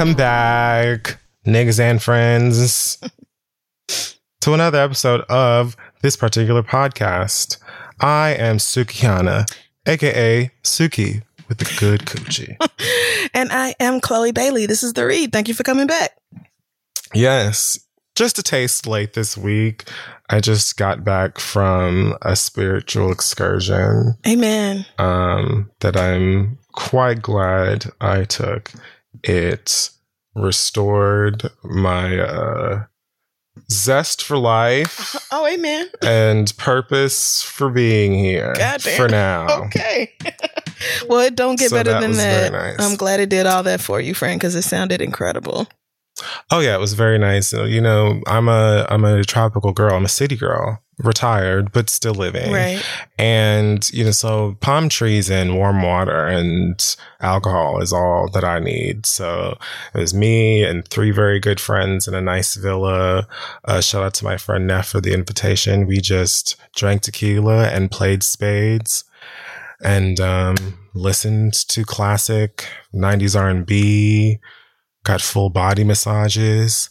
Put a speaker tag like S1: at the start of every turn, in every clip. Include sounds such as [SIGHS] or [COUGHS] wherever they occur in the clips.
S1: Welcome back, niggas and friends, to another episode of this particular podcast. I am Sukihana, aka Suki with the good coochie. [LAUGHS]
S2: and I am Chloe Bailey. This is the read. Thank you for coming back.
S1: Yes, just a taste late this week. I just got back from a spiritual excursion.
S2: Amen.
S1: Um, that I'm quite glad I took. It restored my uh, zest for life. [LAUGHS]
S2: Oh, amen.
S1: and purpose for being here.
S2: Goddamn.
S1: For now.
S2: Okay. [LAUGHS] well, it don't get
S1: So
S2: better
S1: that
S2: than that.
S1: nice.
S2: I'm glad it did all that for you, friend, because it sounded incredible.
S1: Oh yeah, it was very nice. You know, I'm a I'm a tropical girl. I'm a city girl, retired but still living.
S2: Right.
S1: And you know, so palm trees and warm water and alcohol is all that I need. So it was me and three very good friends in a nice villa. Uh, shout out to my friend Neff for the invitation. We just drank tequila and played spades and um, listened to classic 90s R&B. Got full body massages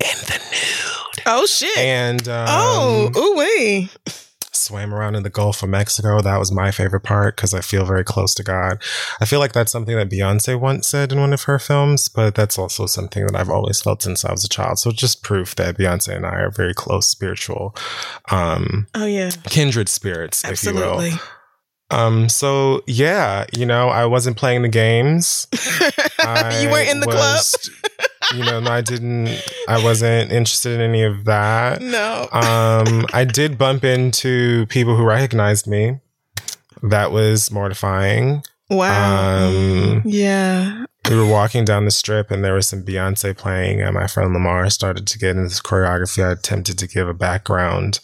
S1: in the nude.
S2: Oh, shit.
S1: And um,
S2: oh, ooh, wee.
S1: swam around in the Gulf of Mexico. That was my favorite part because I feel very close to God. I feel like that's something that Beyonce once said in one of her films, but that's also something that I've always felt since I was a child. So just proof that Beyonce and I are very close spiritual, um,
S2: Oh, yeah.
S1: kindred spirits, if you
S2: Absolutely.
S1: will. Um, so yeah, you know, I wasn't playing the games. [LAUGHS]
S2: you weren't in the club?
S1: you know, no, I didn't, I wasn't interested in any of that.
S2: No.
S1: Um, I did bump into people who recognized me. That was mortifying.
S2: wow.
S1: Um,
S2: yeah.
S1: We were walking down the strip and there was some Beyonce playing, and my friend Lamar started to get into this choreography. I attempted to give a background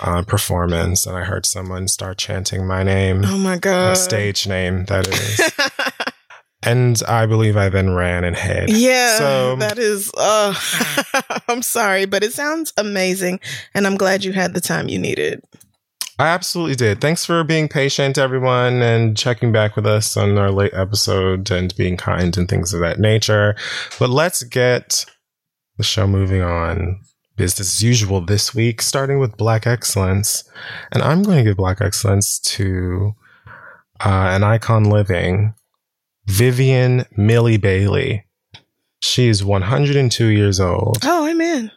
S1: uh, performance, and I heard someone start chanting my name,
S2: Oh, my God.
S1: stage name, that is. [LAUGHS] and I believe I then ran and hid.
S2: Yeah,
S1: So-
S2: that is. Uh, [LAUGHS] [LAUGHS] I'm sorry, but it sounds amazing, and I'm glad you had the time you needed.
S1: I absolutely did. Thanks for being patient, everyone, and checking back with us on our late episode and being kind and things of that nature. But let's get the show moving on. Business as usual this week, starting with Black Excellence. And I'm going to give Black Excellence to uh, an icon living, Vivian Millie Bailey. She is 102 years old
S2: Oh, amen.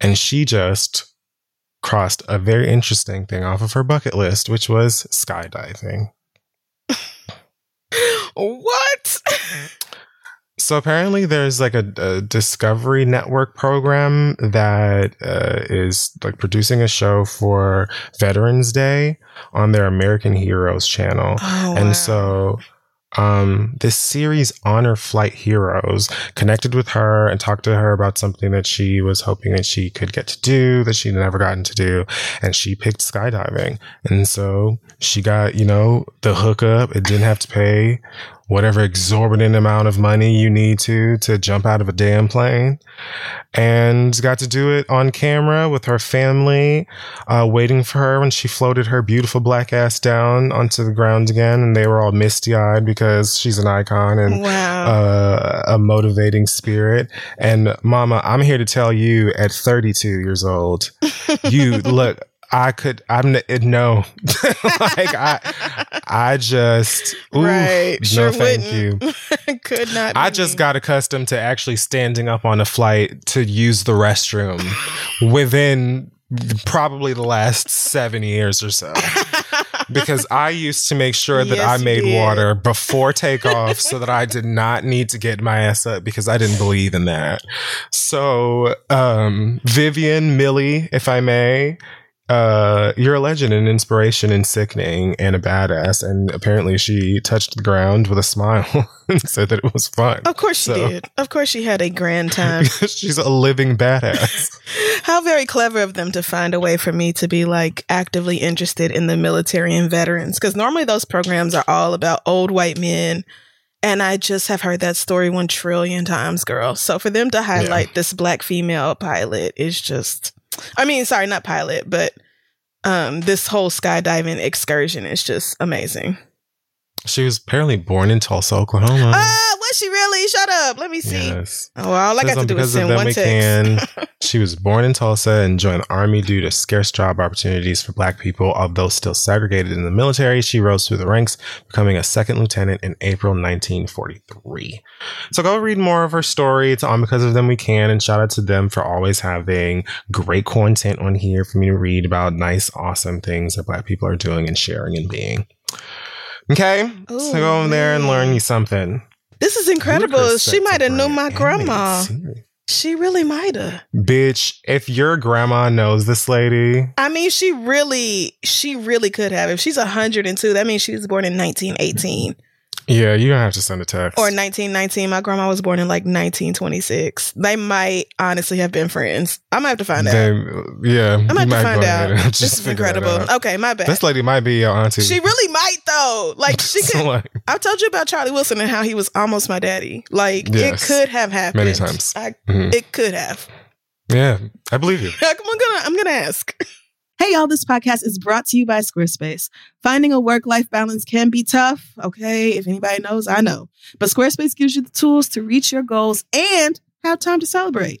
S1: and she just crossed a very interesting thing off of her bucket list, which was skydiving.
S2: What?
S1: So apparently, there's like a, a Discovery Network program that uh, is like producing a show for Veterans Day on their American Heroes channel.
S2: Oh,
S1: and
S2: wow.
S1: so um this series honor flight heroes connected with her and talked to her about something that she was hoping that she could get to do that she'd never gotten to do and she picked skydiving. And so she got you know the hookup. It didn't have to pay whatever exorbitant amount of money you need to to jump out of a damn plane and got to do it on camera with her family uh, waiting for her when she floated her beautiful black ass down onto the ground again and they were all misty eyed because she's an icon and
S2: wow.
S1: uh, a motivating spirit. And mama, I'm here to tell you at 32 years old, you [LAUGHS] look, I could, I'm no, [LAUGHS] like I, I just, oof,
S2: right.
S1: no,
S2: Sure
S1: thank
S2: wouldn't.
S1: you. [LAUGHS]
S2: Could not.
S1: I just
S2: me.
S1: got accustomed to actually standing up on a flight to use the restroom within probably the last seven years or so. [LAUGHS] Because I used to make sure that
S2: Yes,
S1: I made
S2: did.
S1: water before takeoff so that I did not need to get my ass up because I didn't believe in that. So, um, Vivian, Millie, if I may, uh, you're a legend, an inspiration, and sickening, and a badass. And apparently, she touched the ground with a smile [LAUGHS] and said that it was fun.
S2: Of course she
S1: So-
S2: did. Of course she had a grand [LAUGHS] time.
S1: She's a living badass. [LAUGHS]
S2: How very clever of them to find a way for me to be like actively interested in the military and veterans. Because normally those programs are all about old white men. And I just have heard that story one trillion times, girl. So for them to highlight this black female pilot is just, I mean, sorry, not pilot, but um, this whole skydiving excursion is just amazing.
S1: She was apparently born in Tulsa, Oklahoma.
S2: Ah,
S3: was she really? Shut up. Let me see.
S1: Yes.
S3: Oh, all I got to do is send one text.
S1: Can. [LAUGHS] She was born in Tulsa and joined the Army due to scarce job opportunities for Black people. Although still segregated in the military, she rose through the ranks, becoming a second lieutenant in April 1943. So go read more of her story. It's on Because of Them We Can. And shout out to them for always having great content on here for me to read about nice, awesome things that Black people are doing and sharing and being. Okay, so go over there and learn you something.
S3: This is incredible. She might have knew my grandma.
S1: series.
S3: She really might have.
S1: Bitch, if your grandma knows this lady,
S3: I mean, she really, she really could have. If she's 102, that means she was born in 1918
S1: yeah, you're gonna have to send a text.
S3: or 1919. My grandma was born in like 1926. They might honestly have been friends. I'm gonna have to find out.
S1: Yeah,
S3: I'm
S1: you
S3: gonna have
S1: might
S3: to find out. [LAUGHS] This
S1: just
S3: is incredible. Okay, my bad.
S1: This lady might be your auntie.
S3: she really might though. Like [LAUGHS] she
S1: So,
S3: could.
S1: like,
S3: I've told you about Charlie Wilson and how he was almost my daddy. Like
S1: Yes.
S3: it could have happened
S1: Many times.
S3: I,
S1: mhm.
S3: It could have.
S1: Yeah, I believe you. [LAUGHS]
S3: I'm gonna. I'm gonna ask.
S2: Hey, y'all, this podcast is brought to you by Squarespace. Finding a work life balance can be tough. Okay. If anybody knows, I know. But Squarespace gives you the tools to reach your goals and have time to celebrate.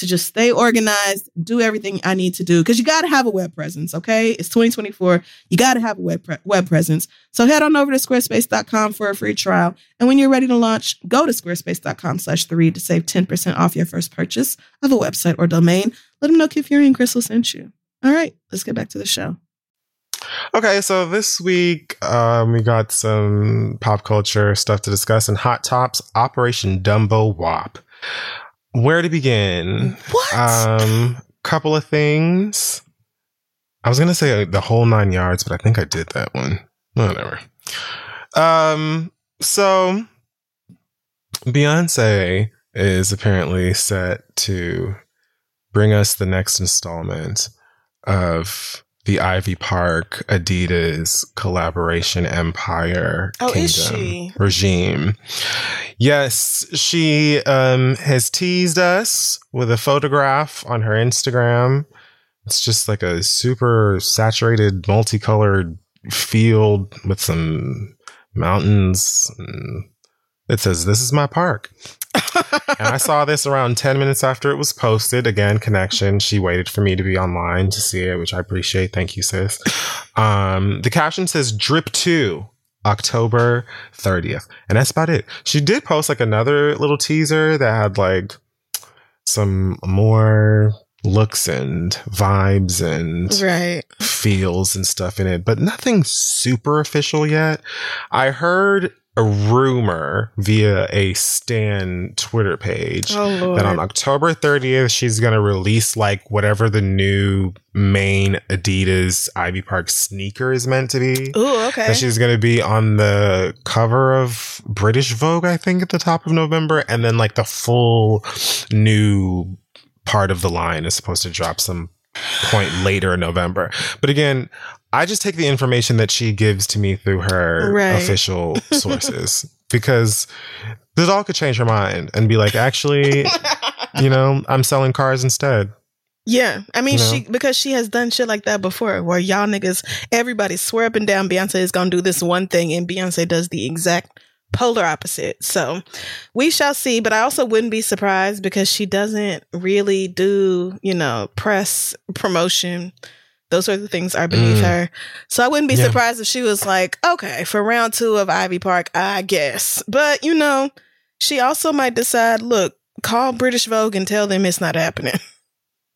S2: to just stay organized, do everything I need to do because you got to have a web presence, okay? It's 2024. You got to have a web pre- web presence. So head on over to squarespace.com for a free trial. And when you're ready to launch, go to squarespace.com slash theread to save 10% off your first purchase of a website or domain. Let them know Kid Fury and Crissle sent you. All right, let's get back to the show.
S1: Okay, so this week um, we got some pop culture stuff to discuss and Hot Tops Operation Dumbo Wop. Where to begin?
S3: What?
S1: Um, couple of things. I was gonna say the whole nine yards, but I think I did that one. Whatever. Um, so Beyonce is apparently set to bring us the next installment of the Ivy Park Adidas collaboration empire
S3: Oh,
S1: kingdom
S3: is she?
S1: regime. Yes, she um, has teased us with a photograph on her Instagram. It's just like a super saturated, multicolored field with some mountains. And it says, This is my park. And I saw this around 10 minutes after it was posted. Again, connection. She waited for me to be online to see it, which I appreciate. Thank you, sis. Um, the caption says drip two. October 30th. And that's about it. She did post like another little teaser that had like some more looks and vibes and
S3: right.
S1: feels and stuff in it, but nothing super official yet. I heard a rumor via a Stan Twitter page
S3: Oh
S1: that on October 30th, she's going to release like whatever the new main Adidas Ivy Park sneaker is meant to be.
S3: Ooh, okay.
S1: That she's going to be on the cover of British Vogue, I think, at the top of November. And then like the full new part of the line is supposed to drop some point later in November. But again, I just take the information that she gives to me through her
S3: Right.
S1: official [LAUGHS] sources because this all could change her mind and be like, actually, [LAUGHS] you know, I'm selling cars instead.
S3: Yeah, I mean,
S1: You know?
S3: she because she has done shit like that before, where y'all niggas, everybody swear up and down Beyonce is gonna do this one thing, and Beyonce does the exact polar opposite. So we shall see. But I also wouldn't be surprised because she doesn't really do, you know, press promotion
S2: Those sorts of things are beneath
S1: Mm.
S2: her. So I wouldn't be
S1: Yeah.
S2: surprised if she was like, okay, for round two of Ivy Park, I guess. But, you know, she also might decide, look, call British Vogue and tell them it's not happening.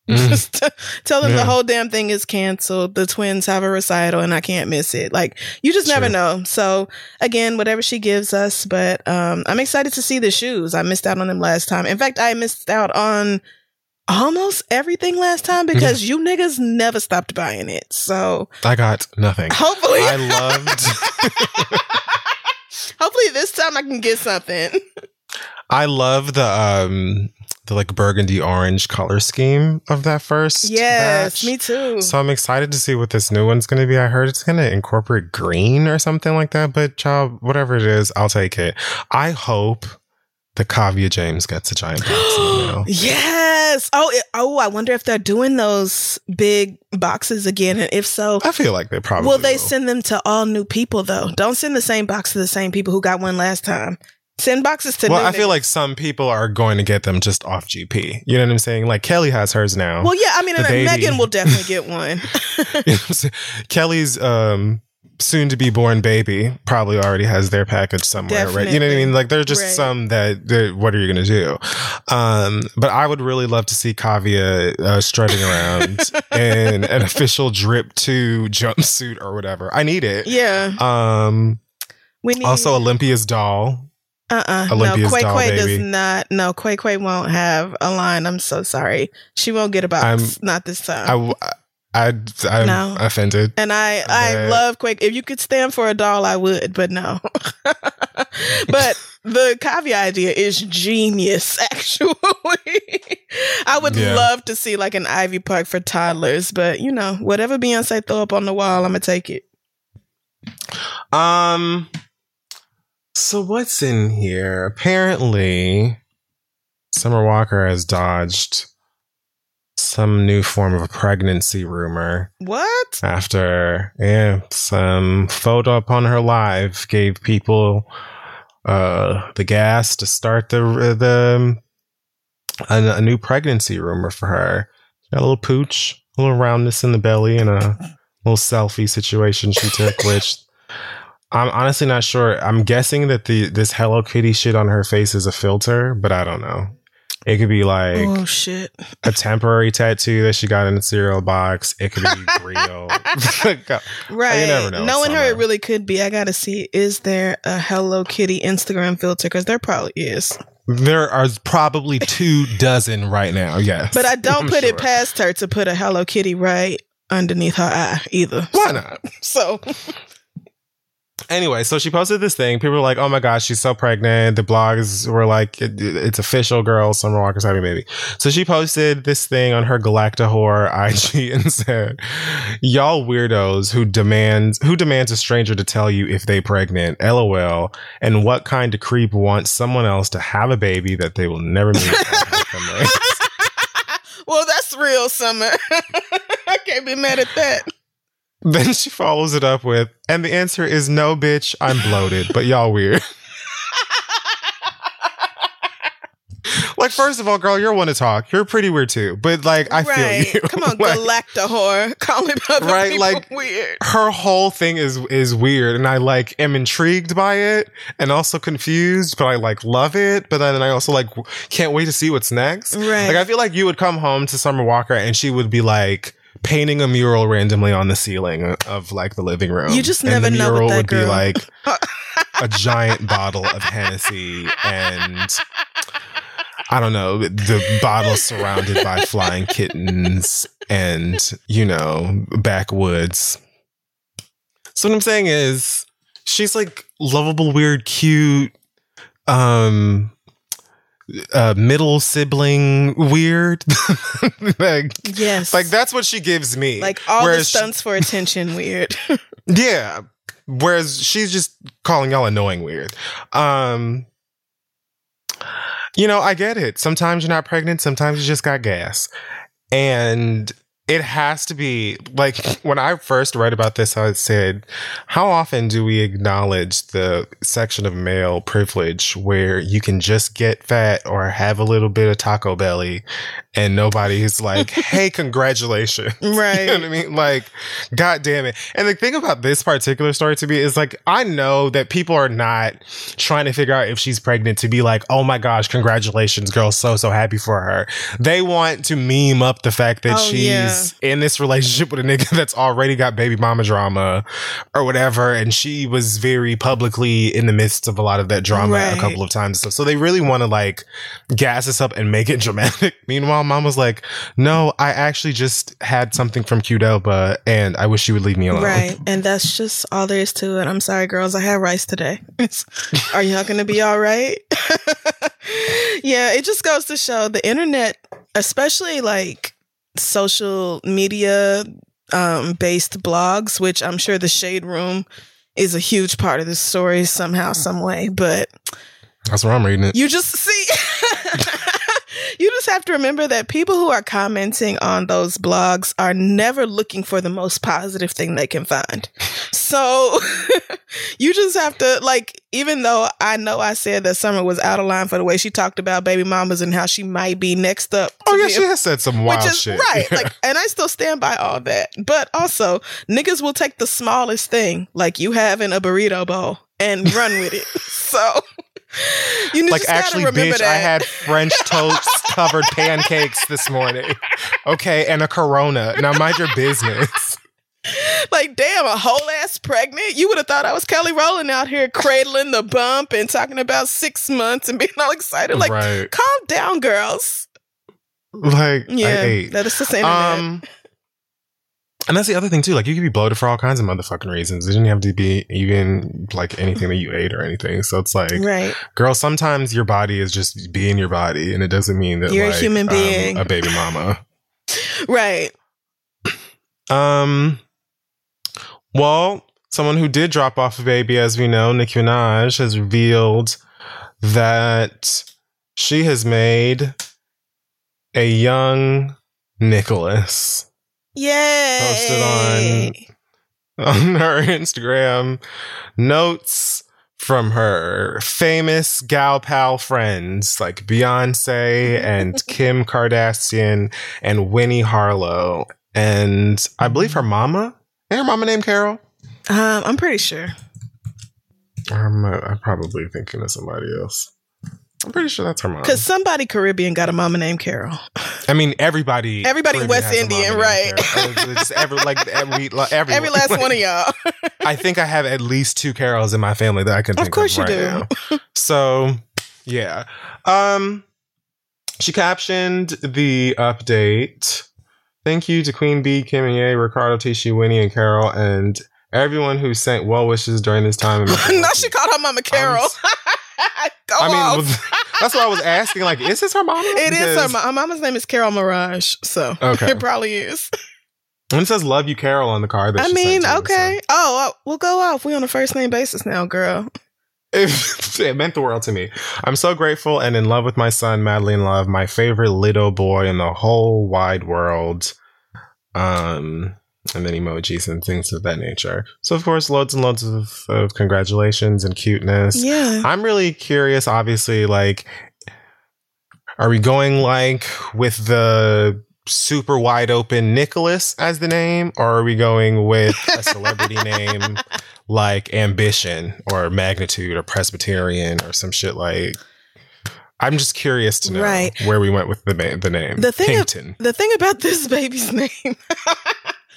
S1: Mm. [LAUGHS]
S2: Just tell them the whole damn thing is canceled. The twins have a recital and I can't miss it. Like, you just never know. So, again, whatever she gives us. But um, I'm excited to see the shoes. I missed out on them last time. In fact, I missed out on almost everything last time because you niggas never stopped buying it. So,
S1: I got nothing.
S2: hopefully,
S1: I loved. [LAUGHS]
S2: hopefully this time I can get something.
S1: I love the um the like burgundy orange color scheme of that first.
S2: Yes,
S1: batch.
S2: me too.
S1: So I'm excited to see what this new one's going to be. I heard it's going to incorporate green or something like that. But child, whatever it is, I'll take it. I hope the Kavia James gets a giant box mail. [GASPS]
S2: yes. Oh, it, oh, I wonder if they're doing those big boxes again, and if so,
S1: I feel like they probably
S2: will they send them to all new people though? Don't send the same box to the same people who got one last time. Send boxes to.
S1: Well, I feel like some people are going to get them just off GP. You know what I'm saying? Like Kelly has hers now.
S2: Well, yeah. I mean. Megan will [LAUGHS] definitely get one. [LAUGHS]
S1: You know what I'm saying? Kelly's um soon to be born baby probably already has their package somewhere, right? You know what I mean? Like there's just
S2: Right.
S1: some that, what are you going to do? Um but I would really love to see Kavia uh, strutting around [LAUGHS] in an official drip 2 jumpsuit or whatever. I need it.
S2: yeah.
S1: Um
S2: We need
S1: also Olympia's doll.
S2: Uh uh
S1: Olympia's
S2: no, Quay
S1: doll,
S2: Quay
S1: baby.
S2: does not. No, Quay Quay won't have a line. I'm so sorry. She won't get a box.
S1: I'm-
S2: not this time.
S1: I I I'm
S2: No.
S1: offended.
S2: and I I
S1: that-
S2: love Quake. If you could stand for a doll, I would, but no. [LAUGHS] but the Kavya idea is genius. [LAUGHS] Actually, I would
S1: Yeah.
S2: love to see like an Ivy Park for toddlers. But you know, whatever Beyonce throw up on the wall, I'm gonna take it.
S1: Um. So what's in here? Apparently, Summer Walker has dodged some new form of a pregnancy rumor
S2: What?
S1: after yeah some photo up on her live gave people uh the gas to start the the a, a new pregnancy rumor for her. Got a little pooch, a little roundness in the belly, and a little selfie situation she took, [LAUGHS] which I'm honestly not sure. I'm guessing that the this Hello Kitty shit on her face is a filter, but I don't know. It could be like
S2: oh shit!
S1: a temporary tattoo that she got in a cereal box. It could be [LAUGHS] real. [LAUGHS]
S2: Right.
S1: You never know,
S2: Knowing her,
S1: Summer.
S2: it really could be. I gotta see. Is there a Hello Kitty Instagram filter? Because there probably is.
S1: there are probably two [LAUGHS] dozen right now. Yes,
S2: But I don't
S1: I'm
S2: put
S1: sure.
S2: it past her to put a Hello Kitty right underneath her eye either.
S1: Why not?
S2: So
S1: Anyway, so she posted this thing. People were like, "Oh my gosh, she's so pregnant." The blogs were like, it, "It's official, girl. Summer Walker's having a baby." So she posted this thing on her Galacta Whore IG [LAUGHS] and said, "Y'all weirdos who demands who demands a stranger to tell you if they pregnant? LOL. And what kind of creep wants someone else to have a baby that they will never meet?" [LAUGHS]
S2: Well, that's real summer. [LAUGHS] I can't be mad at that.
S1: Then she follows it up with, "And the answer is no, bitch. I'm bloated, but y'all weird." [LAUGHS] Like, first of all, girl, you're one to talk. You're pretty weird too. But like, I
S2: right.
S1: feel you.
S2: Come on, [LAUGHS]
S1: Like,
S2: Galacta whore. Calling other
S1: Right,
S2: people
S1: like-
S2: weird.
S1: her whole thing is is weird, and I like am intrigued by it, and also confused. But I like love it. But then I also like can't wait to see what's next.
S2: Right.
S1: Like, I feel like you would come home to Summer Walker, and she would be like painting a mural randomly on the ceiling of like the living room.
S2: You just
S1: And
S2: never
S1: the
S2: know with
S1: mural
S2: that
S1: would be like [LAUGHS] a giant bottle of Hennessy and. I don't know, the bottle surrounded by flying kittens and, you know, backwoods. So what I'm saying is she's like lovable, weird, cute, um uh middle sibling weird. [LAUGHS] like,
S2: Yes.
S1: like that's what she gives me.
S2: Like all the
S1: Whereas she-
S2: stunts for attention weird. [LAUGHS]
S1: yeah. Whereas she's just calling y'all annoying weird. Um you know, I get it. Sometimes you're not pregnant, sometimes you just got gas. And it has to be like when I first read about this, I said, How often do we acknowledge the section of male privilege where you can just get fat or have a little bit of taco belly and nobody's like, [LAUGHS] Hey, congratulations.
S2: Right. [LAUGHS]
S1: You know what I mean? Like, God damn it. And the thing about this particular story to me is like, I know that people are not trying to figure out if she's pregnant to be like, Oh my gosh, congratulations, girl. So, so happy for her. They want to meme up the fact that
S2: Oh,
S1: she's
S2: yeah.
S1: In this relationship with a nigga that's already got baby mama drama or whatever. And she was very publicly in the midst of a lot of that drama
S2: Right.
S1: a couple of times. So, so they really want to like gas us up and make it [LAUGHS] dramatic. Meanwhile, mom was like, no, I actually just had something from Qdoba and I wish you would leave me alone.
S2: Right. And that's just all there is to it. I'm sorry, girls. I had rice today. [LAUGHS] Are y'all going to be all right? [LAUGHS] yeah, it just goes to show the internet, especially like social media um, based blogs, which I'm sure the Shade Room is a huge part of this story somehow, some way. But
S1: That's where I'm reading it.
S2: you just see, [LAUGHS] you just have to remember that people who are commenting on those blogs are never looking for the most positive thing they can find. So [LAUGHS] you just have to, like, even though I know I said that Summer was out of line for the way she talked about baby mamas and how she might be next up.
S1: Oh yeah,
S2: a
S1: she has said some wild
S2: which is
S1: shit.
S2: right. Like, [LAUGHS] and I still stand by all that. But also, niggas will take the smallest thing, like you having a burrito bowl, and run with it. [LAUGHS] So you
S1: like actually, bitch,
S2: that.
S1: I had French [LAUGHS] toast covered pancakes this morning. Okay, and a Corona. Now mind your business.
S2: like, damn, a whole ass pregnant. You would have thought I was Kelly Rowland out here cradling the bump and talking about six months and being all excited. Like,
S1: right.
S2: calm down, girls.
S1: Like I
S2: Yeah, that is the same.
S1: Um, and that's the other thing too. Like you could be bloated for all kinds of motherfucking reasons. It didn't have to be even like anything that you ate or anything. So it's like,
S2: right.
S1: girl, sometimes your body is just being your body, and it doesn't mean that
S2: You're a
S1: like,
S2: human
S1: um,
S2: being.
S1: a baby mama.
S2: Right.
S1: Um, well, someone who did drop off a baby, as we know, Nicki Minaj has revealed that she has made a young Nicholas.
S2: Yay.
S1: Posted on [LAUGHS] on her Instagram notes from her famous gal pal friends like Beyonce and [LAUGHS] Kim Kardashian and Winnie Harlow. And I believe her mama. Ain't her mama named Carol?
S2: Um, I'm pretty sure.
S1: I'm, uh, I'm probably thinking of somebody else. I'm pretty sure that's her mom.
S2: Because somebody Caribbean got a mama named Carol.
S1: I mean, everybody.
S2: Everybody
S1: Caribbean
S2: West Indian, right.
S1: Carol. It's- it's every, like, every, [LAUGHS] like, every,
S2: Every last
S1: like,
S2: one of y'all. [LAUGHS]
S1: I think I have at least two Carols in my family that I can think
S2: Of course you
S1: right
S2: do.
S1: now. So, yeah. Um she captioned the update. Thank you to Queen Bee, Kim and Ye, Ricardo, Tishy, Winnie, and Carol, and everyone who sent well wishes during this time. [LAUGHS]
S2: no, she called her mama Carol. [LAUGHS]
S1: I mean, was- [LAUGHS] that's what I was asking. Like, is this her mama?
S2: it is her,
S1: Because-
S2: ma- her mama's name is Carol Maraj, so [LAUGHS]
S1: Okay.
S2: it probably is.
S1: And it says "Love You, Carol" on the card. That
S2: I
S1: she
S2: mean,
S1: to me,
S2: okay. Oh, we'll go off. We on a first name basis now, girl.
S1: It, it meant the world to me. I'm so grateful and in love with my son, madly in love, my favorite little boy in the whole wide world. Um, and then emojis and things of that nature. So, of course, loads and loads of, of congratulations and cuteness.
S2: Yeah.
S1: I'm really curious, obviously, like, are we going like with the super wide open Nicholas as the name, or are we going with a celebrity [LAUGHS] name like Ambition or Magnitude or Presbyterian or some shit like? I'm just curious to know
S2: Right.
S1: where we went with the ma- the name.
S2: The thing The thing about this baby's [LAUGHS] name,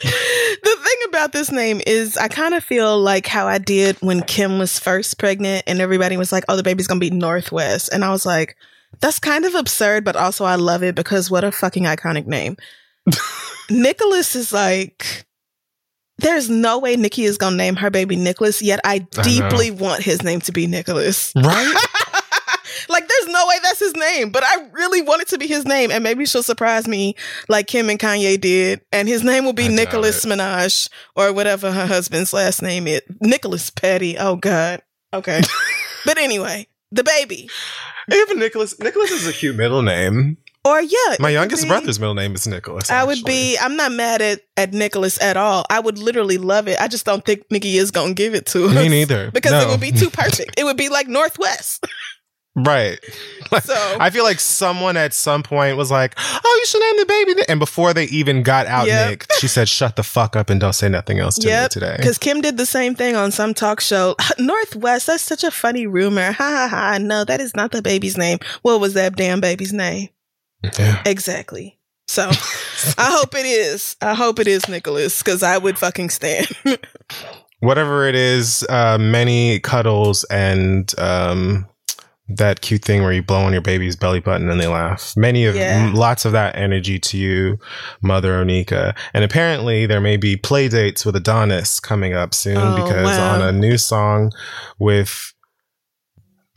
S2: the thing about this name is I kind of feel like how I did when Kim was first pregnant and everybody was like, oh, the baby's going to be Northwest. And I was like, that's kind of absurd, but also I love it because what a fucking iconic name. [LAUGHS] Nicholas is like, there's no way Nicki is going to name her baby Nicholas, yet I
S1: know.
S2: deeply want his name to be Nicholas.
S1: right? [LAUGHS]
S2: no way that's his name, but I really want it to be his name, and maybe she'll surprise me like Kim and Kanye did, and his name will be Nicholas
S1: it.
S2: Minaj or whatever her husband's last name is, Nicholas Petty. Oh God, okay. [LAUGHS] but anyway, the baby.
S1: Even Nicholas. Nicholas is a cute middle name.
S2: Or yeah,
S1: My youngest
S2: be-
S1: brother's middle name is Nicholas.
S2: I would be. I'm not mad at at Nicholas at all. I would literally love it. I just don't think Nicki is gonna give it to us.
S1: Me neither.
S2: Because
S1: No.
S2: it would be too [LAUGHS] perfect. it would be like Northwest. [LAUGHS]
S1: Right. [LAUGHS] Like,
S2: So-
S1: I feel like someone at some point was like, "Oh, you should name the baby." And before they even got out,
S2: Yep.
S1: Nick, she said, "Shut the fuck up and don't say nothing else to me today."
S2: Because Kim did the same thing on some talk show. [LAUGHS] Northwest, that's such a funny rumor. [LAUGHS] Ha ha ha. No, that is not the baby's name. What was that damn baby's name?
S1: Yeah.
S2: Exactly. So I hope it is. I hope it is Nicholas because I would fucking stand.
S1: Whatever it is, uh, many cuddles and um, that cute thing where you blow on your baby's belly button and they laugh. Many of
S2: Yeah.
S1: m- lots of that energy to you, Mother Onika. And apparently, there may be play dates with Adonis coming up soon
S2: Oh,
S1: because
S2: wow.
S1: on a new song with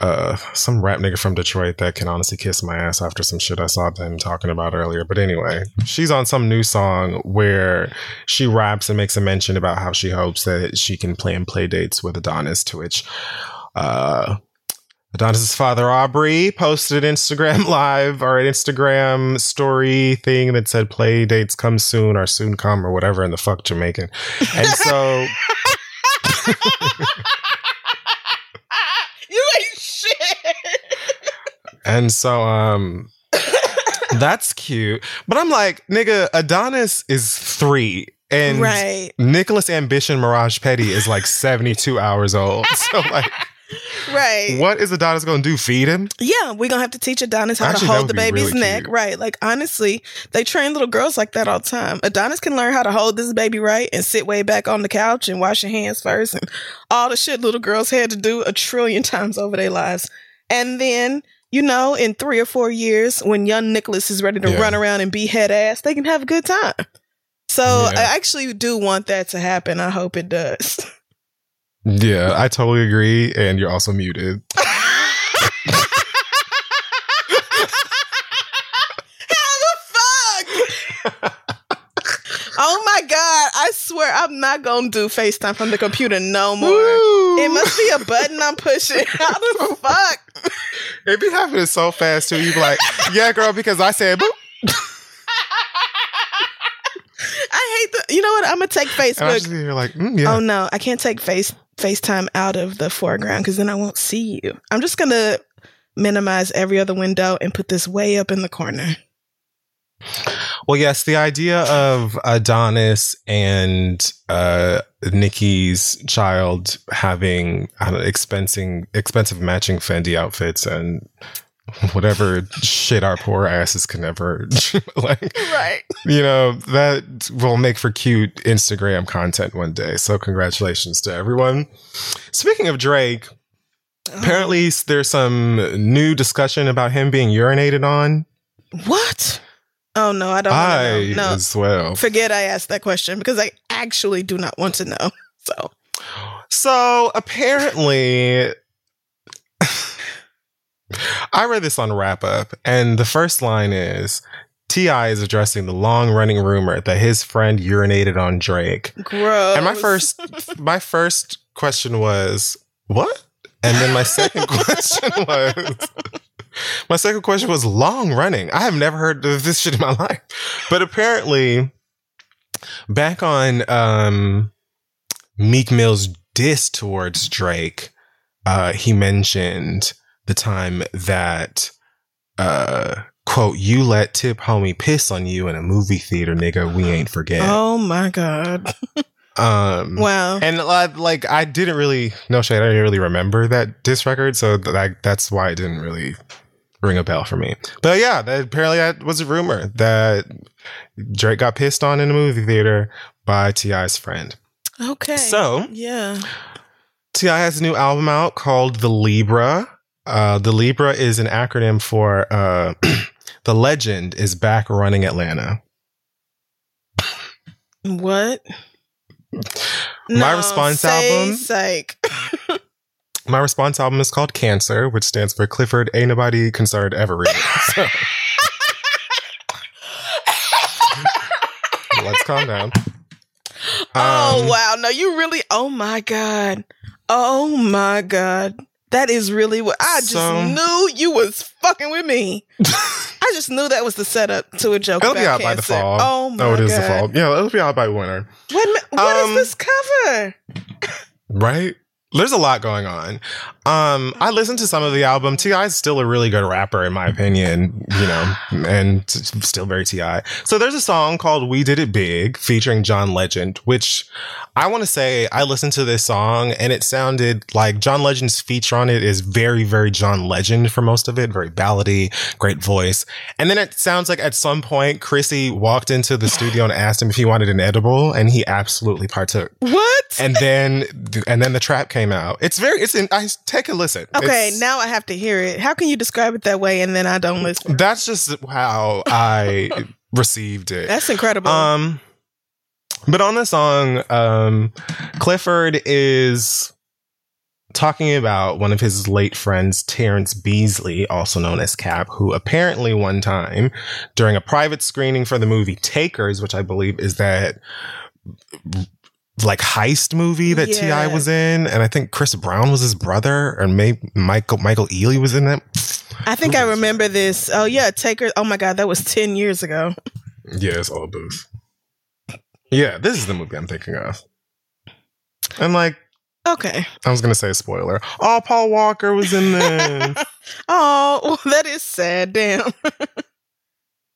S1: uh some rap nigga from Detroit that can honestly kiss my ass after some shit I saw them talking about earlier. But anyway, she's on some new song where she raps and makes a mention about how she hopes that she can plan play dates with Adonis, to which uh Adonis's father Aubrey posted an Instagram [LAUGHS] live or an Instagram story thing that said play dates come soon or soon come or whatever in the fuck Jamaican. And so [LAUGHS]
S2: you ain't shit.
S1: And so um [COUGHS] that's cute. But I'm like, nigga, Adonis is three. And
S2: right.
S1: Nicholas Ambition Maraj Petty is like 72 hours old. [LAUGHS] So like [LAUGHS]
S2: Right.
S1: what is Adonis gonna do? Feed him?
S2: Yeah, we're gonna have to teach Adonis how
S1: Actually,
S2: to hold the baby's
S1: really
S2: neck.
S1: cute.
S2: Right. Like honestly, they train little girls like that all the time. Adonis can learn how to hold this baby right and sit way back on the couch and wash your hands first and all the shit little girls had to do a trillion [LAUGHS] times over their lives. And then, you know, in three or four years, when young Nicholas is ready to
S1: Yeah.
S2: run around and be head ass, they can have a good time. So
S1: Yeah.
S2: I actually do want that to happen. I hope it does. [LAUGHS]
S1: Yeah, I totally agree. And you're also muted. [LAUGHS]
S2: How the fuck? [LAUGHS] oh my god! I swear I'm not gonna do FaceTime from the computer no more. It must be a button I'm pushing. [LAUGHS] How the fuck?
S1: It be happening so fast too. You be like, yeah, girl, because I said boop.
S2: I hate the. You know what? I'm gonna take
S1: And I
S2: Facebook.
S1: just hear like, mm, yeah.
S2: Oh no, I can't take face FaceTime out of the foreground because then I won't see you. I'm just gonna minimize every other window and put this way up in the corner.
S1: Well, yes, the idea of Adonis and uh, Nicki's child having don't know, expensing expensive matching Fendi outfits and [LAUGHS] whatever shit our poor asses can ever [LAUGHS] like
S2: Right.
S1: you know that will make for cute instagram content one day so congratulations to everyone speaking of drake apparently oh. there's some new discussion about him being urinated on
S2: What? Oh no, I don't
S1: i
S2: know. No.
S1: as well
S2: Forget I asked that question because I actually do not want to know. So [GASPS]
S1: So apparently, [LAUGHS] I read this on Rap-Up, and the first line is T.I. is addressing the long running rumor that his friend urinated on Drake.
S2: gross.
S1: And my first my first question was, What? And then my second [LAUGHS] question was my second question was long running. I have never heard of this shit in my life. But apparently, back on um Meek Mill's diss towards Drake, uh, he mentioned the time that uh quote, you let Tip homie piss on you in a movie theater, nigga. We ain't forget.
S2: Oh my god! [LAUGHS]
S1: Um
S2: Wow.
S1: and uh, like I didn't really no shade, I didn't really remember that disc record, so that that's why it didn't really ring a bell for me. But yeah, that apparently that was a rumor that Drake got pissed on in a movie theater by T.I.'s friend.
S2: Okay.
S1: So
S2: yeah.
S1: T.I. has a new album out called The Libra. Uh, the Libra is an acronym for uh, [CLEARS THROAT] The Legend is Back Running Atlanta.
S2: What?
S1: My response
S2: say
S1: album?
S2: Psych. [LAUGHS]
S1: My response album is called Cancer, which stands for Clifford Ain't Nobody Concerned Ever Read So, [LAUGHS] let's calm down.
S2: oh
S1: Um,
S2: wow! No, you really. Oh my god. Oh my god. That is really what I just
S1: So-
S2: knew you was fucking with me. [LAUGHS] I just knew that was the setup to a joke.
S1: It'll be out by the fall.
S2: Oh my
S1: Oh, it
S2: god!
S1: is the fall. Yeah, it'll be out by winter.
S2: Wait a minute, what is
S1: Um,
S2: this cover?
S1: Right? There's a lot going on. Um, I listened to some of the album. T.I. is still a really good rapper, in my opinion, you know, and still very T.I. So there's a song called We Did It Big featuring John Legend, which I want to say I listened to this song and it sounded like John Legend's feature on it is very, very John Legend for most of it, very ballady, great voice. And then it sounds like at some point Chrissy walked into the studio and asked him if he wanted an edible and he absolutely partook
S2: What?
S1: and then and then the trap came out. It's very it's in I take a listen.
S2: okay,
S1: It's-
S2: now I have to hear it. How can you describe it that way and then I don't listen?
S1: that's just how I [LAUGHS] received it.
S2: That's incredible.
S1: Um but on the song, um Clifford is talking about one of his late friends, Terrence Beasley, also known as Cap, who apparently one time during a private screening for the movie Takers, which I believe is that like heist movie that
S2: Yeah.
S1: T.I. was in, and I think Chris Brown was his brother, or maybe Michael Michael Ealy was in it.
S2: I think I remember this. Oh yeah, Taker. Oh my god, that was ten years ago.
S1: Yeah, it's all booth. Yeah, this is the movie I'm thinking of. And like,
S2: Okay.
S1: I was gonna say spoiler. Oh, Paul Walker was in [LAUGHS] this.
S2: Oh, well, that is sad. Damn. [LAUGHS]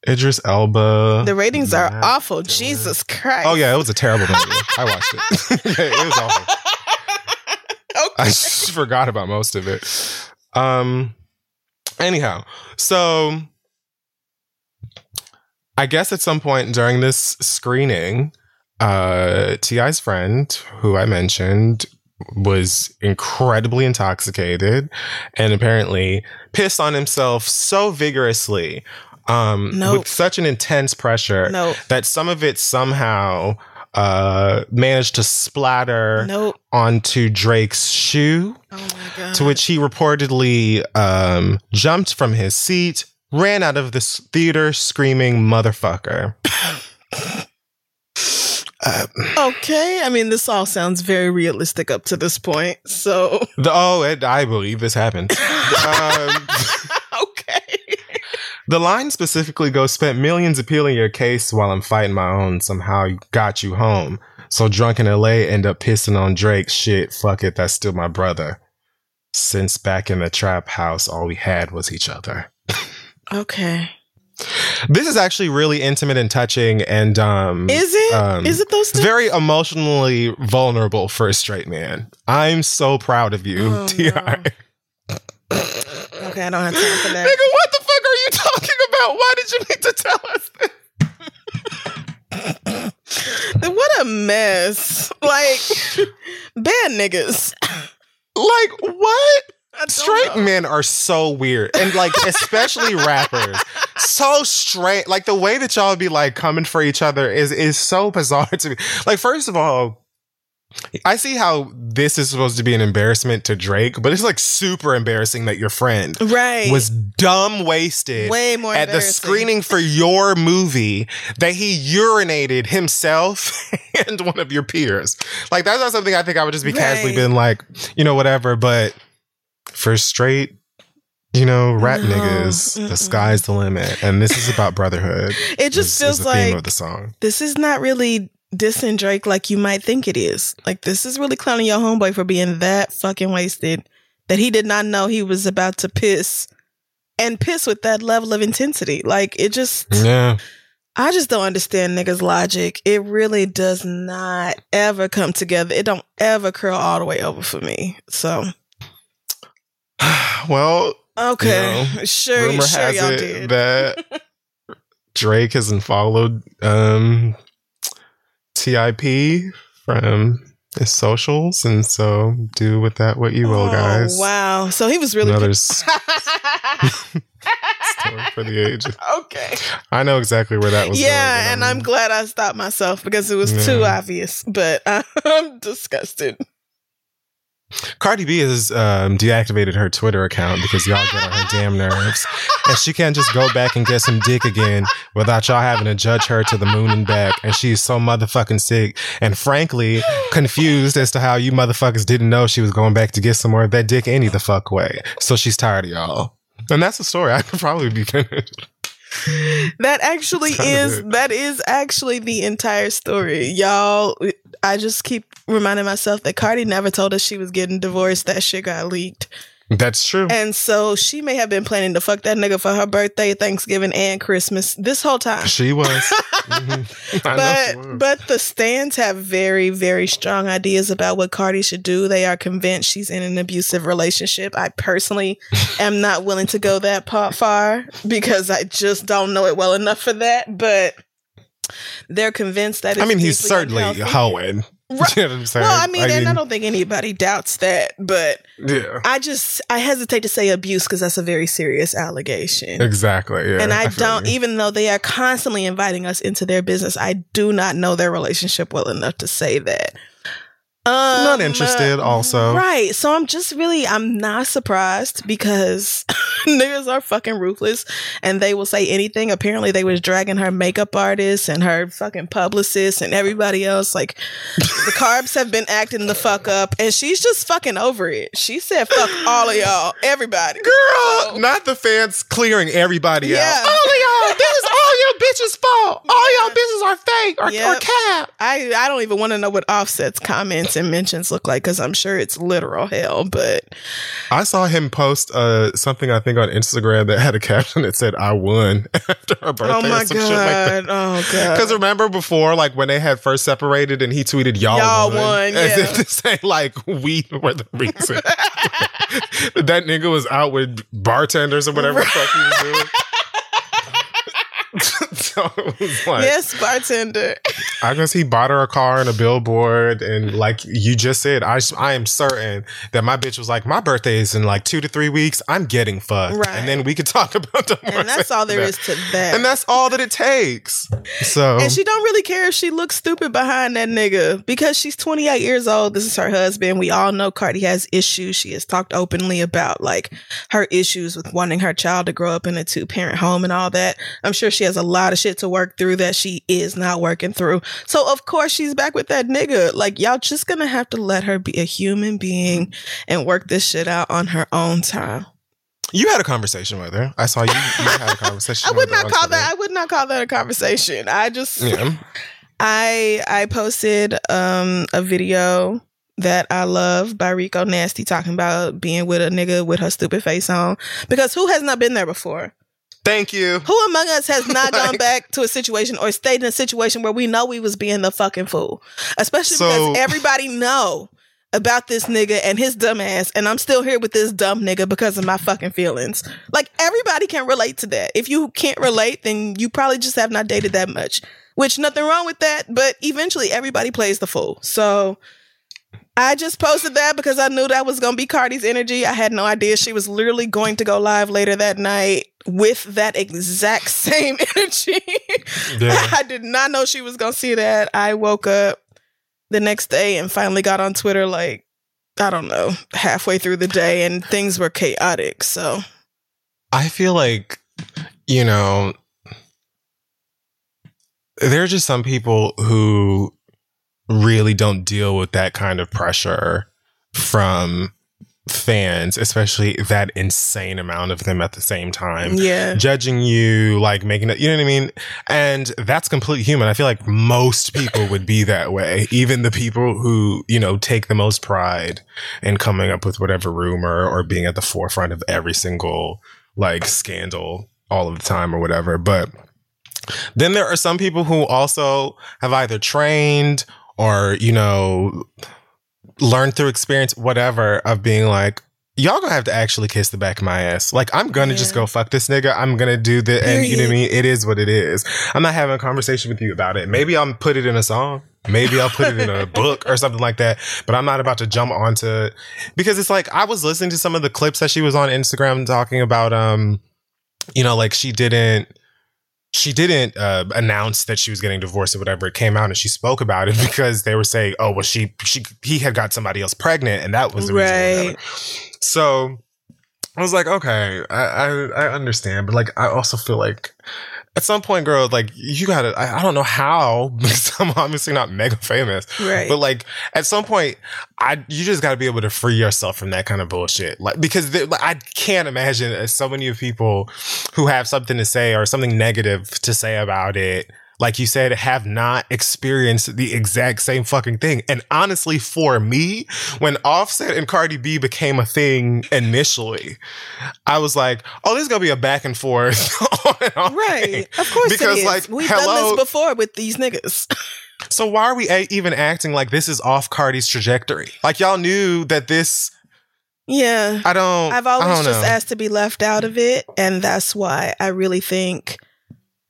S1: Idris Elba.
S2: The ratings are awful. Jesus Christ.
S1: Oh yeah, it was a terrible movie. I watched it. [LAUGHS] [LAUGHS] It was awful. I
S2: okay.
S1: just forgot about most of it. Um. Anyhow, so I guess at some point during this screening, uh, T.I.'s friend, who I mentioned, was incredibly intoxicated and apparently pissed on himself so vigorously, um,
S2: Nope.
S1: with such an intense pressure
S2: No.
S1: that some of it somehow uh, managed to splatter
S2: No.
S1: onto Drake's shoe,
S2: Oh my god.
S1: to which he reportedly um, jumped from his seat, ran out of this theater screaming "motherfucker." Uh, [LAUGHS]
S2: Okay. I mean, this all sounds very realistic up to this point. So.
S1: the, oh, it, I believe this happened. [LAUGHS] um. [LAUGHS] the line specifically goes: "Spent millions appealing your case while I'm fighting my own. Somehow got you home. So drunk in LA, end up pissing on Drake. Shit, fuck it, that's still my brother. Since back in the trap house, all we had was each other."
S2: Okay.
S1: This is actually really intimate and touching, and um,
S2: Is it? Is
S1: um, is
S2: it those things?
S1: very emotionally vulnerable for a straight man. I'm so proud of you,
S2: Oh,
S1: Ti.
S2: no. [LAUGHS] Okay, I don't have time for that.
S1: Nigga, what the fuck are you talking about? Why did you need to tell us this?
S2: What a mess. Like, bad niggas.
S1: Like what? Straight
S2: know.
S1: men are so weird, and like especially rappers, so straight. Like the way that y'all be like coming for each other is is so bizarre to me. Like first of all, I see how this is supposed to be an embarrassment to Drake, but it's like super embarrassing that your friend
S2: Right.
S1: was dumb wasted
S2: way more
S1: at the screening for your movie that he urinated himself [LAUGHS] and one of your peers. Like that's not something I think I would just be casually
S2: Right.
S1: been like, you know, whatever. But for straight, you know, rap
S2: No,
S1: niggas,
S2: mm-mm.
S1: the sky's the limit, and this is about brotherhood.
S2: It just
S1: is-
S2: feels
S1: is the
S2: like
S1: the song.
S2: this is not really dissing Drake like you might think it is. Like this is really clowning your homeboy for being that fucking wasted that he did not know he was about to piss and piss with that level of intensity. Like it just
S1: Yeah,
S2: I just don't understand niggas logic. It really does not ever come together. It don't ever curl all the way over for me. So [SIGHS]
S1: well,
S2: okay, sure,
S1: rumor
S2: sure
S1: has
S2: y'all
S1: it
S2: did.
S1: that [LAUGHS] Drake hasn't followed um, TIP from his socials, and so do with that what you will,
S2: Oh,
S1: guys.
S2: Wow. So he was really
S1: Another [LAUGHS] story for the age.
S2: okay.
S1: I know exactly where that was.
S2: Yeah, and I'm glad I stopped myself because it was too obvious. But [LAUGHS] I'm disgusted.
S1: Cardi B has um, deactivated her Twitter account because y'all get on her damn nerves, and she can't just go back and get some dick again without y'all having to judge her to the moon and back. And she's so motherfucking sick, and frankly confused as to how you motherfuckers didn't know she was going back to get some more of that dick any the fuck way. So she's tired of y'all, and that's the story. I could probably be finished. [LAUGHS]
S2: that actually
S1: That's kind of
S2: is that is actually the entire story, y'all. I just keep reminding myself that Cardi never told us she was getting divorced. That shit got leaked,
S1: That's true.
S2: and so she may have been planning to fuck that nigga for her birthday, Thanksgiving, and Christmas this whole time.
S1: She was. [LAUGHS] [LAUGHS] Mhm. She
S2: But
S1: was.
S2: but the stands have very very strong ideas about what Cardi should do. They are convinced she's in an abusive relationship. I personally [LAUGHS] am not willing to go that far because I just don't know it well enough for that. But they're convinced that.
S1: I mean, he's certainly
S2: unhealthy.
S1: hoeing.
S2: Right. [LAUGHS]
S1: You know what I'm saying?
S2: Well, I mean, and I don't think anybody doubts that, but
S1: yeah,
S2: I just I hesitate to say abuse because that's a very serious allegation.
S1: exactly. Yeah,
S2: and I,
S1: feel
S2: don't, even though they are constantly inviting us into their business, I do not know their relationship well enough to say that. Um,
S1: Not interested, also.
S2: Right. So I'm just really, I'm not surprised because [LAUGHS] niggas are fucking ruthless and they will say anything. Apparently, they was dragging her makeup artist and her fucking publicist and everybody else. Like, the [LAUGHS] carbs have been acting the fuck up and she's just fucking over it. She said, fuck all of y'all, everybody.
S1: Girl,
S2: So-
S1: not the fans clearing everybody
S2: Yeah.
S1: out. All of y'all, this is all your bitches' fault. All
S2: Yeah.
S1: y'all bitches are fake or, or cap.
S2: I I don't even want to know what Offset's comments and mentions look like because I'm sure it's literal hell. But
S1: I saw him post uh, something I think on Instagram that had a caption that said "I won" [LAUGHS] after her birthday
S2: oh my
S1: shit like
S2: god, oh god,
S1: Because remember before, like when they had first separated, and he tweeted "Y'all,
S2: Y'all
S1: won,",
S2: won,
S1: as
S2: yeah.
S1: if to say like we were the reason [LAUGHS] that nigga was out with bartenders or whatever the fuck he was doing. [LAUGHS] so it was like,
S2: yes, bartender.
S1: I guess he bought her a car and a billboard, and [LAUGHS] like you just said, I I am certain that my bitch was like, my birthday is in like two to three weeks. I'm getting fucked,
S2: Right.
S1: and then we could talk [LAUGHS] about the
S2: And that's all there is to that.
S1: and that's all that it takes. So
S2: And she don't really care if she looks stupid behind that nigga because she's 28 years old. This is her husband. We all know Cardi has issues. She has talked openly about like her issues with wanting her child to grow up in a two parent home and all that. I'm sure she has a lot of shit to work through that she is not working through. So of course she's back with that nigga. Like y'all just gonna have to let her be a human being and work this shit out on her own time.
S1: you had a conversation with her. I saw you. You had a [LAUGHS] conversation.
S2: I would
S1: with
S2: not call that. I would not call that a conversation. I just
S1: Yeah.
S2: I I posted um a video that I love by Rico Nasty talking about being with a nigga with her stupid face on. Because who has not been there before?
S1: Thank you.
S2: Who among us has not gone back to a situation or stayed in a situation where we know we was being the fucking fool? Especially
S1: So-
S2: because everybody know about this nigga and his dumb ass, and I'm still here with this dumb nigga because of my fucking feelings. Like everybody can relate to that. If you can't relate, then you probably just have not dated that much. Which nothing wrong with that, but eventually everybody plays the fool. So I just posted that because I knew that was gonna be Cardi's energy. I had no idea she was literally going to go live later that night with that exact [LAUGHS] same energy.
S1: Yeah. [LAUGHS]
S2: I did not know she was gonna see that. I woke up the next day and finally got on Twitter like I don't know, halfway through the day and things were chaotic. So
S1: I feel like, you know, there are just some people who really don't deal with that kind of pressure from fans, especially that insane amount of them at the same time.
S2: yeah.
S1: Judging you, like making it, you know what I mean? And that's completely human. I feel like most people would be that way. Even the people who, you know, take the most pride in coming up with whatever rumor or being at the forefront of every single like scandal all of the time or whatever. But then there are some people who also have either trained or, you know, learn through experience, whatever, of being like, y'all gonna have to actually kiss the back of my ass. Like, I'm gonna just go fuck this nigga. I'm gonna do the, and you know what I mean? It is what it is. I'm not having a conversation with you about it. Maybe I'll put it in a song. Maybe I'll put it in a [LAUGHS] book or something like that. But I'm not about to jump onto it because it's like I was listening to some of the clips that she was on Instagram talking about, um, you know, like she didn't she didn't uh, announce that she was getting divorced or whatever. It came out and she spoke about it [LAUGHS] because they were saying, "Oh, well, she she he had got somebody else pregnant, and that was the reason."
S2: Right.
S1: whatever. So I was like, okay, I, I I understand, but like I also feel like at some point, girl, like you gotta, I, I don't know how, because [LAUGHS] I'm obviously not mega famous,
S2: Right.
S1: but like at some point, I, you just gotta be able to free yourself from that kind of bullshit. Like, because like, I can't imagine uh, so many of people who have something to say or something negative to say about it. Like you said, have not experienced the exact same fucking thing. And honestly, for me, when Offset and Cardi B became a thing initially, I was like, oh, this is gonna be a back and forth [LAUGHS] and.
S2: Right.
S1: thing.
S2: Of course
S1: Because,
S2: it is.
S1: like,
S2: We've done this before with these niggas. [LAUGHS]
S1: So why are we a- even acting like this is off Cardi's trajectory? Like y'all knew that this.
S2: yeah.
S1: I don't.
S2: I've always
S1: don't
S2: just
S1: know.
S2: asked to be left out of it. And that's why I really think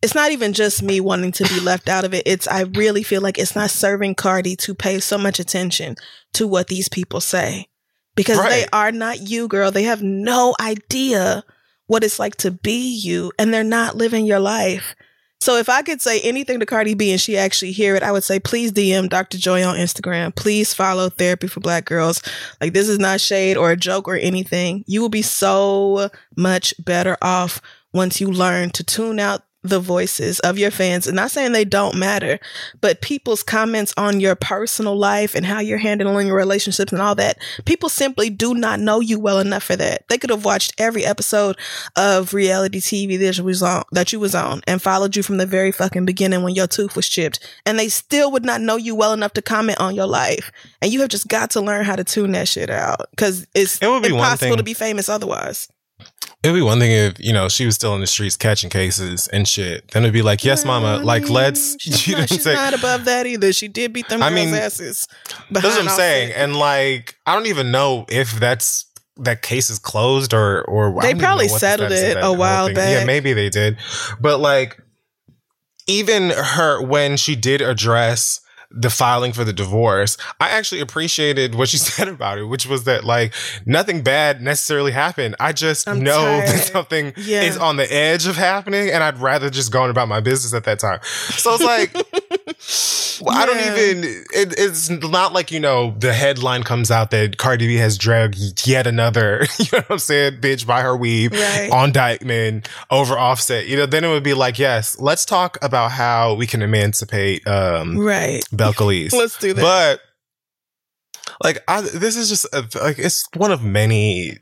S2: it's not even just me wanting to be left out of it. It's, I really feel like it's not serving Cardi to pay so much attention to what these people say because they are not you, girl. They have no idea what it's like to be you and they're not living your life. So if I could say anything to Cardi B and she actually hear it, I would say please DM Dr. Joy on Instagram. Please follow Therapy for Black Girls. Like this is not shade or a joke or anything. You will be so much better off once you learn to tune out the voices of your fans. And not saying they don't matter, but people's comments on your personal life and how you're handling your relationships and all that. People simply do not know you well enough for that. They could have watched every episode of reality TV that you was on that you was on and followed you from the very fucking beginning when your tooth was chipped. And they still would not know you well enough to comment on your life. And you have just got to learn how to tune that shit out. Cause it's
S1: It would be one
S2: impossible
S1: thing-
S2: to be famous otherwise.
S1: It'd be one thing if you know she was still in the streets catching cases and shit. Then it'd be like, yes, mama.
S2: I
S1: Like, let's.
S2: She's, [LAUGHS]
S1: You know
S2: not, she's not above that either. She did beat them
S1: I
S2: girls'
S1: mean,
S2: asses.
S1: That's what I'm saying. And like, I don't even know if that's that case is closed or or
S2: They probably
S1: what the
S2: settled it a while
S1: thing- Yeah, maybe they did. But like, even her when she did address the filing for the divorce, I actually appreciated what she [LAUGHS] said about it, which was that like nothing bad necessarily happened. I just
S2: I'm
S1: know [LAUGHS]
S2: tired.
S1: that something
S2: Yeah.
S1: is on the edge of happening, and I'd rather just go on about my business at that time. So it's like. [LAUGHS] Well, I don't even. It, it's not like you know the headline comes out that Cardi B has dragged yet another. [LAUGHS] You know what I'm saying? Bitch by her weave
S2: Right.
S1: on Dyckman over Offset. You know, then it would be like, yes, let's talk about how we can emancipate um,
S2: Right.
S1: Belcalis. [LAUGHS]
S2: Let's do that.
S1: But like, I, this is just a, like it's one of many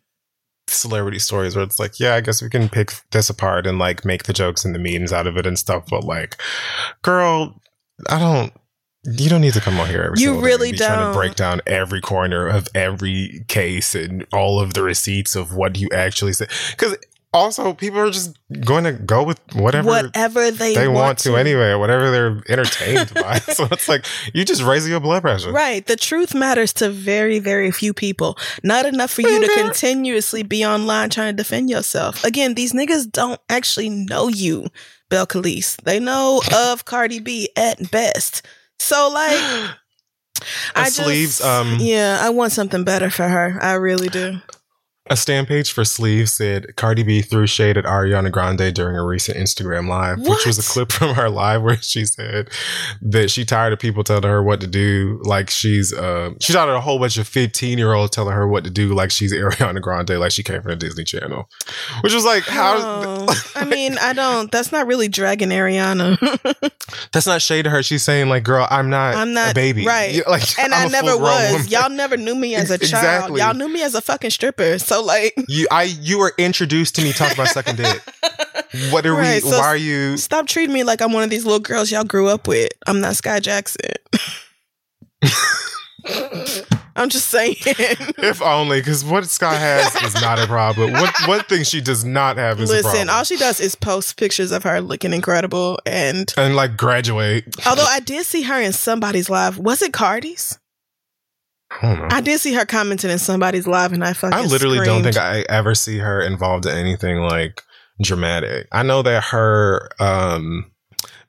S1: celebrity stories where it's like, yeah, I guess we can pick this apart and like make the jokes and the memes out of it and stuff. But like, girl, I don't. You don't need to come on here every
S2: You
S1: day
S2: really
S1: and be trying
S2: don't.
S1: to break down every corner of every case and all of the receipts of what you actually said. Because also, people are just going to go with whatever
S2: Whatever they,
S1: they want, to, anyway, or whatever they're entertained by. [LAUGHS] So it's like you just raising your blood pressure.
S2: Right. The truth matters to very, very few people. Not enough for you to
S1: Mhm.
S2: continuously be online trying to defend yourself. Again, these niggas don't actually know you, Bel. They know of Cardi B at best. So like [GASPS] I just
S1: sleeves, um,
S2: Yeah, I want something better for her. I really do.
S1: A stand page for Sleeves said Cardi B threw shade at Ariana Grande during a recent Instagram live, which was a clip from her live where she said that she tired of people telling her what to do. Like she's, uh, she tired of a whole bunch of 15 year olds telling her what to do. Like she's [LAUGHS] Ariana Grande, like she came from the Disney Channel, which was like, how,
S2: Oh, [LAUGHS] I mean, I don't that's not really dragging Ariana. [LAUGHS]
S1: that's not shade to her. She's saying like, girl, I'm not,
S2: I'm not-
S1: a baby.
S2: right.
S1: Like,
S2: and
S1: I'm
S2: I never was.
S1: woman.
S2: Y'all never knew me as a child.
S1: Exactly.
S2: Y'all knew me as a fucking stripper. So like
S1: You, I, you were introduced to me talking about sucking dick. [LAUGHS] What are
S2: Right,
S1: we?
S2: so
S1: why are you?
S2: Stop treating me like I'm one of these little girls y'all grew up with. I'm not Skai Jackson. [LAUGHS] I'm just saying.
S1: If only, because what Skai has is not a problem. What one thing she does not have is a
S2: Listen, all she does is post pictures of her looking incredible. And
S1: and like graduate.
S2: although I did see her in somebody's live, was it Cardi's?
S1: I don't know.
S2: I did see her commenting in somebody's live, and I fucking.
S1: I literally don't think I ever see her involved in anything like dramatic. I know that her um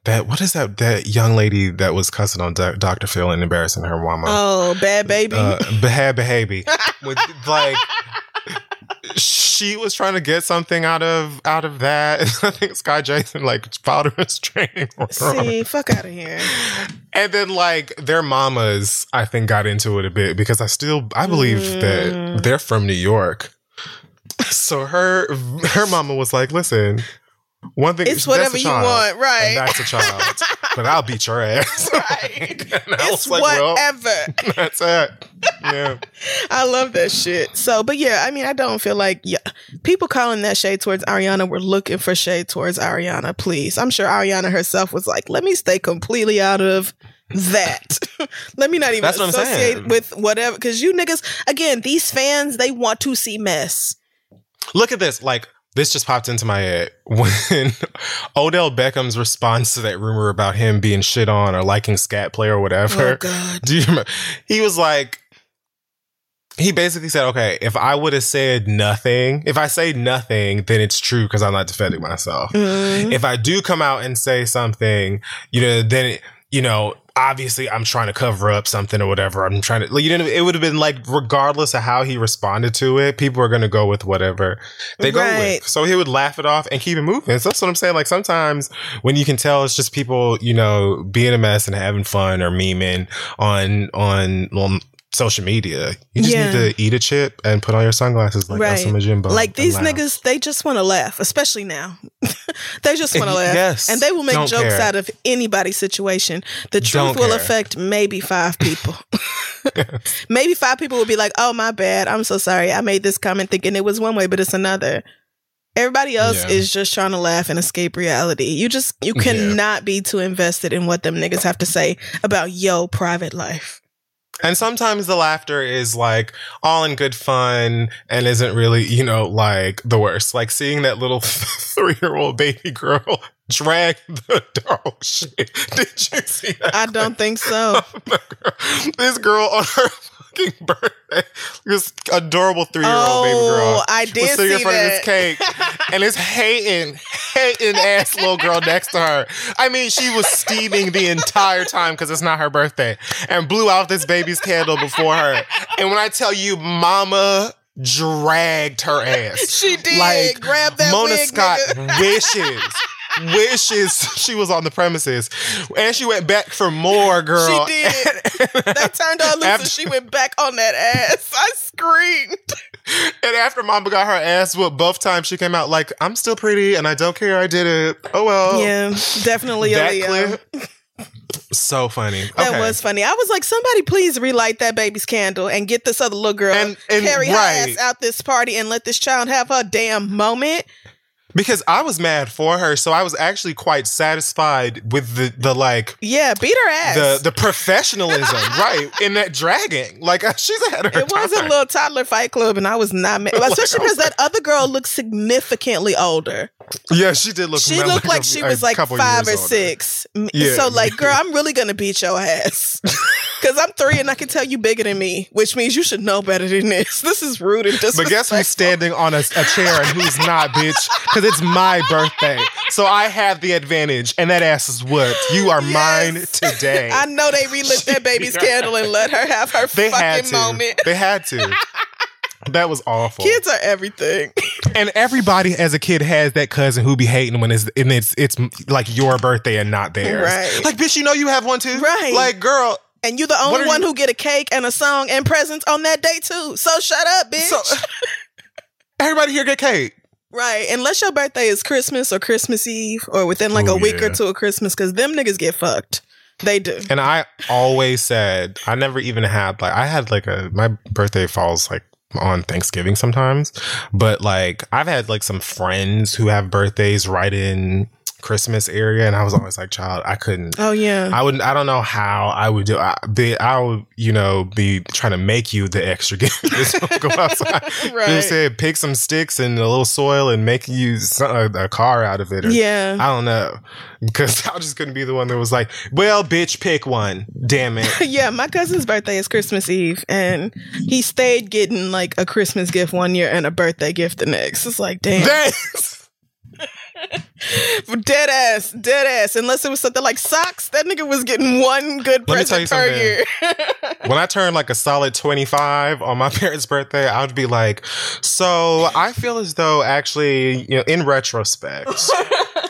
S1: that what is that that young lady that was cussing on Do- Dr. Phil and embarrassing her mama.
S2: Oh, Bhad Bhabie.
S1: uh, behave, behavior. [LAUGHS] With like, she was trying to get something out of out of that. [LAUGHS] I think Skai Jackson like filed a [LAUGHS] restraining order.
S2: see, fuck out of here.
S1: And then like their mamas, I think got into it a bit because I still I believe
S2: Mm.
S1: that they're from New York. So her her mama was like, "Listen, One thing,
S2: It's whatever you want, right.
S1: And that's a child, [LAUGHS] but I'll beat your ass. [LAUGHS]
S2: Right. [LAUGHS] It's
S1: like, well,
S2: whatever. [LAUGHS]
S1: that's it. Yeah.
S2: I love that shit. So, but yeah, I mean, I don't feel like yeah, people calling that shade towards Ariana were looking for shade towards Ariana. Please, I'm sure Ariana herself was like, "Let me stay completely out of that. Let me not even
S1: That's
S2: associate with whatever." Because you niggas, again, these fans, they want to see mess.
S1: Look at this. Like, this just popped into my head [LAUGHS] when Odell Beckham's response to that rumor about him being shit on or liking scat play or whatever.
S2: Oh [LAUGHS] God.
S1: Do you remember? He was like, he basically said, okay, if I would have said nothing, if I say nothing, then it's true because I'm not defending myself.
S2: Mhm.
S1: If I do come out and say something, you know, then, it, you know, obviously I'm trying to cover up something or whatever. I'm trying to, you know, it would have been like, regardless of how he responded to it, people are going to go with whatever they go with. So he would laugh it off and keep it moving. So that's what I'm saying. Like sometimes when you can tell it's just people, you know, being a mess and having fun or memeing on, on, on social media, you just
S2: Yeah.
S1: need to eat a chip and put on your sunglasses like
S2: Right.
S1: Elsa Majimbo.
S2: Like these niggas, they just want to laugh, especially now. [LAUGHS] they just want to [LAUGHS] laugh.
S1: Yes.
S2: And they will make
S1: Don't
S2: jokes
S1: care.
S2: out of anybody's situation. The truth
S1: Don't
S2: will
S1: care.
S2: affect maybe five people. [LAUGHS] maybe five people will be like, oh, my bad. I'm so sorry. I made this comment thinking it was one way, but it's another. Everybody else
S1: Yeah.
S2: is just trying to laugh and escape reality. You just, you
S1: Yeah.
S2: cannot be too invested in what them niggas have to say about yo private life.
S1: And sometimes the laughter is like all in good fun and isn't really, you know, like the worst. Like seeing that little [LAUGHS] three year old baby girl [LAUGHS] drag the dog [LAUGHS] shit. Did you see that?
S2: I don't think so.
S1: this girl on her fucking [LAUGHS] birthday, this adorable three year old baby oh, girl.
S2: Oh, I
S1: was
S2: did
S1: sitting in
S2: see
S1: front of
S2: that.
S1: this cake and this hating, hating ass little girl next to her. I mean, she was steaming the entire time because it's not her birthday and blew out this baby's candle before her. And when I tell you, mama dragged her ass.
S2: She did.
S1: Like,
S2: Grab that
S1: Mona
S2: wig,
S1: Scott
S2: nigga.
S1: wishes. Wishes she was on the premises, and she went back for more, girl.
S2: She did. They turned her loose
S1: After-
S2: and she went back on that ass. I screamed.
S1: And after Mama got her ass whooped both times, she came out like, "I'm still pretty, and I don't care. I did it. Oh well."
S2: yeah, definitely oh,
S1: that
S2: Leo.
S1: clip. [LAUGHS] So funny.
S2: That
S1: Okay.
S2: was funny. I was like, somebody please relight that baby's candle and get this other little girl,
S1: And- and-
S2: carry her ass out this party and let this child have her damn moment.
S1: Because I was mad for her, so I was actually quite satisfied with the the like
S2: Yeah, beat her ass.
S1: the the professionalism, [LAUGHS] right? In that dragging, like [LAUGHS] she's had her.
S2: it was a little toddler fight club, and I was not mad. [LAUGHS] Especially because that other girl looked significantly older.
S1: Yeah, she did look.
S2: She
S1: like
S2: looked like
S1: a-
S2: she was like five or six.
S1: Yeah.
S2: So like, girl, I'm really gonna beat your ass [LAUGHS] because I'm three and I can tell you bigger than me, which means you should know better than this. [LAUGHS] This is rude and disrespectful.
S1: But guess who's standing on a, a chair and who's not, bitch? Because it's my birthday. So I have the advantage, and that ass is whooped. You are mine today. [LAUGHS]
S2: I know they relit that baby's candle and let her have her
S1: they had
S2: fucking moment.
S1: They had to. That was awful.
S2: Kids are everything. [LAUGHS]
S1: And everybody as a kid has that cousin who be hating when it's and it's it's like your birthday and not theirs.
S2: Right.
S1: Like, bitch, you know you have one too.
S2: Right.
S1: Like, girl.
S2: And you're the only one
S1: you-
S2: who get a cake and a song and presents on that day too. So shut up, bitch.
S1: So [LAUGHS] everybody here get cake.
S2: right. Unless your birthday is Christmas or Christmas Eve or within like
S1: Oh,
S2: a week
S1: yeah.
S2: or two of Christmas, because them niggas get fucked. They do.
S1: And I always said I never even had like I had like a my birthday falls like on Thanksgiving sometimes, but like I've had like some friends who have birthdays right in Christmas area, and I was always like, child, I couldn't.
S2: Oh yeah.
S1: I wouldn't. I don't know how I would do. I, be, I would, you know, be trying to make you the extra gift. [LAUGHS] Go outside. [LAUGHS] You know what I'm
S2: Right.
S1: saying? Pick some sticks and a little soil and make you some, a, a car out of it. Or,
S2: yeah.
S1: I don't know. Because [LAUGHS] I just couldn't be the one that was like, well, bitch, pick one. Damn it.
S2: yeah, my cousin's birthday is Christmas Eve, and he stayed getting like a Christmas gift one year and a birthday gift the next. It's like, damn,
S1: Thanks.
S2: Dead ass, dead ass. Unless it was something like socks, that nigga was getting one good
S1: Let me tell you
S2: present per
S1: something.
S2: year. [LAUGHS]
S1: When I turned like a solid 25 on my [LAUGHS] parents' birthday, I would be like, so I feel as though actually, you know, in retrospect,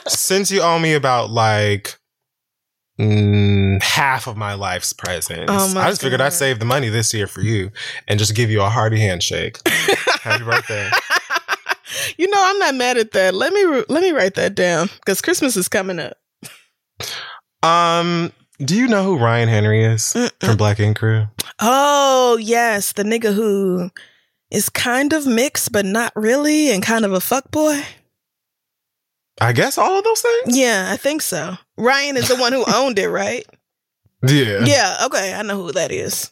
S1: since you owe me about like mm, half of my life's presents,
S2: Oh my
S1: I just figured I'd save the money this year for you and just give you a hearty handshake. Happy birthday. [LAUGHS]
S2: you know, I'm not mad at that. Let me let me write that down because Christmas is coming up.
S1: Um, do you know who Ryan Henry is
S2: Mm-mm.
S1: from Black Ink Crew?
S2: Oh yes, the nigga who is kind of mixed but not really, and kind of a fuck boy.
S1: I guess all of those things.
S2: Yeah, I think so. Ryan is the one who [LAUGHS] owned it, right?
S1: Yeah.
S2: Yeah. Okay, I know who that is.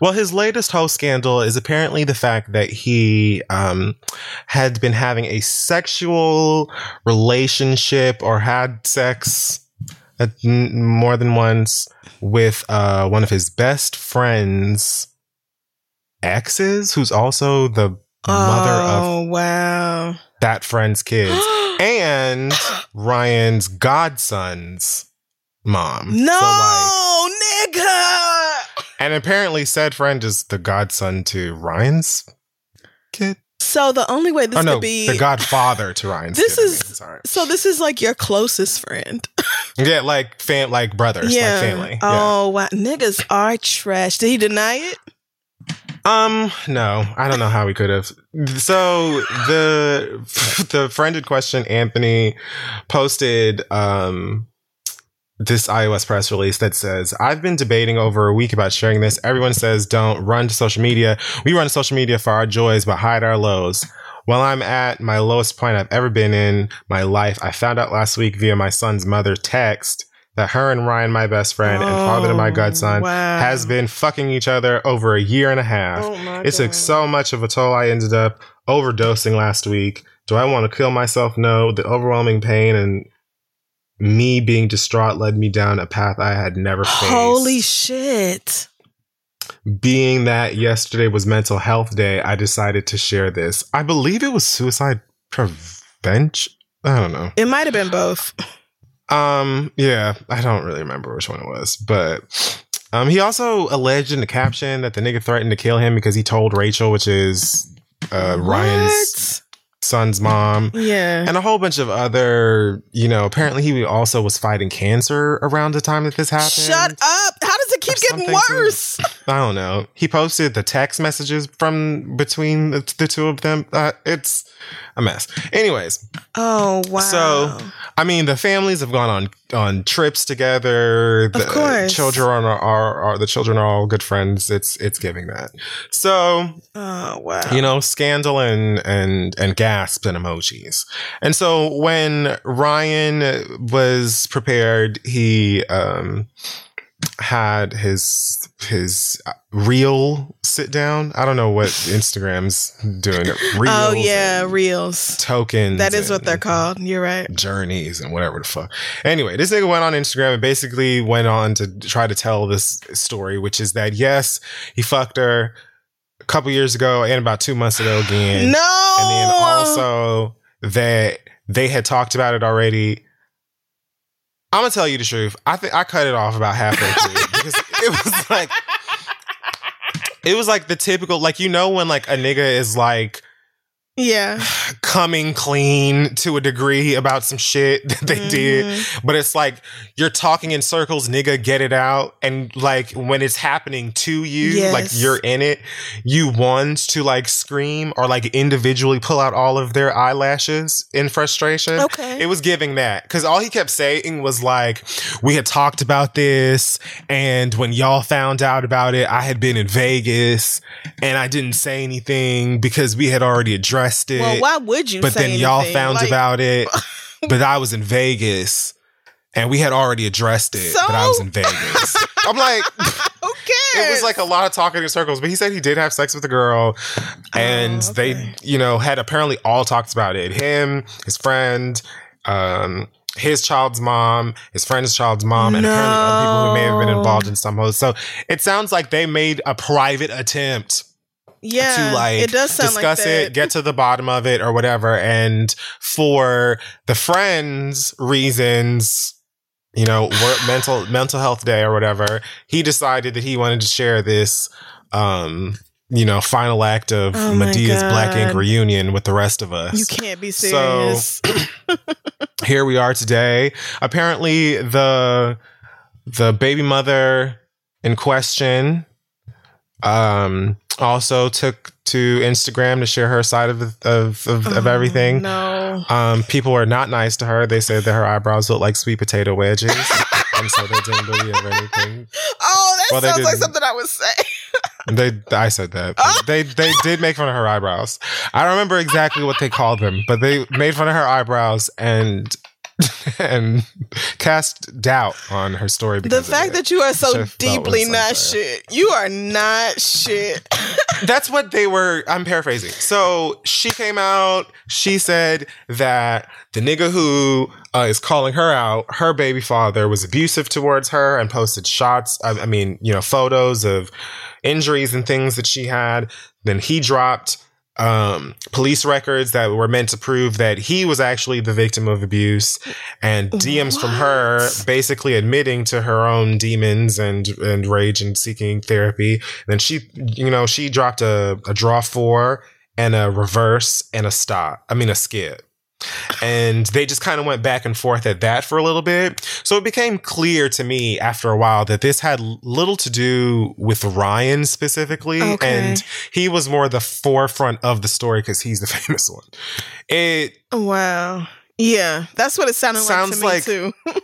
S1: Well, his latest whole scandal is apparently the fact that he um, had been having a sexual relationship or had sex uh, more than once with uh, one of his best friends' exes, who's also the mother of
S2: oh wow.
S1: that friend's kids, [GASPS] and [GASPS] Ryan's godson's mom.
S2: no,
S1: So, like,
S2: nigga.
S1: And apparently, said friend is the godson to Ryan's kid.
S2: So the only way this
S1: oh no,
S2: could be
S1: the godfather to Ryan's. [LAUGHS]
S2: This
S1: kid, I
S2: is-
S1: mean, sorry.
S2: so this is like your closest friend. [LAUGHS]
S1: Yeah, like fam, like brothers, like family.
S2: Oh wow, niggas are trash. Did he deny it?
S1: Um, no, I don't know how we could have. So the [LAUGHS] the friend in question, Anthony, posted um this iOS press release that says, I've been debating over a week about sharing this. Everyone says don't run to social media. We run to social media for our joys, but hide our lows. While I'm at my lowest point I've ever been in my life, I found out last week via my son's mother text that her and Ryan, my best friend and father to my
S2: Oh,
S1: godson,
S2: wow.
S1: has been fucking each other over a year and a half.
S2: Oh
S1: It took so much of a toll. I ended up overdosing last week. Do I want to kill myself? No. The overwhelming pain and me being distraught led me down a path I had never faced.
S2: Holy shit.
S1: Being that yesterday was mental health day, I decided to share this. I believe it was suicide prevention. I don't know.
S2: It might have been both.
S1: Um, yeah, I don't really remember which one it was, but um, he also alleged in the caption that the nigga threatened to kill him because he told Rachel, which is uh, Ryan's son's mom,
S2: Yeah.
S1: and a whole bunch of other, you know, apparently he also was fighting cancer around the time that this happened.
S2: Shut up. Does it keep getting worse?
S1: I don't know. He posted the text messages from between the, the two of them. Uh, it's a mess. Anyways,
S2: Oh wow.
S1: So, I mean, the families have gone on on trips together. The
S2: course.
S1: children are, are are the children are all good friends. It's it's giving that. So
S2: Oh wow.
S1: you know, scandal and and and gasps and emojis. And so when Ryan was prepared, he um had his his uh, real sit down. I don't know what Instagram's doing. [LAUGHS] Oh, reels
S2: oh yeah, reels.
S1: tokens.
S2: That is what they're called. You're right.
S1: journeys and whatever the fuck. Anyway, this nigga went on Instagram and basically went on to try to tell this story, which is that yes, he fucked her a couple years ago and about two months ago again. [GASPS]
S2: no.
S1: And then also that they had talked about it already. I'm gonna tell you the truth. I think I cut it off about halfway through [LAUGHS] because it was like it was like the typical like you know when like a nigga is like
S2: Yeah. [SIGHS]
S1: coming clean to a degree about some shit [LAUGHS] that they did.
S2: Mhm.
S1: But it's like you're talking in circles, nigga, get it out. And like when it's happening to you,
S2: Yes.
S1: like you're in it, you want to like scream or like individually pull out all of their eyelashes in frustration.
S2: Okay.
S1: It was giving that because all he kept saying was like, "We had talked about this, and when y'all found out about it, I had been in Vegas, and I didn't say anything because we had already addressed it.
S2: well, why would you?
S1: but
S2: say
S1: then y'all found
S2: Like,
S1: about it, [LAUGHS] but I was in Vegas, and we had already addressed it, but I was in Vegas. [LAUGHS] I'm like, [LAUGHS]
S2: Who cares?
S1: it was like a lot of talking in circles, but he said he did have sex with a girl, and
S2: Oh,
S1: they, you know, had apparently all talked about it. Him, his friend, um, his child's mom, his friend's child's mom, and apparently other people who may have been involved in some way. So it sounds like they made a private attempt
S2: yeah,
S1: to like
S2: it does sound
S1: discuss
S2: like that.
S1: it, get to the bottom of it, or whatever. And for the friends' reasons, you know, work, [SIGHS] mental mental health day or whatever, he decided that he wanted to share this, um, you know, final act of
S2: Oh
S1: Madea's Black Ink reunion with the rest of us.
S2: You can't be serious.
S1: So-
S2: serious. [COUGHS] [LAUGHS]
S1: Here we are today. Apparently, the the baby mother in question um, also took to Instagram to share her side of of, of, of
S2: Oh,
S1: everything.
S2: No.
S1: Um, people were not nice to her. They said that her eyebrows looked like sweet potato wedges, [LAUGHS] and so they didn't believe anything.
S2: Oh, that
S1: Well,
S2: sounds like something I would say. [LAUGHS]
S1: They, I said that.
S2: Oh.
S1: They, they did make fun of her eyebrows. I don't remember exactly what they called them, but they made fun of her eyebrows and [LAUGHS] and cast doubt on her story.
S2: The
S1: because of
S2: fact that you are so
S1: Which I felt
S2: deeply not shit. You are not shit. [LAUGHS]
S1: that's what they were. I'm paraphrasing. So she came out. She said that the nigga who uh, is calling her out, her baby father, was abusive towards her and posted shots. I, I mean, you know, photos of injuries and things that she had. Then he dropped um, police records that were meant to prove that he was actually the victim of abuse, and DMs from her basically admitting to her own demons and and rage and seeking therapy. then she, you know, she dropped a, a draw four and a reverse and a stop. I mean, a skip. And they just kind of went back and forth at that for a little bit. So it became clear to me after a while that this had little to do with Ryan specifically.
S2: Okay.
S1: And he was more the forefront of the story because he's the [LAUGHS] famous one. It
S2: Wow. Yeah, that's what it sounded
S1: Sounds
S2: like to me
S1: like-
S2: too.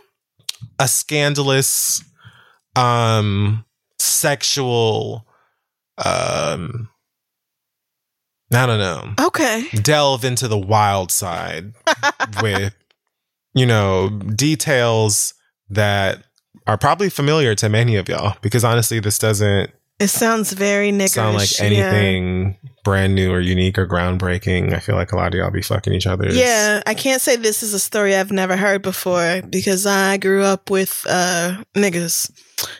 S1: a scandalous um sexual um I don't know.
S2: Okay.
S1: Delve into the wild side [LAUGHS] with you know details that are probably familiar to many of y'all because honestly this doesn't
S2: It sounds very niggerish.
S1: sound like
S2: yeah.
S1: anything brand new or unique or groundbreaking. I feel like a lot of y'all be fucking each other.
S2: Yeah, I can't say this is a story I've never heard before because I grew up with uh niggas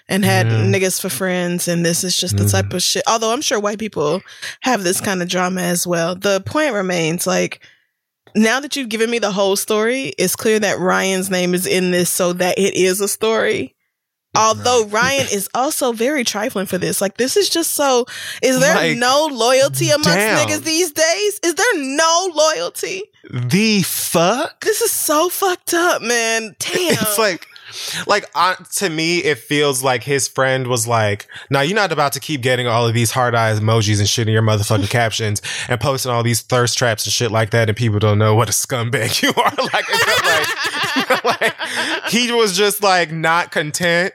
S2: and had
S1: Yeah.
S2: niggas for friends and this is just the
S1: Mhm.
S2: type of shit. Although I'm sure white people have this kind of drama as well. The point remains like now that you've given me the whole story, it's clear that Ryan's name is in this so that it is a story. Although [LAUGHS] Ryan is also very trifling for this. Like this is just so is there
S1: Like,
S2: no loyalty amongst
S1: damn.
S2: niggas these days? Is there no loyalty?
S1: The fuck?
S2: This is so fucked up, man. [LAUGHS] Damn.
S1: It's like, like uh, to me, it feels like his friend was like, "Now you're not about to keep getting all of these hard eyes emojis and shit in your motherfucking captions and posting all these thirst traps and shit like that, and people don't know what a scumbag [LAUGHS] you are." like, like, [LAUGHS] like he was just like not content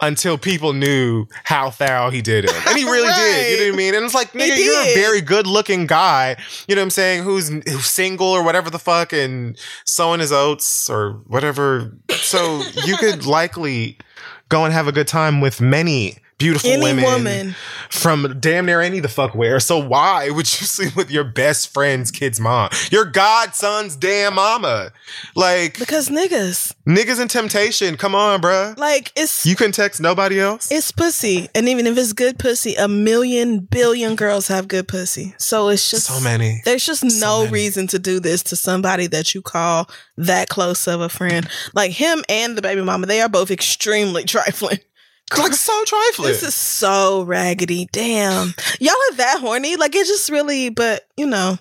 S1: until people knew how foul he did it, and he really did. You know what I mean? And it's like, nigga, you're a very good looking guy. You know what I'm saying? Who's, who's single or whatever the fuck, and sowing his oats or whatever. So you could [LAUGHS] likely go and have a good time with many beautiful
S2: Any
S1: women
S2: woman.
S1: from damn near any the fuck where. So why would you [LAUGHS] sleep with your best friend's kid's mom? Your godson's damn mama. Like
S2: Because niggas.
S1: niggas in temptation. Come on, bruh.
S2: Like it's
S1: You can text nobody else.
S2: it's pussy. And even if it's good pussy, a million billion girls have good pussy. So it's just
S1: so many.
S2: There's just no
S1: many.
S2: reason to do this to somebody that you call that close of a friend. Like him and the baby mama, they are both extremely [LAUGHS] trifling.
S1: Like so trifling.
S2: This is so raggedy. Damn. Y'all are that horny. Like it's just really, but you know,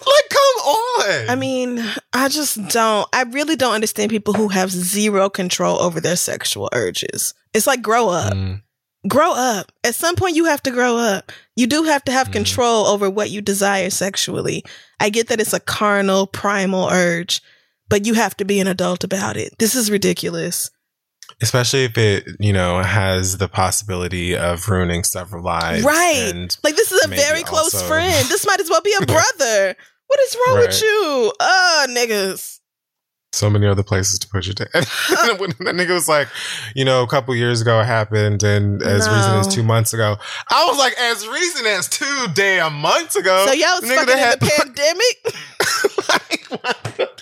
S1: like come on.
S2: I mean, I just don't, I really don't understand people who have zero control over their sexual urges. It's like grow up.
S1: Mm.
S2: Grow up. At some point, you have to grow up. You do have to have
S1: Mhm.
S2: control over what you desire sexually. I get that it's a carnal, primal urge, but you have to be an adult about it. This is ridiculous.
S1: Especially if it you know has the possibility of ruining several lives
S2: Right.
S1: and
S2: Like, this is a very close
S1: also-
S2: friend. This might as well be a [LAUGHS] brother. what is wrong with you? Oh, niggas.
S1: so many other places to put your dad. [LAUGHS] [LAUGHS] when that nigga was like, you know, a couple years ago it happened, and as recent as two months ago, I was like, as recent as two damn months ago.
S2: So y'all was
S1: nigga
S2: fucking in
S1: that
S2: the pandemic?
S1: like, what?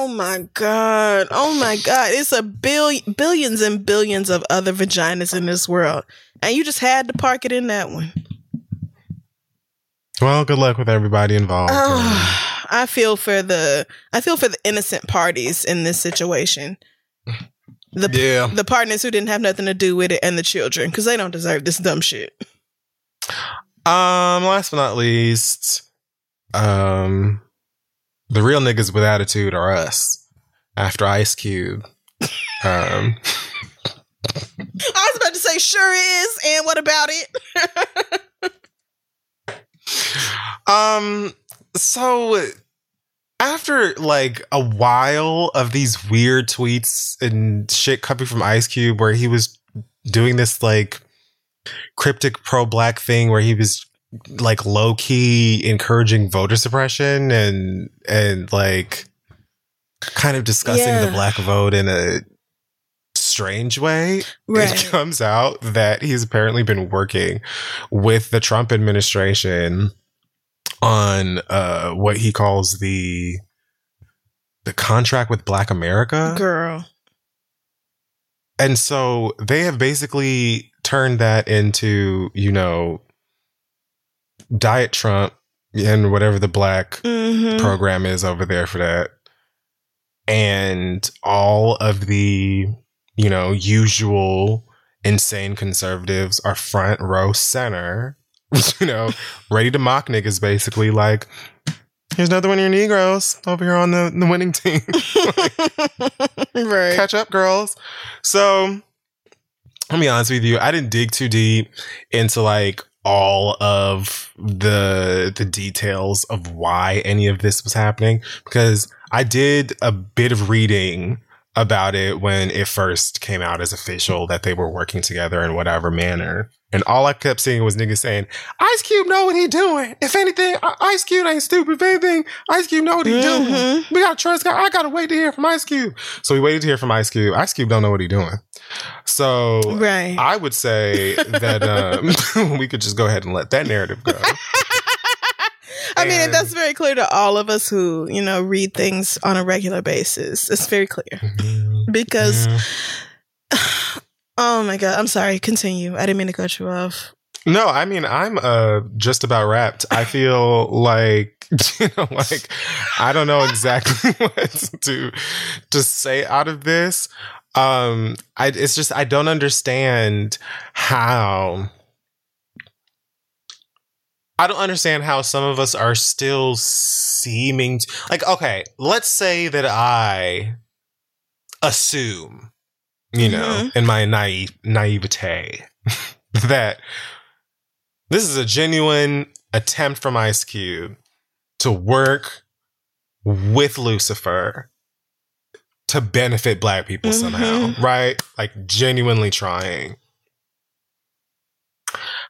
S2: Oh my god! Oh my god! It's a billion, billions and billions of other vaginas in this world, and you just had to park it in that one.
S1: well, good luck with everybody involved.
S2: Oh, I feel for the I feel for the innocent parties in this situation. The
S1: yeah.
S2: the partners who didn't have nothing to do with it, and the children because they don't deserve this dumb shit.
S1: Um. Last but not least, um, the real niggas with attitude are us. After Ice Cube, um,
S2: I was about to say sure is, and what about it? [LAUGHS]
S1: Um, so after like a while of these weird tweets and shit coming from Ice Cube, where he was doing this like cryptic pro black thing where he was like low key encouraging voter suppression and and like kind of discussing
S2: Yeah.
S1: the black vote in a strange way. It comes out that he's apparently been working with the Trump administration on uh what he calls the the contract with Black America.
S2: Girl.
S1: And so they have basically turned that into, you know, Diet Trump and whatever the black
S2: Mm-hmm.
S1: program is over there for that. And all of the, you know, usual insane conservatives are front row center, [LAUGHS] you know, ready to mock niggas basically like, here's another one of your Negroes over here on the, the winning team. [LAUGHS]
S2: right.
S1: catch up, girls. So, me be honest with you. I didn't dig too deep into like all of the the details of why any of this was happening because I did a bit of reading about it when it first came out as official that they were working together in whatever manner. And all I kept seeing was niggas saying, Ice Cube know what he doing. If anything, Ice Cube ain't stupid. If anything, Ice Cube know what he doing.
S2: Mhm.
S1: We gotta trust God. I gotta wait to hear from Ice Cube. So we waited to hear from Ice Cube. Ice Cube don't know what he doing. So
S2: Right.
S1: I would say that um, [LAUGHS] we could just go ahead and let that narrative go. [LAUGHS]
S2: I mean,
S1: And-
S2: that's very clear to all of us who, you know, read things on a regular basis. It's very clear. Because,
S1: Yeah. [SIGHS]
S2: oh my God, I'm sorry. Continue. I didn't mean to cut you off.
S1: No, I mean I'm uh just about wrapped. I feel [LAUGHS] like [LAUGHS] you know, like I don't know exactly [LAUGHS] what to to say out of this. Um, I it's just I don't understand how. I don't understand how some of us are still seeming to, like okay. Let's say that I assume, you know, mm-hmm. in my naive naivete, [LAUGHS] that this is a genuine attempt from Ice Cube to work with Lucifer to benefit black people somehow, mm-hmm. right? Like genuinely trying.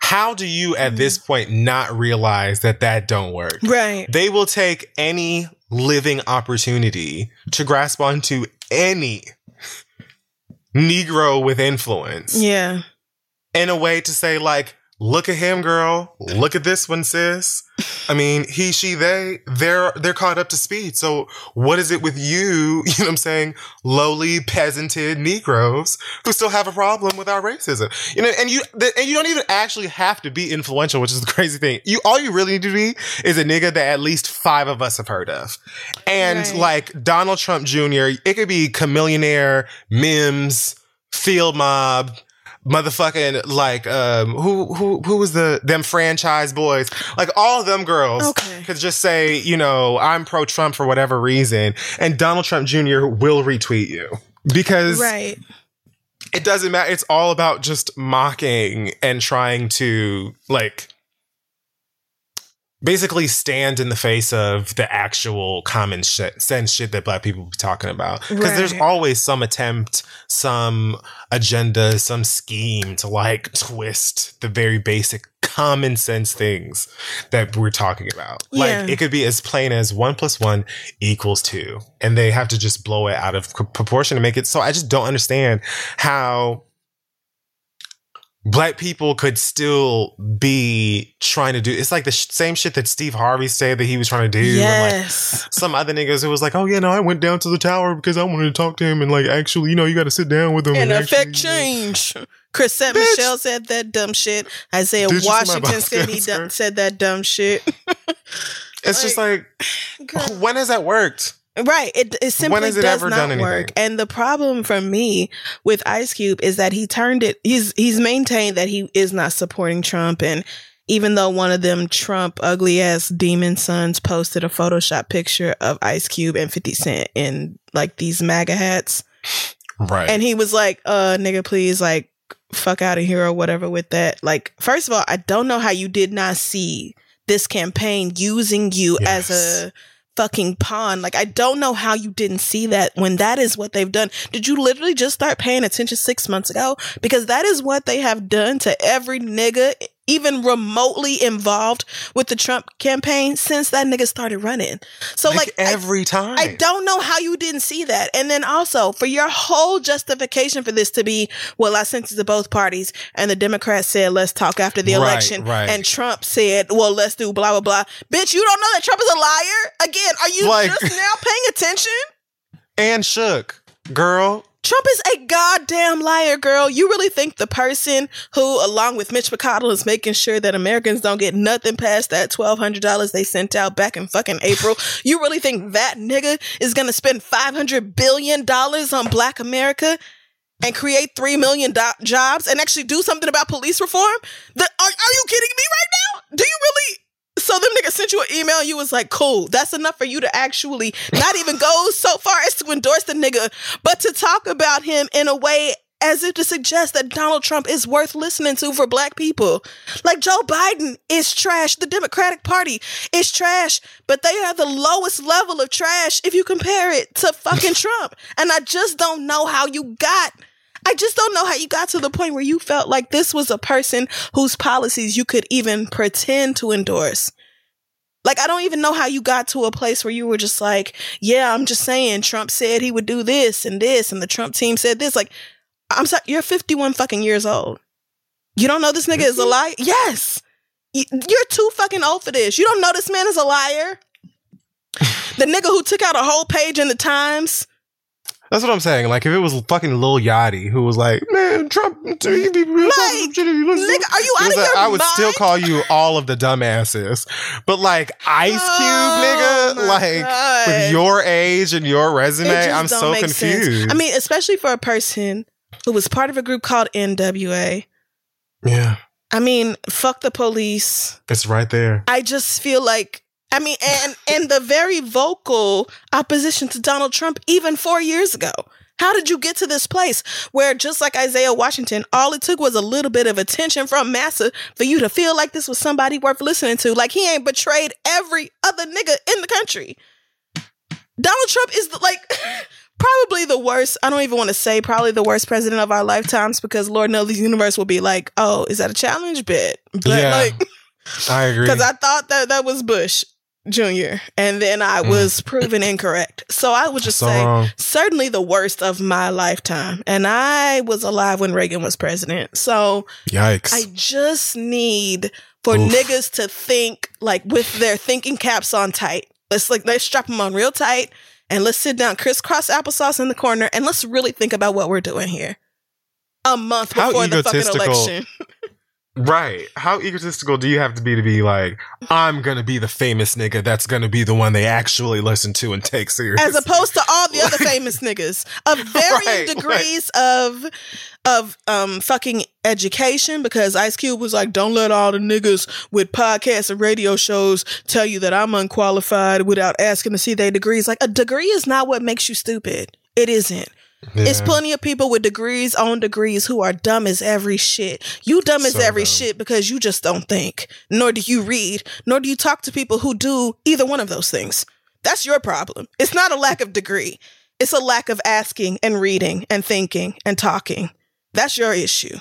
S1: How do you at this mm-hmm. point not realize that that don't work?
S2: Right.
S1: They will take any living opportunity to grasp onto any Negro with influence
S2: Yeah.
S1: in a way to say like look at him girl. Look at this one sis. I mean he she they they're they're caught up to speed. So what is it with you [LAUGHS] you know what i'm saying lowly peasanted negroes who still have a problem with our racism? You know and you, and you don't even actually have to be influential which is the crazy thing. You all you really need to be is a nigga that at least five of us have heard of. And
S2: Right.
S1: like donald trump jr it could be Chamillionaire mims field mob motherfucking like um who who who was the them Franchize Boyz like all them girls
S2: Okay.
S1: could just say you know i'm pro trump for whatever reason and donald trump jr will retweet you because
S2: Right.
S1: it doesn't matter it's all about just mocking and trying to like basically stand in the face of the actual common shit, sense shit that black people be talking about. Because there's always some attempt, some agenda, some scheme to like twist the very basic common sense things that we're talking about.
S2: Yeah.
S1: Like it could be as plain as one plus one equals two. And they have to just blow it out of proportion to make it. So I just don't understand how black people could still be trying to do it's like the sh- same shit that Steve Harvey said that he was trying to do and like
S2: Yes.
S1: some other niggas who was like oh yeah no I went down to the tower because I wanted to talk to him and like actually you know you got to sit down with him
S2: and
S1: actually,
S2: affect
S1: you know."
S2: change. Chrisette
S1: Bitch.
S2: Michele said that dumb shit. Isaiah
S1: Did you see my
S2: Washington said he done, said that dumb shit. [LAUGHS]
S1: it's just like [SIGHS] when has that worked
S2: Right. It, it simply
S1: When has it
S2: does not
S1: anything?
S2: work. And the problem for me with Ice Cube is that he turned it he's he's maintained that he is not supporting Trump and even though one of them Trump ugly ass demon sons posted a Photoshop picture of Ice Cube and 50 Cent in like these MAGA hats.
S1: right
S2: And he was like, uh, nigga, please, like, fuck out of here or whatever with that. Like, first of all, I don't know how you did not see this campaign using you
S1: Yes.
S2: as a fucking pawn. Like I don't know how you didn't see that when that is what they've done. Did you literally just start paying attention 6 months ago? Because that is what they have done to every nigga even remotely involved with the Trump campaign since that nigga started running. So like, I-
S1: every time.
S2: I don't know how you didn't see that. And then also for your whole justification for this to be, well, I sent it to both parties and the Democrats said, let's talk after the
S1: Right,
S2: election.
S1: right.
S2: And Trump said, well, let's do blah, blah, blah. Bitch, you don't know that Trump is a liar? Again, are you
S1: Like-
S2: just now paying attention? [LAUGHS]
S1: and shook, girl.
S2: Trump is a goddamn liar, girl. You really think the person who, along with Mitch McConnell, is making sure that Americans don't get nothing past that twelve hundred dollars they sent out back in fucking April? you really think that nigga is gonna spend five hundred billion dollars on Black America and create three million do- jobs and actually do something about police reform? The, are, are you kidding me right now? Do you really? So them niggas sent you an email. You was like, cool. That's enough for you to actually not even go so far as to endorse the nigga, but to talk about him in a way as if to suggest that Donald Trump is worth listening to for black people. Like Joe Biden is trash. The Democratic Party is trash, but they are the lowest level of trash if you compare it to fucking [LAUGHS] Trump. And I just don't know how you got I just don't know how you got to the point where you felt like this was a person whose policies you could even pretend to endorse. Like, I don't even know how you got to a place where you were just like, yeah, I'm just saying Trump said he would do this and this, and the Trump team said this. Like, I'm sorry, you're 51 fucking years old. You don't know this nigga is a liar? Yes. You're too fucking old for this. You don't know this man is a liar? [LAUGHS] the nigga who took out a whole page in the Times.
S1: That's what I'm saying. Like, if it was fucking Lil Yachty who was like, "Man, Trump, he be real
S2: Like,
S1: shit if you listen to
S2: Nigga, are you out of
S1: like,
S2: your
S1: I would
S2: mind?
S1: still call you all of the dumbasses. But like Ice oh Cube,
S2: Oh,
S1: nigga, like
S2: God.
S1: with your age and your resume, I'm so
S2: make sense.
S1: confused.
S2: I mean, especially for a person who was part of a group called NWA.
S1: yeah,
S2: I mean, fuck the police.
S1: it's right there.
S2: I just feel like I mean, and and the very vocal opposition to Donald Trump even four years ago. How did you get to this place where, just like Isaiah Washington, all it took was a little bit of attention from Massa for you to feel like this was somebody worth listening to? Like he ain't betrayed every other nigga in the country. Donald Trump is the, like [LAUGHS] probably the worst. I don't even want to say probably the worst president of our lifetimes because Lord knows the universe will be like, oh, is that a challenge bit? But
S1: Yeah.
S2: like.
S1: I agree. [LAUGHS]
S2: because I thought that that was Bush Jr. and then I
S1: Mm.
S2: was proven incorrect. So I would just
S1: so
S2: say
S1: wrong.
S2: certainly the worst of my lifetime, and I was alive when Reagan was president. So
S1: Yikes.
S2: I just need for
S1: Oof.
S2: niggas to think like with their thinking caps on tight. Let's like let's strap them on real tight and let's sit down crisscross applesauce in the corner and let's really think about what we're doing here. A month before the fucking election. [LAUGHS]
S1: right. How egotistical do you have to be to be like, I'm gonna be the famous nigga that's gonna be the one they actually listen to and take seriously?
S2: as opposed to all the other [LAUGHS] famous niggas of varying
S1: Right,
S2: degrees of of um fucking education because Ice Cube was like, don't let all the niggas with podcasts and radio shows tell you that I'm unqualified without asking to see their degrees. Like a degree is not what makes you stupid. It isn't. It's plenty of people with degrees on degrees who are dumb as every shit. You dumb as
S1: So
S2: every
S1: dumb.
S2: shit because you just don't think, nor do you read, nor do you talk to people who do either one of those things. That's your problem. It's not a lack of degree. It's a lack of asking and reading and thinking and talking. That's your issue.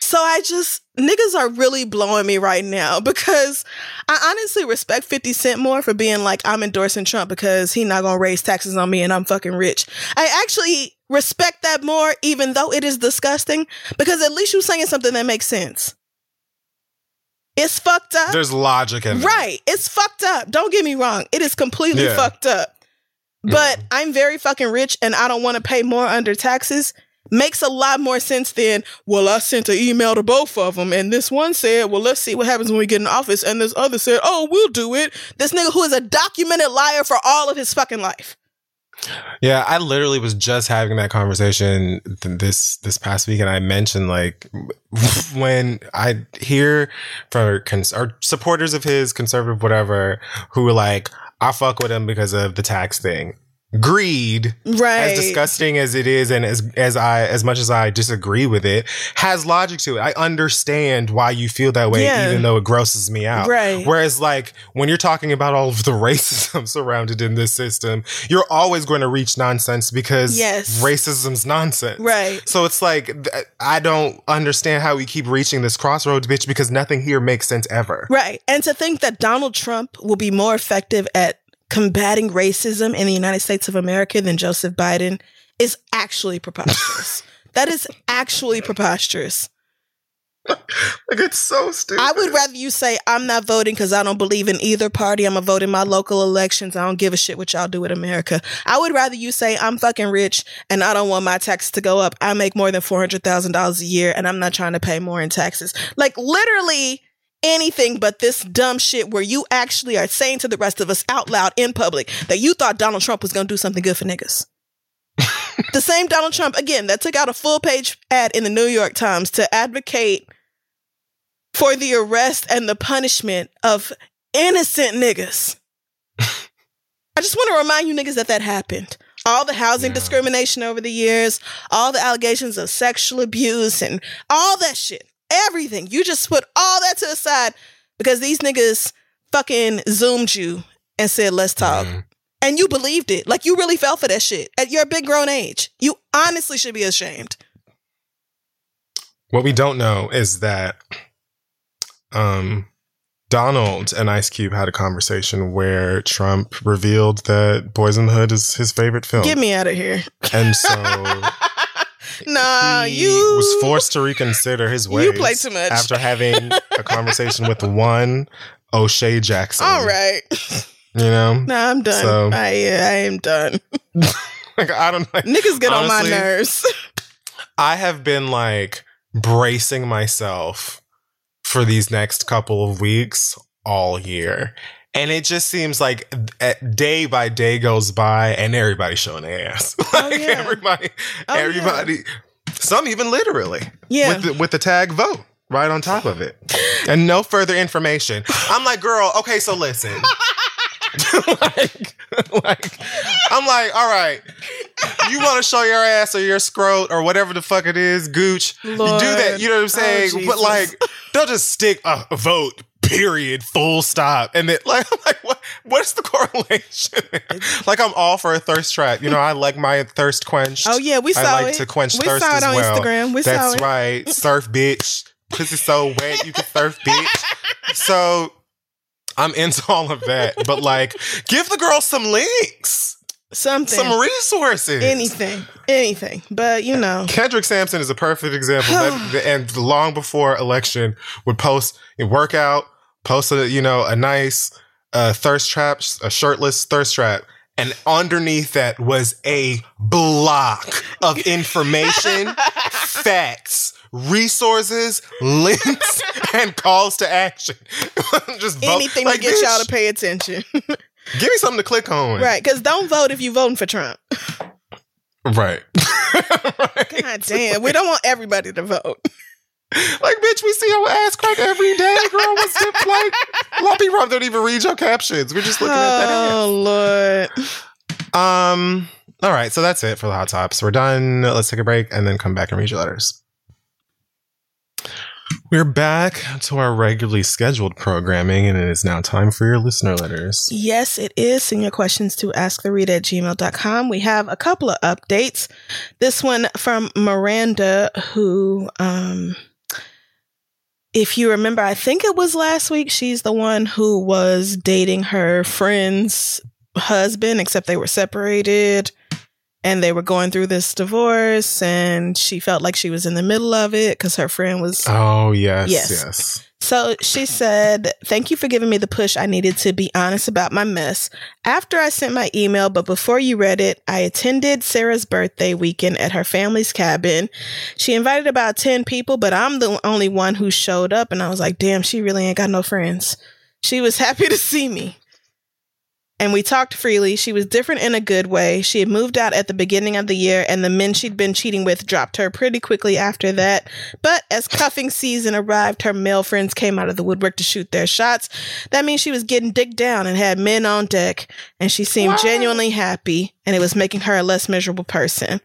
S2: So I just niggas are really blowing me right now because I honestly respect 50 Cent more for being like I'm endorsing Trump because he not going to raise taxes on me and I'm fucking rich. I actually respect that more even though it is disgusting because at least you're saying something that makes sense. It's fucked up.
S1: There's logic in it.
S2: Right. It's fucked up. Don't get me wrong. It is completely
S1: Yeah.
S2: fucked up. But I'm very fucking rich and I don't want to pay more under taxes. Makes a lot more sense than, well, I sent an email to both of them. And this one said, well, let's see what happens when we get in office. And this other said, oh, we'll do it. This nigga who is a documented liar for all of his fucking life.
S1: Yeah, I literally was just having that conversation th- this this past week, and I mentioned like [LAUGHS] when I hear from cons- or supporters of his conservative whatever who were like, "I fuck with him because of the tax thing." Greed
S2: right.
S1: as disgusting as it is and as as I as much as I disagree with it has logic to it. I understand why you feel that way
S2: Yeah.
S1: even though it grosses me out.
S2: Right.
S1: Whereas like when you're talking about all of the [LAUGHS] racism surrounded in this system, you're always going to reach nonsense because
S2: Yes.
S1: racism's nonsense.
S2: Right.
S1: So it's like I don't understand how we keep reaching this crossroads bitch because nothing here makes sense ever.
S2: Right. And to think that Donald Trump will be more effective at combating racism in the United States of America than Joseph Biden is actually preposterous. [LAUGHS] that is actually preposterous.
S1: Like it's so stupid.
S2: I would rather you say, I'm not voting because I don't believe in either party. I'm to vote in my local elections. I don't give a shit what y'all do with America. I would rather you say, I'm fucking rich and I don't want my taxes to go up. I make more than $400,000 a year and I'm not trying to pay more in taxes. Like literally anything but this dumb shit where you actually are saying to the rest of us out loud in public that you thought Donald Trump was going to do something good for niggas. [LAUGHS] the same Donald Trump, again, that took out a full page ad in the New York Times to advocate for the arrest and the punishment of innocent niggas. [LAUGHS] I just want to remind you niggas that that happened. All the housing
S1: Yeah.
S2: discrimination over the years, all the allegations of sexual abuse and all that shit. Everything. You just put all that to the side because these niggas fucking zoomed you and said, let's talk.
S1: Mhm.
S2: And you believed it. Like you really fell for that shit at your big grown age. You honestly should be ashamed.
S1: What we don't know is that um, Donald and Ice Cube had a conversation where Trump revealed that Boyz n the Hood is his favorite film.
S2: Get me out of here.
S1: and [LAUGHS] so
S2: nah,
S1: he
S2: you
S1: was forced to reconsider his ways
S2: You play too much.
S1: after having [LAUGHS] a conversation with one O'Shea Jackson.
S2: All right.
S1: You know?
S2: Nah, I'm done.
S1: So-
S2: I I am done. [LAUGHS]
S1: Like I don't like
S2: Niggas get on my nerves.
S1: I have been like bracing myself for these next couple of weeks all year. And it just seems like uh, day by day goes by and everybody's showing their ass. [LAUGHS]
S2: Oh, yeah.
S1: everybody,
S2: Oh, yeah.
S1: everybody, some even literally
S2: Yeah.
S1: with the, with the tag vote right on top of it. And no further information. I'm like, girl, okay, so listen. [LAUGHS] like, [LAUGHS] like, I'm like, all right, you want to show your ass or your scrot or whatever the fuck it is, gooch. You do that, you know what I'm saying?
S2: Oh,
S1: but like, they'll just stick a vote, period, full stop. And then, [LAUGHS] like, I'm like, what, what's the correlation? like, I'm all for a thirst trap. You know, I like my thirst quenched.
S2: Oh yeah, we saw
S1: I like
S2: it.
S1: to quench
S2: we
S1: thirst
S2: saw it
S1: as
S2: on
S1: well.
S2: Instagram. We saw
S1: That's
S2: it.
S1: right. [LAUGHS] Surf bitch. Pussy so wet you can surf bitch. So I'm into all of that. But like, [LAUGHS] give the girl some links,
S2: Something.
S1: some resources.
S2: anything. Anything. But you know.
S1: Kendrick Sampson is a perfect example. that, [SIGHS] and long before election, would post a workout, post a you know a nice uh, thirst trap, a shirtless thirst trap, and underneath that was a block of information, [LAUGHS] facts, resources, links, [LAUGHS] and calls to action. [LAUGHS] Just vote.
S2: Anything
S1: Like,
S2: to get y'all to pay attention.
S1: Give me something to click on.
S2: right. Because don't vote if you're voting for Trump.
S1: Right. right.
S2: God damn. We don't want everybody to vote.
S1: Like, bitch, we see your ass crack every day, girl. What's the [LAUGHS] like? Of people don't even read your captions. We're just looking at that
S2: Oh Lord.
S1: Um. All right, so that's it for the hot tops. We're done. Let's take a break and then come back and read your letters. We're back to our regularly scheduled programming, and it is now time for your listener letters.
S2: Yes, it is. Send your questions to asktheread at gmail.com. We have a couple of updates. This one from Miranda, who, um, if you remember, I think it was last week, she's the one who was dating her friend's husband, except they were separated and they were going through this divorce, and she felt like she was in the middle of it because her friend was
S1: Oh yes,
S2: Yes.
S1: yes.
S2: so she said, Thank you for giving me the push I needed to be honest about my mess. After I sent my email, but before you read it, I attended Sarah's birthday weekend at her family's cabin. She invited about 10 people, but I'm the only one who showed up. And I was like, Damn, she really ain't got no friends. She was happy [LAUGHS] to see me. And we talked freely. She was different in a good way. She had moved out at the beginning of the year, and the men she'd been cheating with dropped her pretty quickly after that. But as cuffing season arrived, her male friends came out of the woodwork to shoot their shots. That means she was getting dick down and had men on deck, and she seemed
S1: What?
S2: genuinely happy, and it was making her a less miserable person.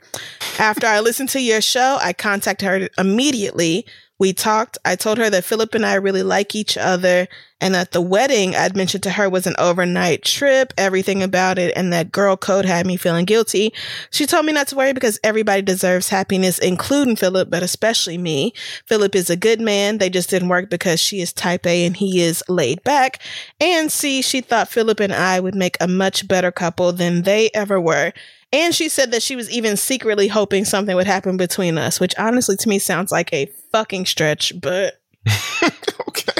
S2: After I listened to your show, I contacted her immediately. We talked. I told her that Philip and I really like each other and that the wedding I'd mentioned to her was an overnight trip, everything about it, and that girl code had me feeling guilty. She told me not to worry because everybody deserves happiness, including Philip, but especially me. Philip is a good man. They just didn't work because she is type A and he is laid back. And C, she thought Philip and I would make a much better couple than they ever were. And she said that she was even secretly hoping something would happen between us, which honestly to me sounds like a fucking stretch, but [LAUGHS]
S1: okay.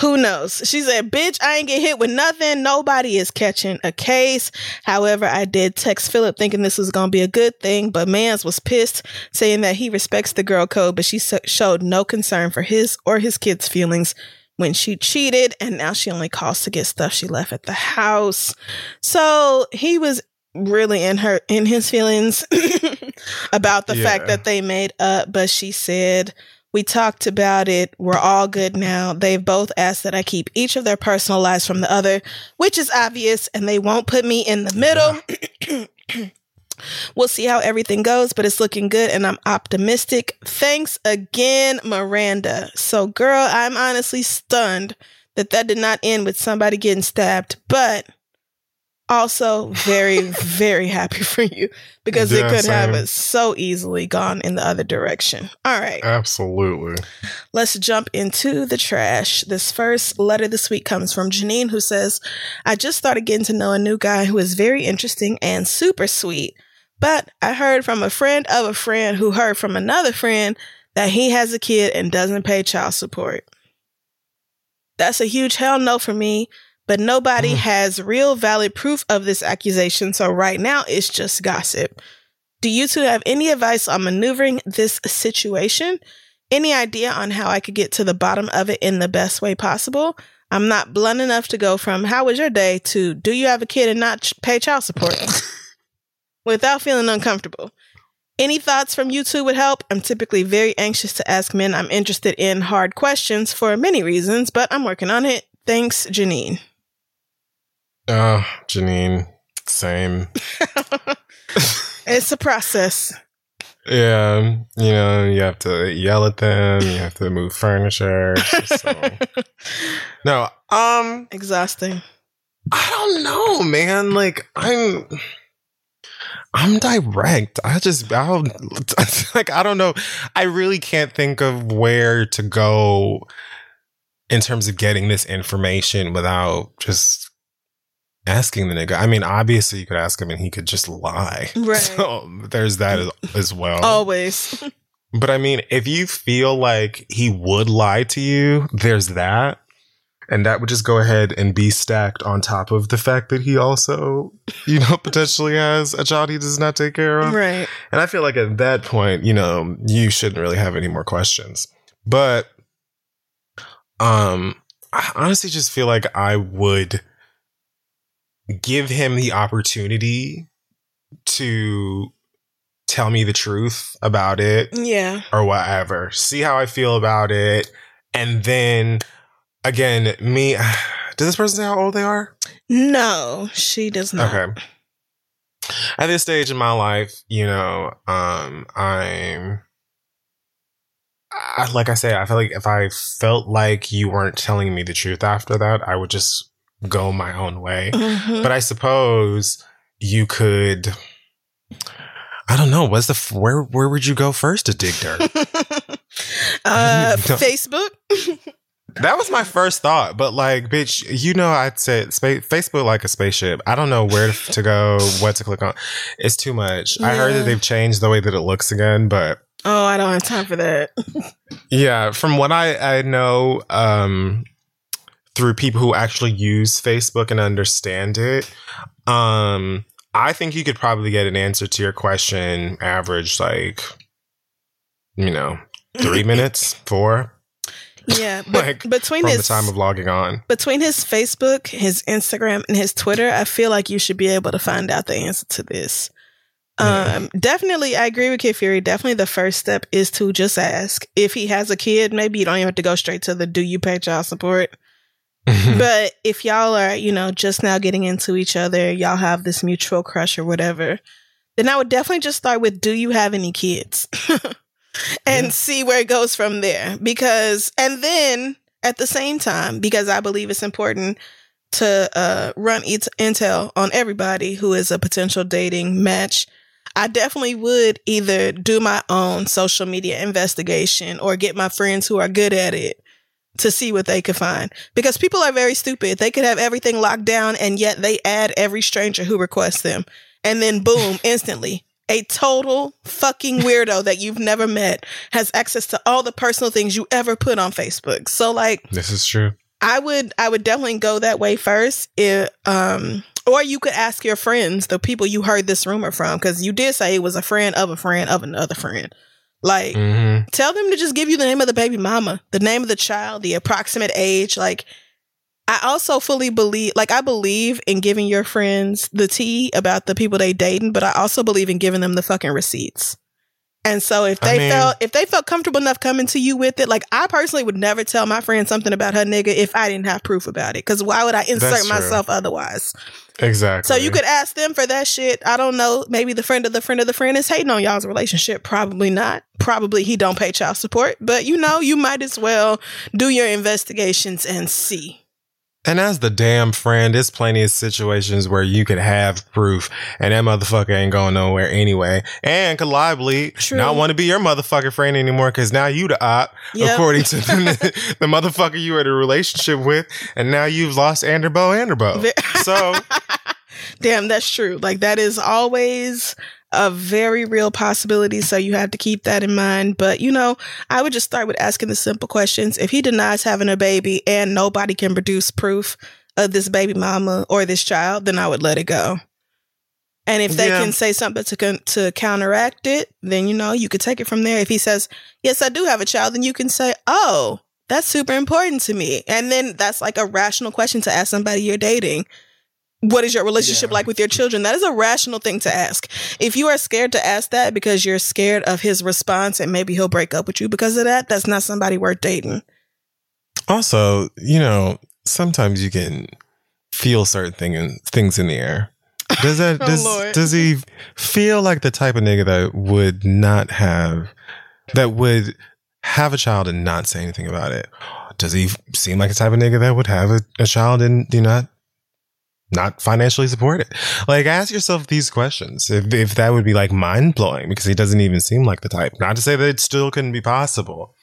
S2: who knows? She said, Bitch, I ain't get hit with nothing. Nobody is catching a case. However, I did text Philip thinking this was going to be a good thing, but Mans was pissed, saying that he respects the girl code, but she so- showed no concern for his or his kids' feelings when she cheated, and now she only calls to get stuff she left at the house. So he was really in her in his feelings [LAUGHS] about the fact that they made up, but she said we talked about it. We're all good now. They've both asked that I keep each of their personal lives from the other, which is obvious, and they won't put me in the middle. [CLEARS THROAT] we'll see how everything goes, but it's looking good and I'm optimistic. Thanks again, Miranda. So, girl, I'm honestly stunned that that did not end with somebody getting stabbed, but also very, [LAUGHS] very happy for you because it
S1: Yeah,
S2: could have so easily gone in the other direction. All right.
S1: Absolutely.
S2: Let's jump into the trash. This first letter this week comes from Janine, who says, I just started getting to know a new guy who is very interesting and super sweet. But I heard from a friend of a friend who heard from another friend that he has a kid and doesn't pay child support. That's a huge hell no for me, but nobody
S1: Mm.
S2: has real valid proof of this accusation. So right now it's just gossip. Do you two have any advice on maneuvering this situation? Any idea on how I could get to the bottom of it in the best way possible? I'm not blunt enough to go from how was your day to do you have a kid and not ch- pay child support [LAUGHS] without feeling uncomfortable. Any thoughts from you two would help. I'm typically very anxious to ask men I'm interested in hard questions for many reasons, but I'm working on it. Thanks, Janine.
S1: Uh, Janine, same. [LAUGHS]
S2: It's a process.
S1: Yeah, you know, you have to yell at them, you have to move furniture. So. [LAUGHS] no, um,
S2: Exhausting.
S1: I don't know, man. Like I'm I'm direct. I just I'll [LAUGHS] like I don't know. I really can't think of where to go in terms of getting this information without just asking the nigga. I mean, obviously you could ask him and he could just lie. [LAUGHS]
S2: Right.
S1: So there's that as, [LAUGHS] as well.
S2: Always. [LAUGHS]
S1: But I mean, if you feel like he would lie to you, there's that. And that would just go ahead and be stacked on top of the fact that he also, you know, potentially has a child he does not take care of.
S2: right.
S1: And I feel like at that point, you know, you shouldn't really have any more questions. But um I honestly just feel like I would give him the opportunity to tell me the truth about it
S2: Yeah.
S1: or whatever. See how I feel about it. And then again, me [SIGHS] does this person say how old they are?
S2: No, she does not.
S1: Okay. At this stage in my life, you know, um, I'm I, like I say, I feel like if I felt like you weren't telling me the truth after that, I would just go my own way.
S2: Mhm.
S1: But I suppose you could I don't know, what's the where where would you go first to dig dirt? [LAUGHS]
S2: uh, [LAUGHS] Facebook. [LAUGHS]
S1: That was my first thought, but like, bitch, you know, I'd say spa- Facebook like a spaceship. I don't know where to go, what to click on. It's too much. I heard that they've changed the way that it looks again, but
S2: Oh, I don't have time for that.
S1: yeah, from what I I know, um, through people who actually use Facebook and understand it, um, I think you could probably get an answer to your question average like, you know, three [LAUGHS] minutes, four.
S2: Yeah, [LAUGHS] but
S1: like
S2: between his
S1: the time of logging on.
S2: between his Facebook, his Instagram, and his Twitter, I feel like you should be able to find out the answer to this. Um, definitely, I agree with Kid Fury. Definitely, the first step is to just ask if he has a kid. Maybe you don't even have to go straight to the "Do you pay child support?" [LAUGHS] but if y'all are, you know, just now getting into each other, y'all have this mutual crush or whatever, then I would definitely just start with do you have any kids? [LAUGHS] and
S1: Yeah.
S2: see where it goes from there. Because, and then at the same time, because I believe it's important to uh, run it- intel on everybody who is a potential dating match. I definitely would either do my own social media investigation or get my friends who are good at it to see what they could find. Because people are very stupid. They could have everything locked down and yet they add every stranger who requests them. And then boom, [LAUGHS] instantly, a total fucking weirdo that you've never met has access to all the personal things you ever put on Facebook. So like
S1: this is true.
S2: I would I would definitely go that way first. If, um or you could ask your friends, the people you heard this rumor from, because you did say it was a friend of a friend of another friend. Like
S1: hmm
S2: tell them to just give you the name of the baby mama, the name of the child, the approximate age. Like, I also fully believe, like, I believe in giving your friends the tea about the people they dating, but I also believe in giving them the fucking receipts. And so if
S1: I
S2: they
S1: mean-
S2: felt if they felt comfortable enough coming to you with it, like I personally would never tell my friend something about her nigga if I didn't have proof about it. Because why would I insert myself otherwise?
S1: Exactly.
S2: So you could ask them for that shit. I don't know. Maybe the friend of the friend of the friend is hating on y'all's relationship. Probably not. Probably he don't pay child support. But you know, you might as well do your investigations and see.
S1: And as the damn friend, there's plenty of situations where you could have proof and that motherfucker ain't going nowhere anyway. And could liably
S2: True.
S1: not want to be your motherfucking friend anymore because now you the op,
S2: Yep.
S1: according to the, [LAUGHS] the motherfucker you had a relationship with. And now you've lost Anderbo Anderbo. So, [LAUGHS]
S2: Damn, that's true. Like that is always a very real possibility. So you have to keep that in mind. But you know, I would just start with asking the simple questions. If he denies having a baby and nobody can produce proof of this baby mama or this child, then I would let it go. And if they
S1: Yeah.
S2: can say something to to counteract it, then you know you could take it from there. If he says, "Yes, I do have a child," then you can say, "Oh, that's super important to me," and then that's like a rational question to ask somebody you're dating what is your relationship
S1: Yeah.
S2: like with your children? That is a rational thing to ask. If you are scared to ask that because you're scared of his response and maybe he'll break up with you because of that, that's not somebody worth dating.
S1: also, you know, sometimes you can feel certain thing in, things in the air. Does that [LAUGHS]
S2: Oh,
S1: does
S2: Lord.
S1: does he feel like the type of nigga that would not have that would have a child and not say anything about it? Does he seem like the type of nigga that would have a, a child and do not not financially supported. Like ask yourself these questions. If if that would be like mind blowing because he doesn't even seem like the type. Not to say that it still couldn't be possible.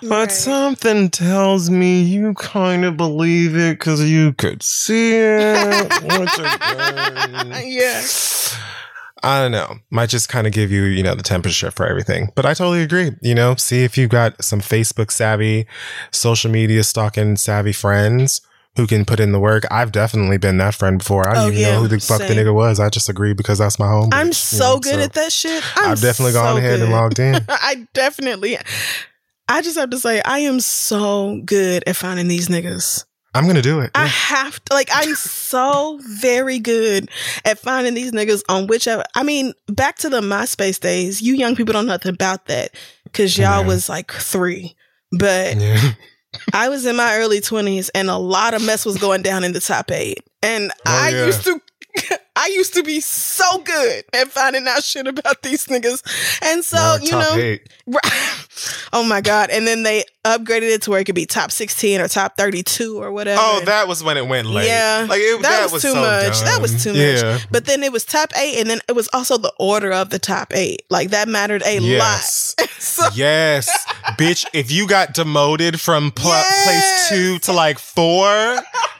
S1: But
S2: Right.
S1: something tells me you kind of believe it because you could see it. [LAUGHS]
S2: Yeah.
S1: I don't know. Might just kind of give you, you know, the temperature for everything. But I totally agree. You know, see if you've got some Facebook savvy, social media stalking savvy friends who can put in the work. I've definitely been that friend before. I didn't
S2: Oh,
S1: even
S2: yeah,
S1: know who the fuck the nigga was. I just agreed because that's my home.
S2: I'm so
S1: know,
S2: good
S1: so
S2: at that shit. I'm
S1: I've definitely
S2: so
S1: gone ahead and logged in. [LAUGHS]
S2: I definitely. I just have to say, I am so good at finding these niggas.
S1: I'm going to do it.
S2: I have to like I'm so very good at finding these niggas on whichever I mean, back to the MySpace days, you young people don't know nothing about that. Cause y'all
S1: Yeah.
S2: was like three. But
S1: Yeah. [LAUGHS]
S2: I was in my early twenties and a lot of mess was going down in the top eight. And
S1: Oh,
S2: I
S1: yeah.
S2: used to [LAUGHS] I used to be so good at finding out shit about these niggas. And so, you know, oh my God. And then they upgraded it to where it could be top 16 or top 32 or whatever.
S1: Oh, that was when it went late.
S2: Yeah.
S1: like it,
S2: That was too
S1: so
S2: much. That was
S1: dumb.
S2: too much.
S1: Yeah.
S2: But then it was top eight, and then it was also the order of the top eight. Like that mattered a
S1: Yes.
S2: lot. [LAUGHS] so,
S1: yes, bitch. If you got demoted from pl-
S2: Yes.
S1: place two to like four,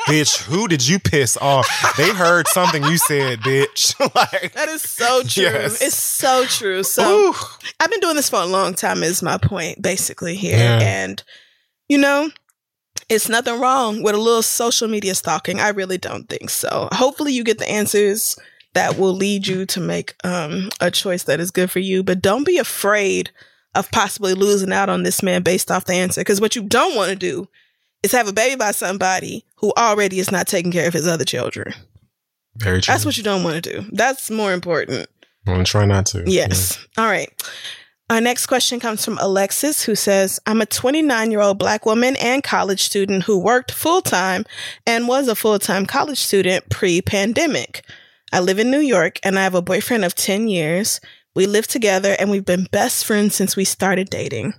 S1: bitch, who did you piss off? They heard something you said, bitch. [LAUGHS] like,
S2: that is so true.
S1: Yes.
S2: It's so true. So
S1: ooh.
S2: I've been doing this for a long time. Is my point basically here,
S1: Yeah.
S2: and you know. It's nothing wrong with a little social media stalking. I really don't think so. Hopefully, you get the answers that will lead you to make um, a choice that is good for you. But don't be afraid of possibly losing out on this man based off the answer. Because what you don't want to do is have a baby by somebody who already is not taking care of his other children.
S1: Very true.
S2: That's what you don't want to do. That's more important.
S1: I'm gonna try not to.
S2: Yes. All right. Our next question comes from Alexis, who says, I'm a 29 year old black woman and college student who worked full time and was a full time college student pre pandemic. I live in New York and I have a boyfriend of 10 years. We live together and we've been best friends since we started dating.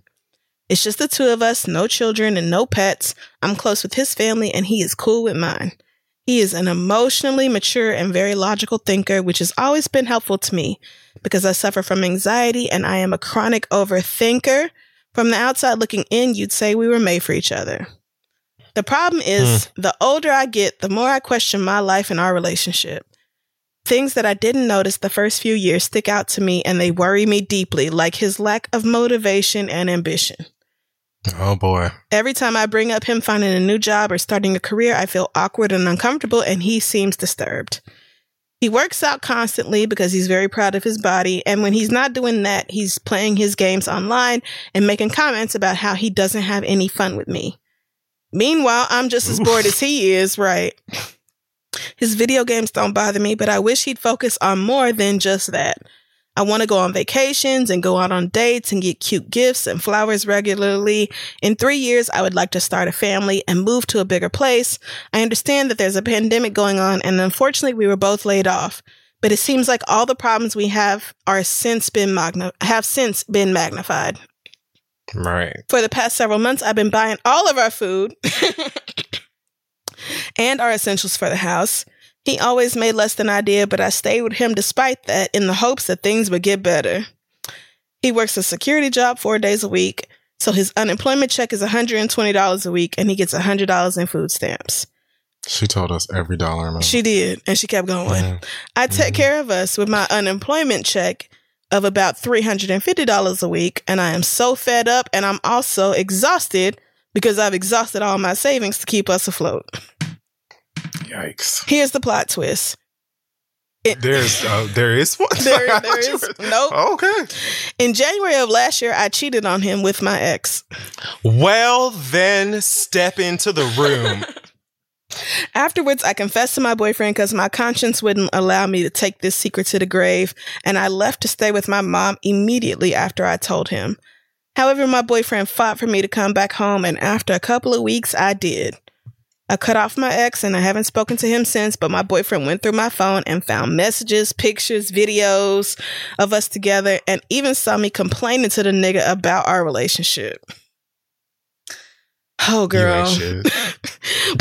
S2: It's just the two of us, no children and no pets. I'm close with his family and he is cool with mine. He is an emotionally mature and very logical thinker, which has always been helpful to me because I suffer from anxiety and I am a chronic overthinker. From the outside looking in, you'd say we were made for each other. The problem is, hmm. the older I get, the more I question my life and our relationship. Things that I didn't notice the first few years stick out to me and they worry me deeply, like his lack of motivation and ambition.
S1: Oh boy.
S2: Every time I bring up him finding a new job or starting a career, I feel awkward and uncomfortable, and he seems disturbed. He works out constantly because he's very proud of his body, and when he's not doing that, he's playing his games online and making comments about how he doesn't have any fun with me. Meanwhile, I'm just as
S1: Oof.
S2: bored as he is, right? His video games don't bother me, but I wish he'd focus on more than just that. I want to go on vacations and go out on dates and get cute gifts and flowers regularly. In three years, I would like to start a family and move to a bigger place. I understand that there's a pandemic going on and unfortunately we were both laid off. But it seems like all the problems we have are since been magna- have since been magnified.
S1: Right.
S2: For the past several months, I've been buying all of our food [LAUGHS] and our essentials for the house. He always made less than I did, but I stayed with him despite that in the hopes that things would get better. He works a security job four days a week, so his unemployment check is $120 a week and he gets $100 in food stamps.
S1: She told us every dollar amount.
S2: She did, and she kept going.
S1: Yeah.
S2: I take
S1: Mhm.
S2: care of us with my unemployment check of about $350 a week, and I am so fed up and I'm also exhausted because I've exhausted all my savings to keep us afloat.
S1: Yikes.
S2: Here's the plot twist. It- [LAUGHS]
S1: There's uh, there is one. [LAUGHS]
S2: There-
S1: I [LAUGHS]
S2: there
S1: thought you
S2: is-
S1: were-
S2: nope.
S1: Okay.
S2: In January of last year, I cheated on him with my ex.
S1: Well, then step into the room.
S2: Afterwards, I confessed to my boyfriend because my conscience wouldn't allow me to take this secret to the grave, and I left to stay with my mom immediately after I told him. However, my boyfriend fought for me to come back home, and after a couple of weeks, I did. I cut off my ex and I haven't spoken to him since, but my boyfriend went through my phone and found messages, pictures, videos of us together, and even saw me complaining to the nigga about our relationship. Oh, girl. [LAUGHS]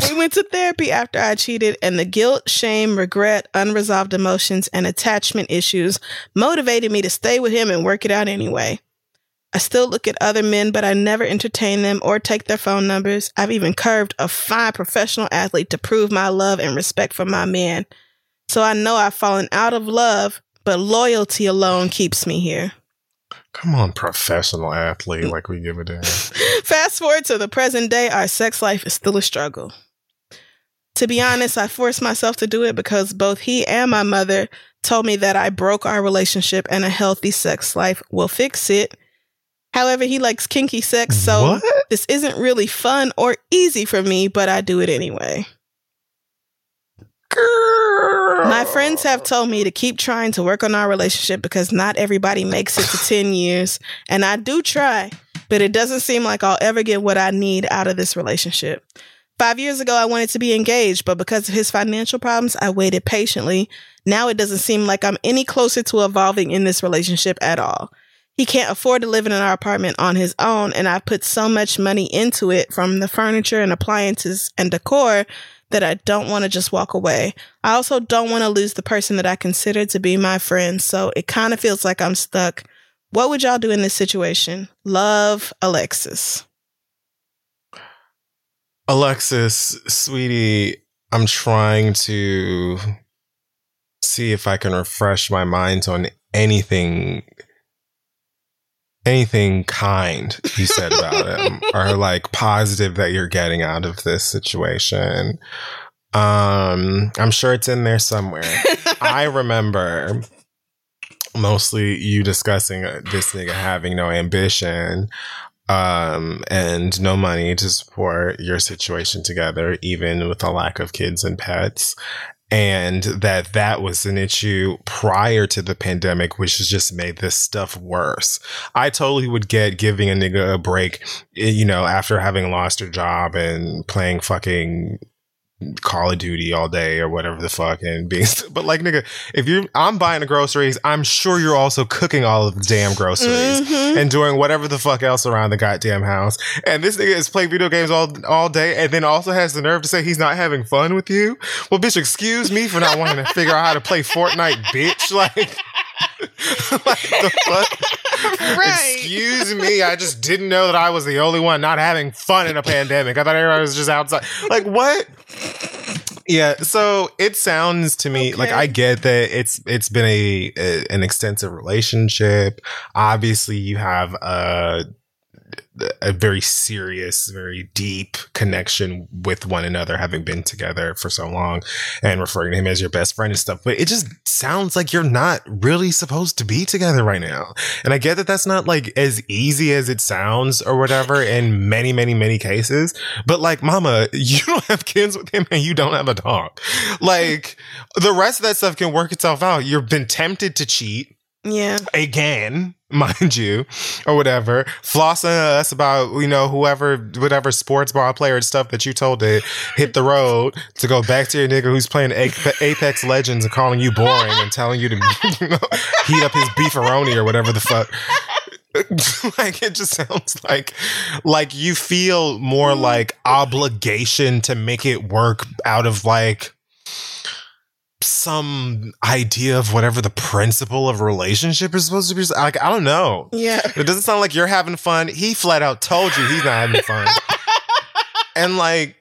S2: we went to therapy after I cheated, and the guilt, shame, regret, unresolved emotions, and attachment issues motivated me to stay with him and work it out anyway. I still look at other men, but I never entertain them or take their phone numbers. I've even curved a fine professional athlete to prove my love and respect for my man. So I know I've fallen out of love, but loyalty alone keeps me here.
S1: Come on, professional athlete. Mm. Like we give a damn. [LAUGHS]
S2: Fast forward to the present day, our sex life is still a struggle. To be honest, I forced myself to do it because both he and my mother told me that I broke our relationship and a healthy sex life will fix it. However, he likes kinky sex, so
S1: what?
S2: this isn't really fun or easy for me, but I do it anyway.
S1: Girl.
S2: My friends have told me to keep trying to work on our relationship because not everybody makes it to 10 years. And I do try, but it doesn't seem like I'll ever get what I need out of this relationship. Five years ago, I wanted to be engaged, but because of his financial problems, I waited patiently. Now it doesn't seem like I'm any closer to evolving in this relationship at all. He can't afford to live in our apartment on his own, and I put so much money into it from the furniture and appliances and decor that I don't want to just walk away. I also don't want to lose the person that I consider to be my friend, so it kind of feels like I'm stuck. What would y'all do in this situation? Love, Alexis.
S1: Alexis, sweetie, I'm trying to see if I can refresh my mind on anything anything kind you said about him [LAUGHS] or like positive that you're getting out of this situation. Um, I'm sure it's in there somewhere. I [LAUGHS] remember mostly you discussing uh, this nigga having no ambition um and no money to support your situation together even with a lack of kids and pets and that that was an issue prior to the pandemic which has just made this stuff worse. I totally would get giving a nigga a break eh, you know after having lost her job and playing fucking Call of Duty all day or whatever the fuck and being, but like nigga, if you, I'm buying the groceries, I'm sure you're also cooking all of the damn groceries
S2: Mhm.
S1: and doing whatever the fuck else around the goddamn house. And this nigga is playing video games all all day and then also has the nerve to say he's not having fun with you. Well, bitch, excuse me for not wanting to figure out how to play Fortnite, bitch. [LAUGHS] Like, [LAUGHS] like the fuck?
S2: Right.
S1: Excuse me, I just didn't know that I was the only one not having fun in a pandemic. I thought everybody was just outside. Like what? Yeah, so it sounds to me like I get that it's it's been a, a an extensive relationship. Obviously, you have a a very serious, very deep connection with one another, having been together for so long, and referring to him as your best friend and stuff. But it just sounds like you're not really supposed to be together right now. And I get that that's not like as easy as it sounds or whatever in many, many, many cases. But like, mama, [LAUGHS] you don't have kids with him and you don't have a dog. Like the rest of that stuff can work itself out. You've been tempted to cheat
S2: Yeah.
S1: again, [LAUGHS] mind you, or whatever, flossing us about, you know, whoever, whatever sports ball player and stuff that you told to hit the road to go back to your nigga who's playing Apex Legends and calling you boring and telling you to [LAUGHS] you know, heat up his beefaroni or whatever the fuck. [LAUGHS] like it just sounds like like you feel more mm. like obligation to make it work out of like some idea of whatever the principle of relationship is supposed to be. Like, I don't know.
S2: Yeah.
S1: It doesn't sound like you're having fun. He flat out told you he's not having fun. [LAUGHS] and like,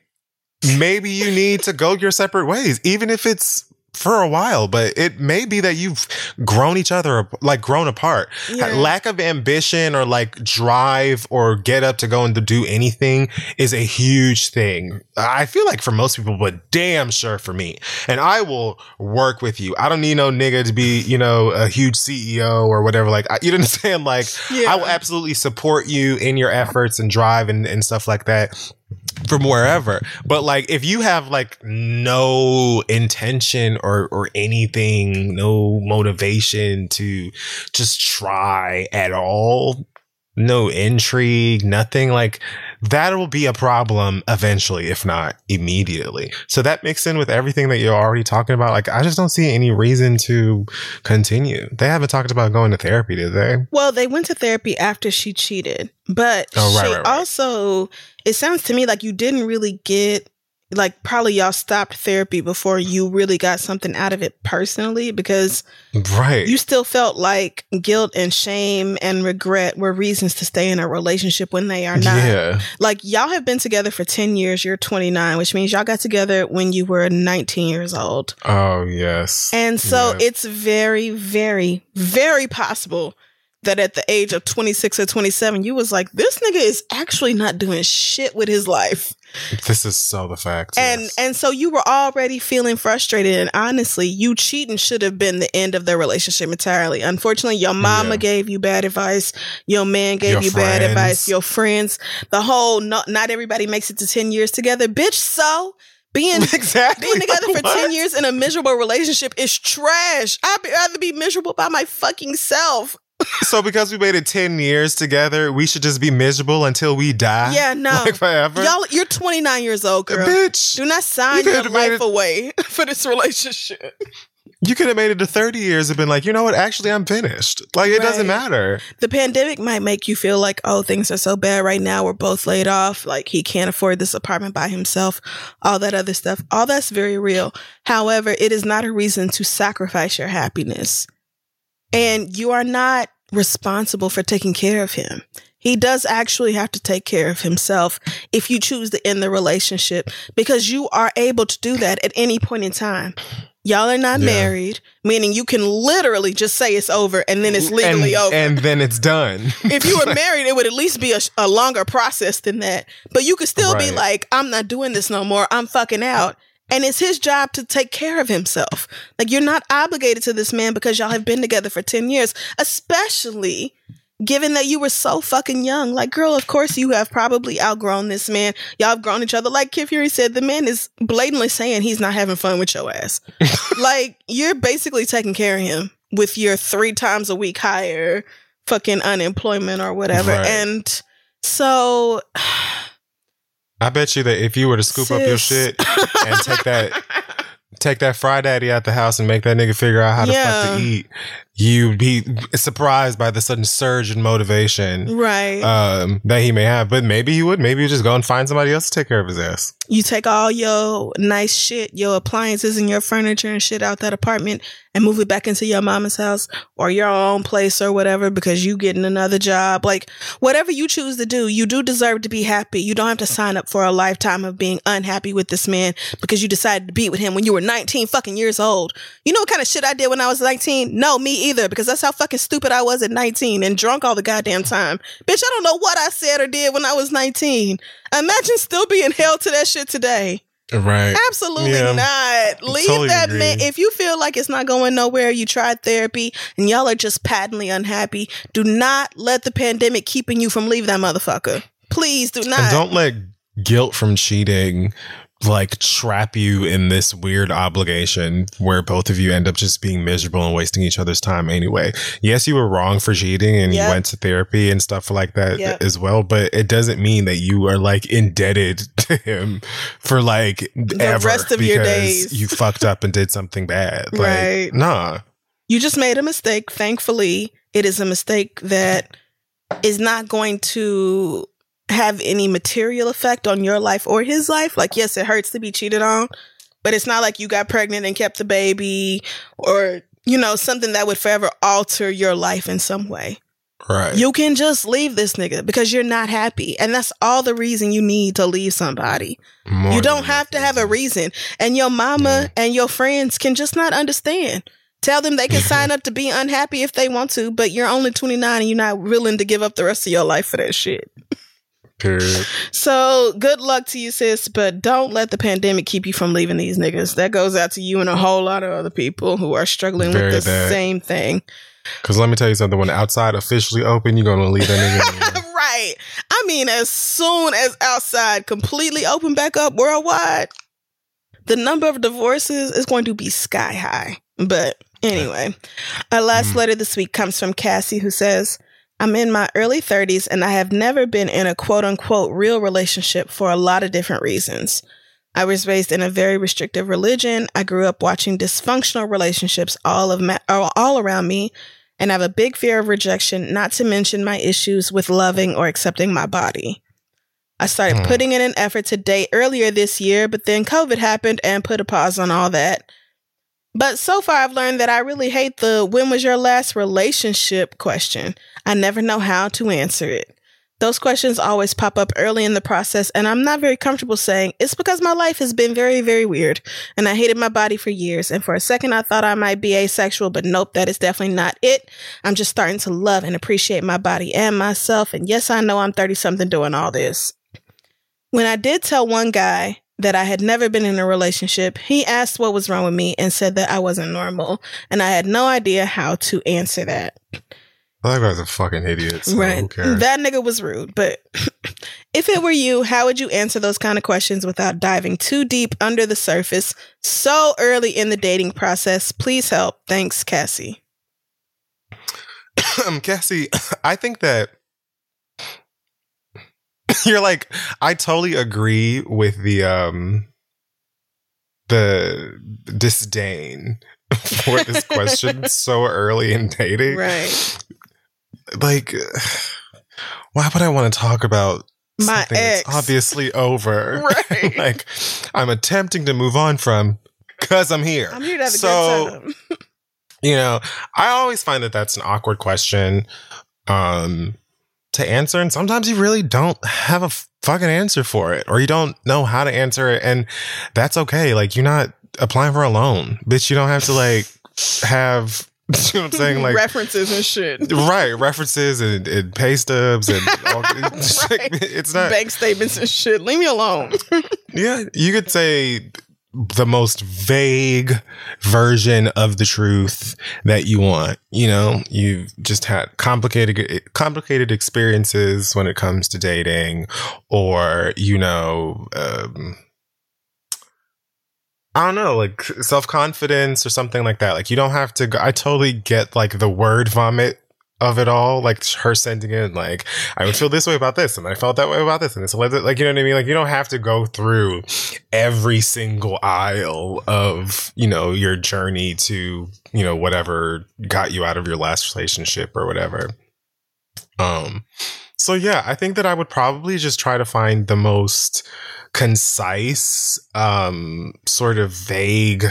S1: maybe you need to go your separate ways, even if it's for a while, but it may be that you've grown each other, like grown apart.
S2: Yeah.
S1: Lack of ambition or like drive or get up to go and to do anything is a huge thing. I feel like for most people, but damn sure for me. And I will work with you. I don't need no nigga to be, you know, a huge CEO or whatever. Like, I, you understand? Like,
S2: Yeah.
S1: I will absolutely support you in your efforts and drive and, and stuff like that from wherever. But like if you have like no intention or or anything, no motivation to just try at all, no intrigue, nothing like that will be a problem eventually, if not immediately. So that mixed in with everything that you're already talking about, like I just don't see any reason to continue. They haven't talked about going to therapy, did they?
S2: Well, they went to therapy after she cheated, but
S1: Oh, right,
S2: she
S1: right, right.
S2: also, it sounds to me like you didn't really get, like, probably y'all stopped therapy before you really got something out of it personally because
S1: Right.
S2: you still felt like guilt and shame and regret were reasons to stay in a relationship when they are not.
S1: yeah.
S2: Like, y'all have been together for 10 years. You're 29, which means y'all got together when you were 19 years old.
S1: Oh yes.
S2: And so
S1: Yeah.
S2: it's very, very, very possible that at the age of 26 or 27, you was like, this nigga is actually not doing shit with his life.
S1: This is so the fact.
S2: And
S1: yes.
S2: and so you were already feeling frustrated. And honestly, you cheating should have been the end of their relationship entirely. Unfortunately, your mama
S1: Yeah.
S2: gave you bad advice. Your man gave
S1: Your
S2: you bad advice. Your friends, the whole not not everybody makes it to 10 years together. Bitch, so being [LAUGHS]
S1: exactly
S2: being together
S1: like,
S2: for
S1: what?
S2: 10 years in a miserable relationship is trash. I'd rather be miserable by my fucking self. [LAUGHS]
S1: So because we made it ten years together, we should just be miserable until we die.
S2: Yeah, [LAUGHS] no.
S1: like forever.
S2: Y'all, you're 29 years old, girl.
S1: bitch,
S2: Do not sign
S1: You
S2: your life
S1: it-
S2: away [LAUGHS] for this relationship.
S1: you could have made it to thirty years and been like, you know what? Actually, I'm finished. Like it doesn't matter.
S2: The pandemic might make you feel like, oh, things are so bad right now. We're both laid off. Like he can't afford this apartment by himself. All that other stuff. All that's very real. However, it is not a reason to sacrifice your happiness. And you are not responsible for taking care of him. He does actually have to take care of himself if you choose to end the relationship because you are able to do that at any point in time. Y'all are not
S1: Yeah.
S2: married, meaning you can literally just say it's over and then it's legally
S1: and,
S2: over
S1: and then it's done.
S2: if you were [LAUGHS] married, it would at least be a, a longer process than that. But you could still be like, I'm not doing this no more. I'm fucking out. And it's his job to take care of himself. Like you're not obligated to this man because y'all have been together for 10 years, especially given that you were so fucking young. Like, girl, of course you have probably outgrown this man. Y'all have grown each other. Like Kid Fury said, the man is blatantly saying he's not having fun with your ass. [LAUGHS] like, you're basically taking care of him with your three times a week higher fucking unemployment or whatever.
S1: Right.
S2: And so [SIGHS]
S1: I bet you that if you were to scoop up your shit and take that [LAUGHS] take that fry daddy out the house and make that nigga figure out how the fuck to eat, you'd be surprised by the sudden surge in motivation
S2: right.
S1: um, that he may have. But maybe he would. Maybe you just go and find somebody else to take care of his ass.
S2: You take all your nice shit, your appliances and your furniture and shit out that apartment and move it back into your mama's house or your own place or whatever because you getting another job. Like whatever you choose to do, you do deserve to be happy. You don't have to sign up for a lifetime of being unhappy with this man because you decided to be with him when you were 19 fucking years old. You know what kind of shit I did when I was 19? No, me either, because that's how fucking stupid I was at 19 and drunk all the goddamn time. Bitch, I don't know what I said or did when I was 19. Imagine still being held to that shit today.
S1: Right.
S2: Absolutely
S1: Yeah.
S2: not. Leave
S1: Totally
S2: that
S1: agree.
S2: man. If you feel like it's not going nowhere, you tried therapy and y'all are just patently unhappy, do not let the pandemic keeping you from leaving that motherfucker. Please do not.
S1: And don't let guilt from cheating like trap you in this weird obligation where both of you end up just being miserable and wasting each other's time anyway. Yes, you were wrong for cheating and
S2: Yep.
S1: you went to therapy and stuff like that
S2: Yep.
S1: as well, but it doesn't mean that you are like indebted [LAUGHS] to him for like ever the
S2: rest of your days.
S1: you fucked up and did something bad. Like,
S2: Right.
S1: Nah.
S2: you just made a mistake. Thankfully, it is a mistake that is not going to have any material effect on your life or his life. Like, yes, it hurts to be cheated on, but it's not like you got pregnant and kept the baby or, you know, something that would forever alter your life in some way.
S1: Right.
S2: You can just leave this nigga because you're not happy. And that's all the reason you need to leave somebody.
S1: More
S2: you don't have to have a
S1: reason.
S2: And your mama
S1: Yeah.
S2: and your friends can just not understand. Tell them they can [LAUGHS] sign up to be unhappy if they want to, but you're only 29 and you're not willing to give up the rest of your life for that shit.
S1: Period.
S2: So good luck to you, sis, but don't let the pandemic keep you from leaving these niggas. That goes out to you and a whole lot of other people who are struggling
S1: Very
S2: with the
S1: bad.
S2: same thing.
S1: Because let me tell you something. When outside officially open, you're gonna leave that nigga. [LAUGHS]
S2: right. I mean, as soon as outside completely open back up worldwide, the number of divorces is going to be sky high. But anyway, our last
S1: Mhm.
S2: letter this week comes from Cassie, who says, I'm in my early 30s and I have never been in a quote unquote real relationship for a lot of different reasons. I was raised in a very restrictive religion. I grew up watching dysfunctional relationships all of all all around me, and I have a big fear of rejection, not to mention my issues with loving or accepting my body. I started
S1: Hmm.
S2: putting in an effort to date earlier this year, but then COVID happened and put a pause on all that. But so far, I've learned that I really hate the when was your last relationship question. I never know how to answer it. Those questions always pop up early in the process, and I'm not very comfortable saying it's because my life has been very, very weird, and I hated my body for years. And for a second, I thought I might be asexual, but nope, that is definitely not it. I'm just starting to love and appreciate my body and myself. And yes, I know I'm 30 something doing all this. When I did tell one guy that I had never been in a relationship, he asked what was wrong with me and said that I wasn't normal, and I had no idea how to answer that.
S1: That guy's a fucking idiot. So Who
S2: right.
S1: cares?
S2: That nigga was rude. But [LAUGHS] if it were you, how would you answer those kind of questions without diving too deep under the surface so early in the dating process? Please help. Thanks, Cassie. [COUGHS]
S1: um, Cassie, [COUGHS] I think that [COUGHS] you're like I totally agree with the um the disdain [LAUGHS] for this question [LAUGHS] so early in dating.
S2: Right.
S1: Like [SIGHS] why would I want to talk about
S2: My
S1: something that's obviously over? [LAUGHS] [LAUGHS]
S2: Right.
S1: like I'm attempting to move on from cuz I'm here.
S2: I'm here to have a
S1: So-
S2: good time. [LAUGHS]
S1: you know i always find that that's an awkward question um to answer and sometimes you really don't have a fucking answer for it or you don't know how to answer it and that's okay like you're not applying for a loan bitch you don't have to like have [LAUGHS] you know what i'm saying like
S2: references and shit.
S1: right references and, and pay stubs and [LAUGHS] all,
S2: Right. [LAUGHS]
S1: it's not
S2: Bank statements and shit. Leave me alone.
S1: yeah you could say the most vague version of the truth that you want. You know, you've just had complicated, complicated experiences when it comes to dating or, you know, um, I don't know, like self confidence or something like that. Like you don't have to. Go, I totally get like the word vomit of it all, like her sending it, like I would feel this way about this, and I felt that way about this, and it's like you know what I mean. Like you don't have to go through every single aisle of you know your journey to you know whatever got you out of your last relationship or whatever. Um, so yeah, I think that I would probably just try to find the most concise, um, sort of vague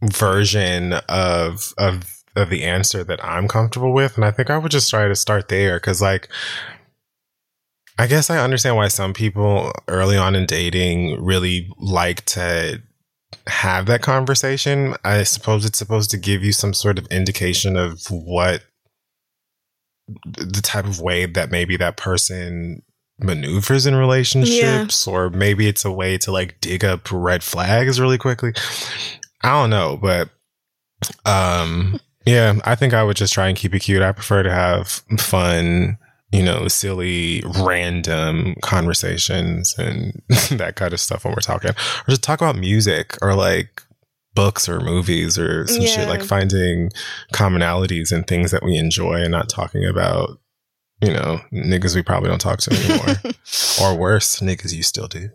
S1: version of of of the answer that I'm comfortable with. And I think I would just try to start there because, like, I guess I understand why some people early on in dating really like to have that conversation. I suppose it's supposed to give you some sort of indication of what the type of way that maybe that person maneuvers in relationships, yeah. or maybe it's a way to like dig up red flags really quickly. I don't know, but um yeah, I think I would just try and keep it cute. I prefer to have fun, you know, silly, random conversations and [LAUGHS] that kind of stuff when we're talking. Or just talk about music or like books or movies or some yeah. shit like finding commonalities and things that we enjoy and not talking about, you know, niggas we probably don't talk to anymore. [LAUGHS] or worse, niggas you still do.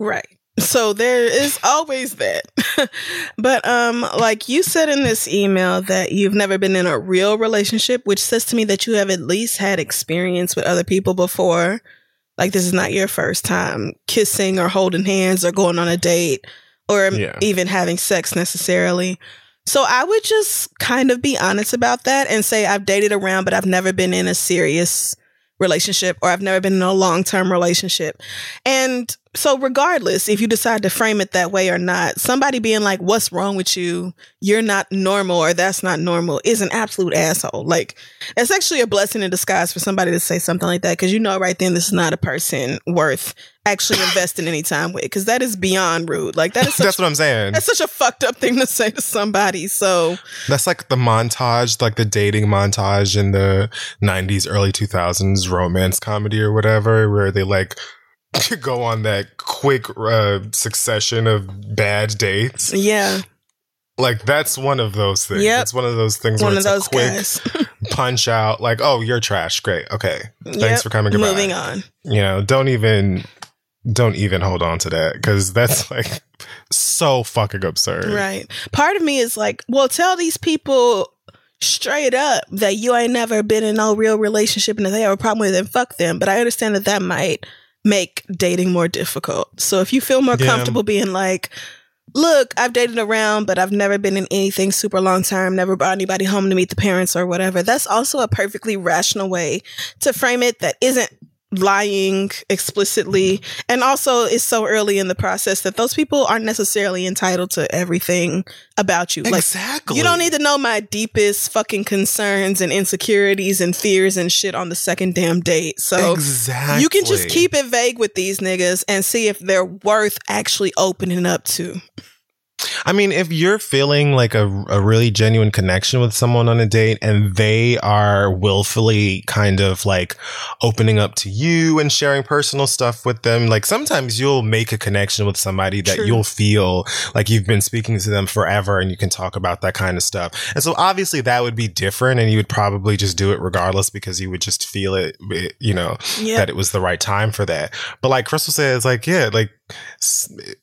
S2: Right. So there is always that. [LAUGHS] but um like you said in this email that you've never been in a real relationship, which says to me that you have at least had experience with other people before. Like this is not your first time kissing or holding hands or going on a date or yeah. even having sex necessarily. So I would just kind of be honest about that and say I've dated around but I've never been in a serious relationship or I've never been in a long term relationship. And so, regardless if you decide to frame it that way or not, somebody being like, What's wrong with you? You're not normal or that's not normal is an absolute asshole. Like, it's actually a blessing in disguise for somebody to say something like that because you know right then this is not a person worth actually investing any time with because that is beyond rude. Like, that is [LAUGHS]
S1: such, that's what I'm saying.
S2: That's such a fucked up thing to say to somebody. So,
S1: that's like the montage, like the dating montage in the 90s, early 2000s romance comedy or whatever, where they like, go on that quick uh, succession of bad dates.
S2: Yeah.
S1: Like that's one of those things. Yep. It's one of those things one where it's of those a quick [LAUGHS] punch out. Like, oh, you're trash. Great. Okay. Thanks yep. for coming. Goodbye.
S2: Moving on.
S1: You know, don't even don't even hold on to that because that's [LAUGHS] like so fucking absurd.
S2: Right. Part of me is like, well, tell these people straight up that you ain't never been in no real relationship and if they have a problem with it, then fuck them. But I understand that that might make dating more difficult. So if you feel more yeah. comfortable being like, look, I've dated around, but I've never been in anything super long term, never brought anybody home to meet the parents or whatever. That's also a perfectly rational way to frame it that isn't lying explicitly. And also it's so early in the process that those people aren't necessarily entitled to everything about you.
S1: Exactly
S2: like you don't need to know my deepest fucking concerns and insecurities and fears and shit on the second damn date. So
S1: exactly.
S2: you can just keep it vague with these niggas and see if they're worth actually opening up to
S1: I mean, if you're feeling like a, a really genuine connection with someone on a date and they are willfully kind of like opening up to you and sharing personal stuff with them, like sometimes you'll make a connection with somebody that True. you'll feel like you've been speaking to them forever and you can talk about that kind of stuff. And so obviously that would be different and you would probably just do it regardless because you would just feel it, you know, yep. that it was the right time for that. But like Crissle says, like, yeah, like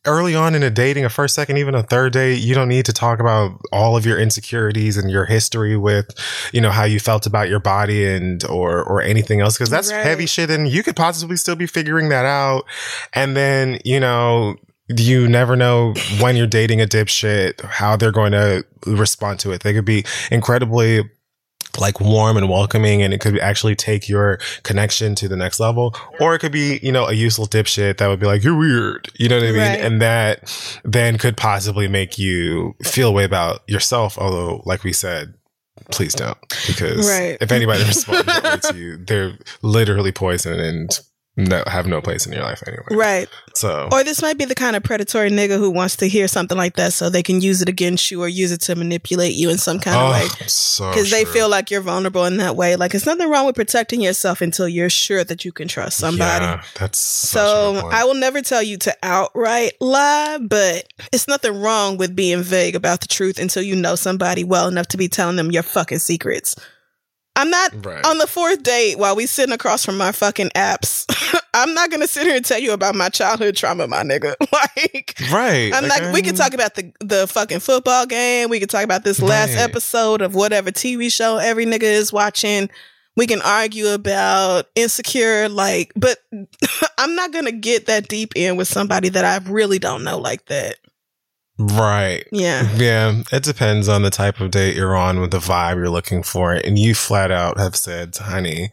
S1: early on in a dating, a first, second, even a third date, you don't need to talk about all of your insecurities and your history with, you know, how you felt about your body and or or anything else because that's right. heavy shit, and you could possibly still be figuring that out. And then, you know, you never know when you're dating a dipshit how they're going to respond to it. They could be incredibly like warm and welcoming and it could actually take your connection to the next level. Or it could be, you know, a useful dipshit that would be like, you're weird. You know what I mean? Right. And that then could possibly make you feel a way about yourself. Although, like we said, please don't. Because right. if anybody [LAUGHS] responds to you, they're literally poison and no, have no place in your life anyway.
S2: Right.
S1: So
S2: Or this might be the kind of predatory nigga who wants to hear something like that so they can use it against you or use it to manipulate you in some kind of oh, way.
S1: Oh, so
S2: Because they feel like you're vulnerable in that way. Like, it's nothing wrong with protecting yourself until you're sure that you can trust somebody.
S1: Yeah, that's such a good
S2: So. I will never tell you to outright lie, but it's nothing wrong with being vague about the truth until you know somebody well enough to be telling them your fucking secrets. I'm not
S1: right.
S2: on the fourth date while we sitting across from my fucking apps. [LAUGHS] I'm not gonna sit here and tell you about my childhood trauma, my nigga. [LAUGHS] like
S1: right.
S2: I'm
S1: like,
S2: not we could talk about the the fucking football game. We could talk about this last
S1: Right.
S2: episode of whatever TV show every nigga is watching. We can argue about insecure, like, but [LAUGHS] I'm not gonna get that deep in with somebody that I really don't know like that.
S1: Right.
S2: Yeah.
S1: Yeah, it depends on the type of date you're on with the vibe you're looking for. And you flat out have said, honey,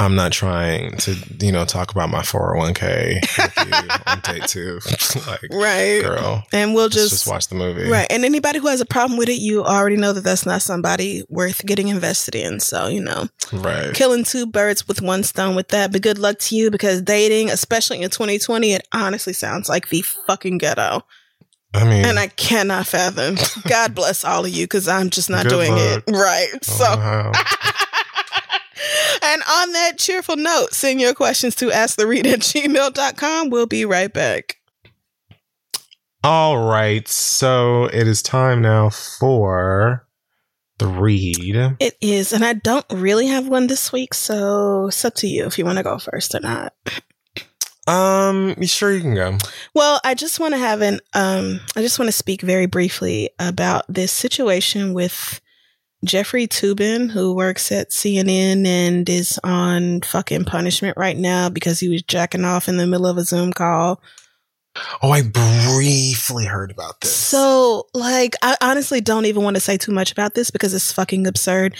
S1: I'm not trying to, you know, talk about my 401k with you [LAUGHS] on date two. [LAUGHS] like,
S2: Right.
S1: girl,
S2: And we'll just,
S1: just watch the movie.
S2: right. And anybody who has a problem with it, you already know that that's not somebody worth getting invested in. So, you know,
S1: Right.
S2: killing two birds with one stone with that. But good luck to you because dating, especially in 2020, it honestly sounds like the fucking ghetto.
S1: I mean,
S2: And I cannot fathom. [LAUGHS] God bless all of you because I'm just not doing
S1: luck.
S2: it. Right.
S1: oh,
S2: So,
S1: wow. [LAUGHS]
S2: and on that cheerful note, send your questions to asktheread at gmail.com. We'll be right back.
S1: all right. So it is time now for the read.
S2: It is. And I don't really have one this week. So it's up to you if you want to go first or not.
S1: Um, you sure you can go?
S2: Well, I just want to have an um I just want to speak very briefly about this situation with Jeffrey Toobin, who works at CNN and is on fucking punishment right now because he was jacking off in the middle of a Zoom call.
S1: Oh, I briefly heard about this.
S2: So, like, I honestly don't even want to say too much about this because it's fucking absurd.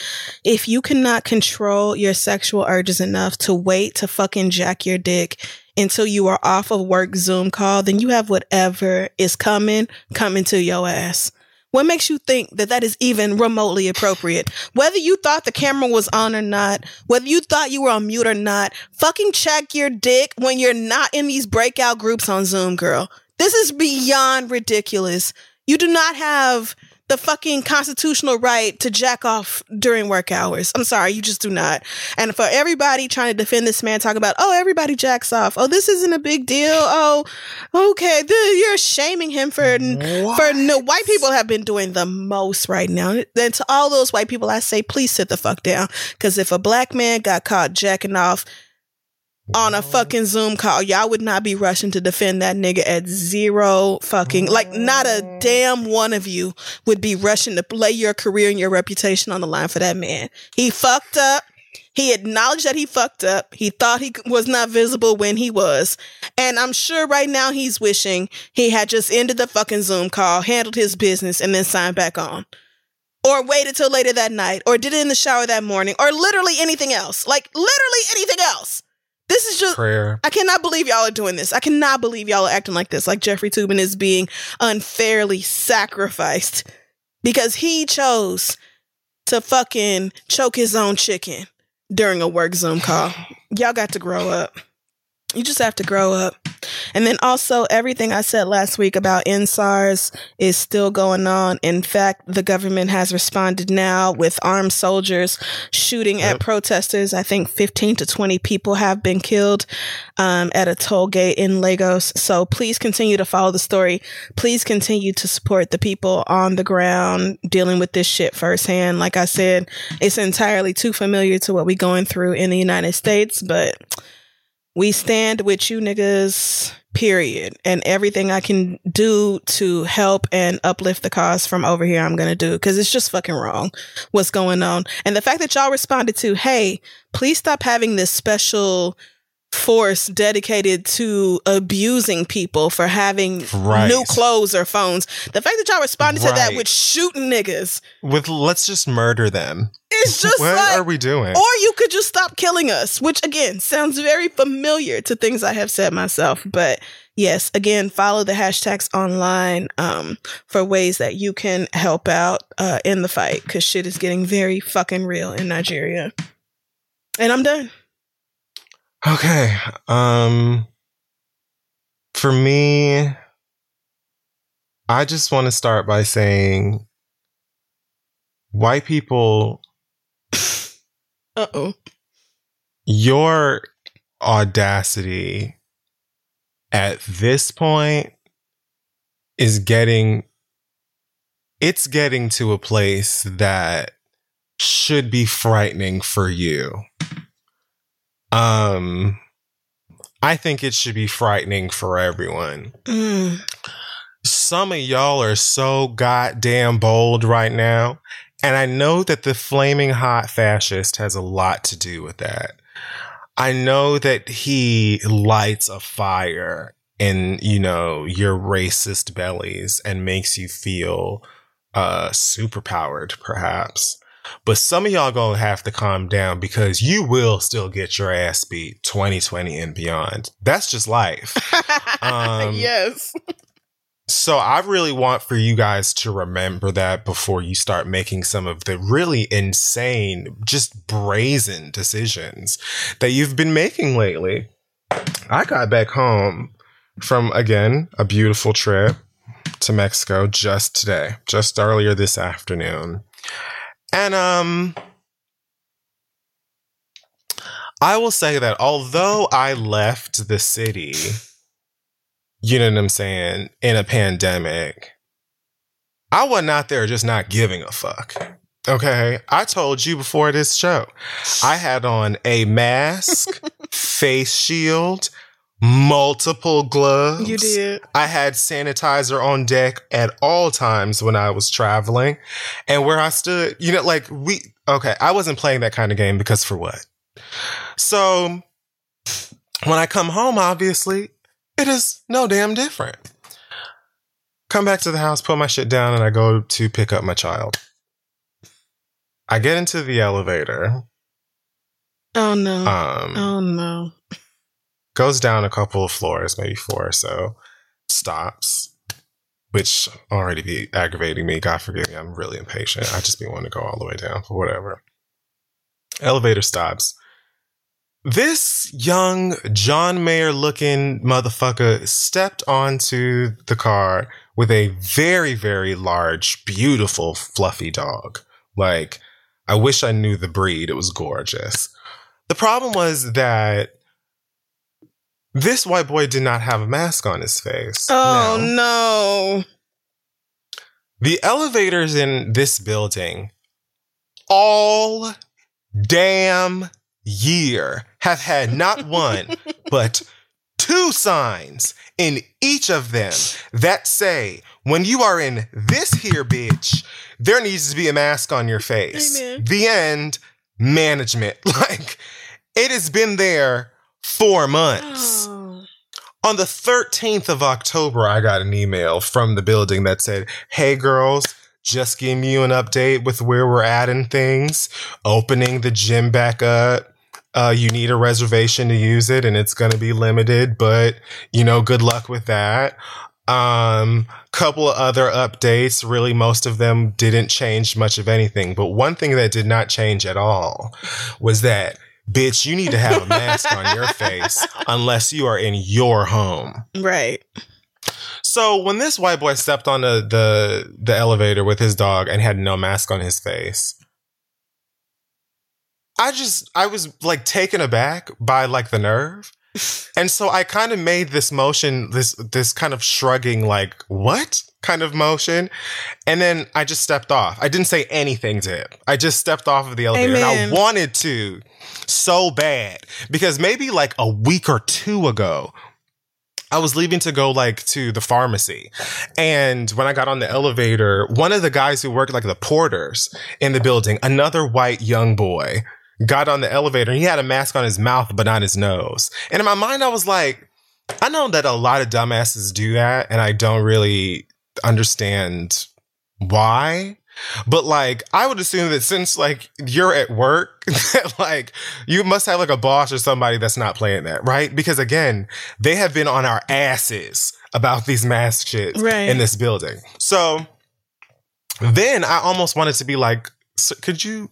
S2: If you cannot control your sexual urges enough to wait to fucking jack your dick until you are off of work Zoom call, then you have whatever is coming, coming to your ass. What makes you think that that is even remotely appropriate? Whether you thought the camera was on or not, whether you thought you were on mute or not, fucking check your dick when you're not in these breakout groups on Zoom, girl. This is beyond ridiculous. You do not have the fucking constitutional right to jack off during work hours. I'm sorry, you just do not. And for everybody trying to defend this man, talk about, oh, everybody jacks off. Oh, this isn't a big deal. Oh, okay. You're shaming him for for no white people have been doing the most right now. Then to all those white people, I say, please sit the fuck down. Because if a black man got caught jacking off on a fucking Zoom call, y'all would not be rushing to defend that nigga at zero fucking like not a damn one of you would be rushing to lay your career and your reputation on the line for that man. He fucked up. He acknowledged that he fucked up. He thought he was not visible when he was. And I'm sure right now he's wishing he had just ended the fucking Zoom call, handled his business, and then signed back on. Or waited till later that night, or did it in the shower that morning, or literally anything else. Like, literally anything else. This is just.
S1: prayer.
S2: I cannot believe y'all are doing this. I cannot believe y'all are acting like this. Like Jeffrey Toobin is being unfairly sacrificed because he chose to fucking choke his own chicken during a work Zoom call. Y'all got to grow up. You just have to grow up. And then also, everything I said last week about EndSARS is still going on. In fact, the government has responded now with armed soldiers shooting at protesters. I think 15 to 20 people have been killed um, at a toll gate in Lagos. So please continue to follow the story. Please continue to support the people on the ground dealing with this shit firsthand. Like I said, it's entirely too familiar to what we're going through in the United States, but we stand with you niggas, period. And everything I can do to help and uplift the cause from over here, I'm going to do because it's just fucking wrong what's going on. And the fact that y'all responded to, hey, please stop having this special force dedicated to abusing people for having
S1: Right.
S2: new clothes or phones. The fact that y'all responded to that with shooting niggas,
S1: With let's just murder them.
S2: It's [LAUGHS] just
S1: what
S2: like,
S1: are we doing?
S2: or you could just stop killing us, which again sounds very familiar to things I have said myself. But yes, again, follow the hashtags online um, for ways that you can help out uh, in the fight because shit is getting very fucking real in Nigeria. And I'm done.
S1: Okay. Um for me I just want to start by saying white people [LAUGHS]
S2: Uh-oh.
S1: your audacity at this point is getting it's getting to a place that should be frightening for you. Um I think it should be frightening for everyone.
S2: Mm.
S1: Some of y'all are so goddamn bold right now. And I know that the flaming hot fascist has a lot to do with that. I know that he lights a fire in, you know, your racist bellies and makes you feel uh superpowered, perhaps. But some of y'all gonna have to calm down because you will still get your ass beat 2020 and beyond. That's just life. [LAUGHS] Um,
S2: yes.
S1: So I really want for you guys to remember that before you start making some of the really insane, just brazen decisions that you've been making lately. I got back home from again a beautiful trip to Mexico just today, just earlier this afternoon. And um I will say that although I left the city you know what I'm saying, in a pandemic, I wasn't out there just not giving a fuck. Okay. I told you before this show, I had on a mask, [LAUGHS] face shield, multiple gloves.
S2: You did.
S1: I had sanitizer on deck at all times when I was traveling. And where I stood, you know, like we, okay, I wasn't playing that kind of game because for what? So when I come home, obviously, it is no damn different. Come back to the house, put my shit down, and I go to pick up my child. I get into the elevator.
S2: Oh no.
S1: Um,
S2: oh no.
S1: goes down a couple of floors, maybe four or so, stops, which already be aggravating me. God forgive me, I'm really impatient. I just be wanting to go all the way down, but whatever. Elevator stops. This young John Mayer looking motherfucker stepped onto the car with a very, very large, beautiful, fluffy dog. Like, I wish I knew the breed. It was gorgeous. The problem was that this white boy did not have a mask on his face.
S2: Oh
S1: Now,
S2: no.
S1: The elevators in this building all damn year have had not one, [LAUGHS] but two signs in each of them that say, when you are in this here bitch, there needs to be a mask on your face.
S2: Amen.
S1: The end, management. [LAUGHS] Like, it has been there four months.
S2: Oh.
S1: On the 13th of October, I got an email from the building that said, Hey girls, just giving you an update with where we're at and things. Opening the gym back up. Uh, you need a reservation to use it and it's going to be limited, but you know, good luck with that. Um, couple of other updates. Really, most of them didn't change much of anything, but one thing that did not change at all was that bitch, you need to have a mask on your [LAUGHS] face unless you are in your home.
S2: Right.
S1: So when this white boy stepped on the, the the elevator with his dog and had no mask on his face, I just I was like taken aback by like the nerve. [LAUGHS] And so I kind of made this motion, this this kind of shrugging, like what kind of motion, and then I just stepped off. I didn't say anything to him. I just stepped off of the elevator, and I wanted to so bad because maybe like a week or two ago, I was leaving to go like to the pharmacy. And when I got on the elevator, one of the guys who worked like the porters in the building, another white young boy, got on the elevator and he had a mask on his mouth, but not his nose. And in my mind, I was like, I know that a lot of dumbasses do that, and I don't really understand why. But like, I would assume that since like you're at work, [LAUGHS] that like you must have like a boss or somebody that's not playing that, right? Because again, they have been on our asses about these mask shits
S2: Right.
S1: in this building. So then I almost wanted to be like, could you?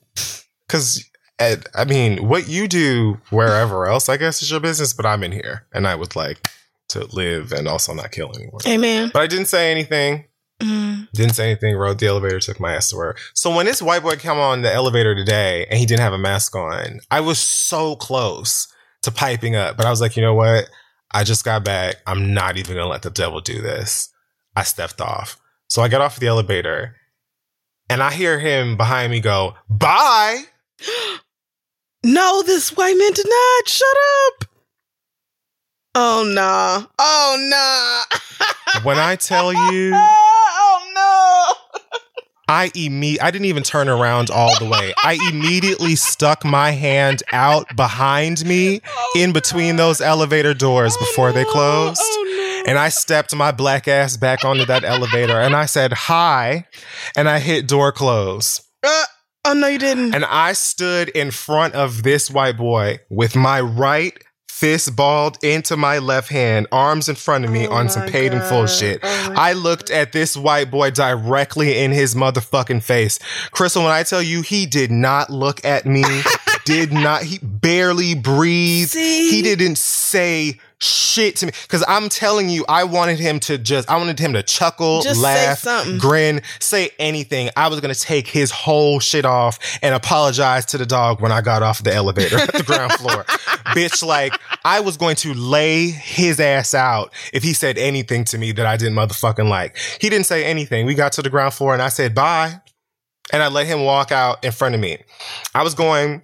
S1: Because And, I mean, what you do wherever else, I guess, is your business, but I'm in here and I would like to live and also not kill anyone.
S2: Amen.
S1: But I didn't say anything.
S2: Mm.
S1: Didn't say anything. Rode the elevator. Took my ass to work. So when this white boy came on the elevator today and he didn't have a mask on, I was so close to piping up. But I was like, you know what? I just got back. I'm not even gonna let the devil do this. I stepped off. So I got off the elevator, and I hear him behind me go, "Bye." [GASPS] [GASPS] [GASPS]
S2: No, this white man did not. Shut up. Oh nah. Oh nah.
S1: When I tell [LAUGHS] you,
S2: oh no.
S1: I imme- I didn't even turn around all the way. I immediately stuck my hand out behind me in between those elevator doors before they closed.
S2: Oh no.
S1: And I stepped my black ass back onto that elevator and I said hi and I hit door close.
S2: Uh, oh no, you didn't.
S1: And I stood in front of this white boy with my right fist balled into my left hand, arms in front of me
S2: Oh
S1: on some paid in full shit.
S2: Oh
S1: I looked at this white boy directly in his motherfucking face. Crissle, when I tell you he did not look at me, [LAUGHS] did not, he barely breathed.
S2: See?
S1: He didn't say shit to me. Cause I'm telling you, I wanted him to just, I wanted him to chuckle,
S2: Just say
S1: laugh,
S2: something.
S1: grin, say anything. I was gonna take his whole shit off and apologize to the dog when I got off the elevator at the ground [LAUGHS] floor. Bitch, like, I was going to lay his ass out if he said anything to me that I didn't motherfucking like. He didn't say anything. We got to the ground floor and I said bye. And I let him walk out in front of me. I was going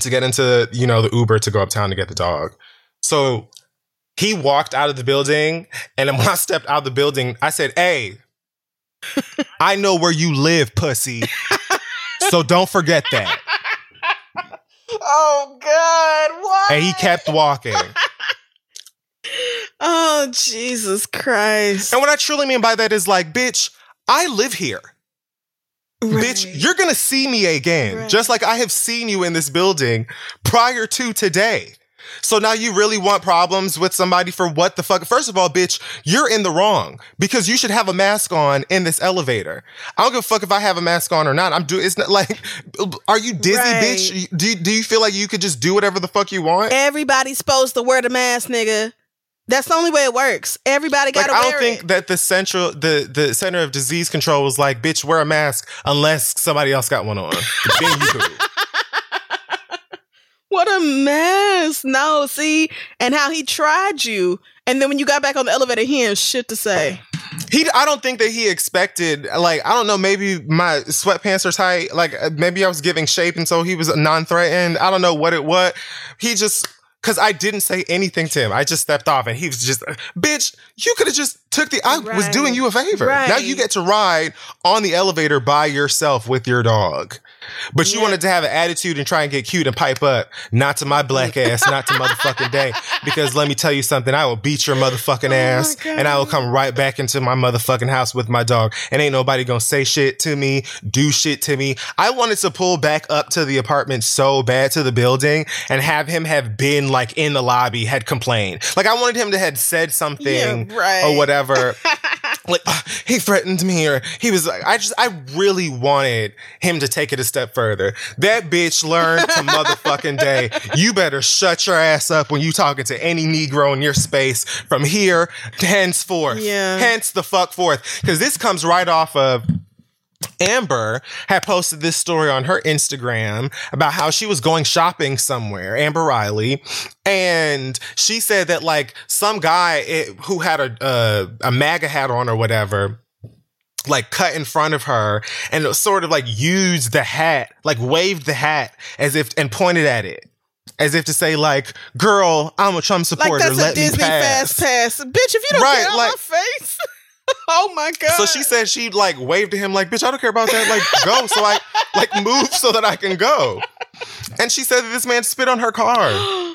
S1: to get into, you know, the Uber to go uptown to get the dog. So he walked out of the building. And when I stepped out of the building, I said, Hey, I know where you live, pussy. So don't forget that.
S2: oh God. What?
S1: And he kept walking. [LAUGHS]
S2: Oh Jesus Christ.
S1: And what I truly mean by that is like, bitch, I live here. Bitch, you're gonna see me again,
S2: Right.
S1: just like I have seen you in this building prior to today. So now you really want problems with somebody for what the fuck? First of all, bitch, you're in the wrong because you should have a mask on in this elevator. I don't give a fuck if I have a mask on or not. I'm doing. It's not like, [LAUGHS] are you dizzy,
S2: Right.
S1: bitch? Do you, do you feel like you could just do whatever the fuck you want?
S2: Everybody's supposed to wear the mask, nigga. That's the only way it works. Everybody gotta
S1: I
S2: wear
S1: don't think
S2: it.
S1: that the central the the center of disease control was like, bitch, wear a mask unless somebody else got one on. [LAUGHS] then you could.
S2: What a mess. No, see, and how he tried you. And then when you got back on the elevator, he had shit to say.
S1: He, I don't think that he expected. Like, I don't know. Maybe my sweatpants are tight. Like, uh, maybe I was giving shape, and so he was non-threatened. I don't know what it was. He just. Cause I didn't say anything to him. I just stepped off and he was just, bitch, you could have just took the, I was doing you a favor. Now you get to ride on the elevator by yourself with your dog. But you
S2: Yeah.
S1: wanted to have an attitude and try and get cute and pipe up. Not to my black ass, not to motherfucking day. [LAUGHS] Because let me tell you something, I will beat your motherfucking
S2: Oh
S1: ass and I will come right back into my motherfucking house with my dog. And ain't nobody gonna say shit to me, do shit to me. I wanted to pull back up to the apartment so bad to the building and have him have been like in the lobby, had complained. Like I wanted him to had said something
S2: Yeah, right.
S1: or whatever. [LAUGHS] like "Ugh, he threatened me or he was like i just i really wanted him to take it a step further. That bitch learned to [LAUGHS] motherfucking day. You better shut your ass up when you talking to any negro in your space from here henceforth.
S2: Yeah.
S1: hence the fuck forth. Because this comes right off of Amber had posted this story on her Instagram about how she was going shopping somewhere, Amber Riley, and she said that like some guy eh, who had a a, a MAGA hat on or whatever like cut in front of her and sort of like used the hat, like waved the hat as if and pointed at it. As if to say, like, girl, I'm a Trump
S2: Like
S1: supporter.
S2: that's a
S1: let
S2: Disney
S1: me pass.
S2: fast pass. Bitch, if you don't
S1: Right,
S2: get out
S1: like-
S2: my face. [LAUGHS] [LAUGHS] oh my God.
S1: So she said she like waved to him like, bitch, I don't care about that. Like, go. So I like move so that I can go. And she said that this man spit on her car. [GASPS]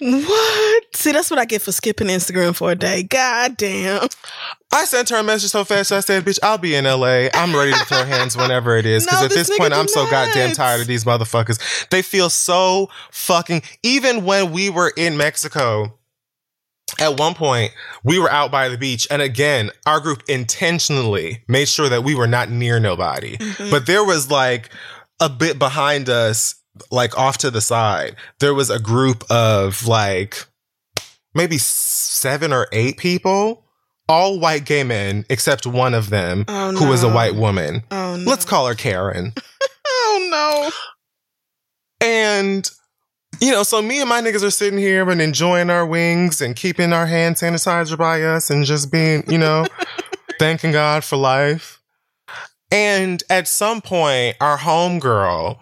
S2: What? See, that's what I get for skipping Instagram for a day. God damn.
S1: I sent her a message so fast. I said, bitch, I'll be in LA. I'm ready to throw hands [LAUGHS] whenever it is. Because
S2: No,
S1: at
S2: this
S1: this point, I'm so goddamn tired of these motherfuckers. They feel so fucking. Even when we were in Mexico, at one point, we were out by the beach. And again, our group intentionally made sure that we were not near nobody.
S2: Mhm.
S1: But there was like a bit behind us like off to the side, there was a group of like maybe seven or eight people, all white gay men, except one of them
S2: Oh,
S1: who was a white woman.
S2: Oh no.
S1: Let's call her Karen. [LAUGHS]
S2: Oh no.
S1: And you know, so me and my niggas are sitting here and enjoying our wings and keeping our hand sanitizer by us and just being, you know, [LAUGHS] thanking God for life. And at some point, our homegirl,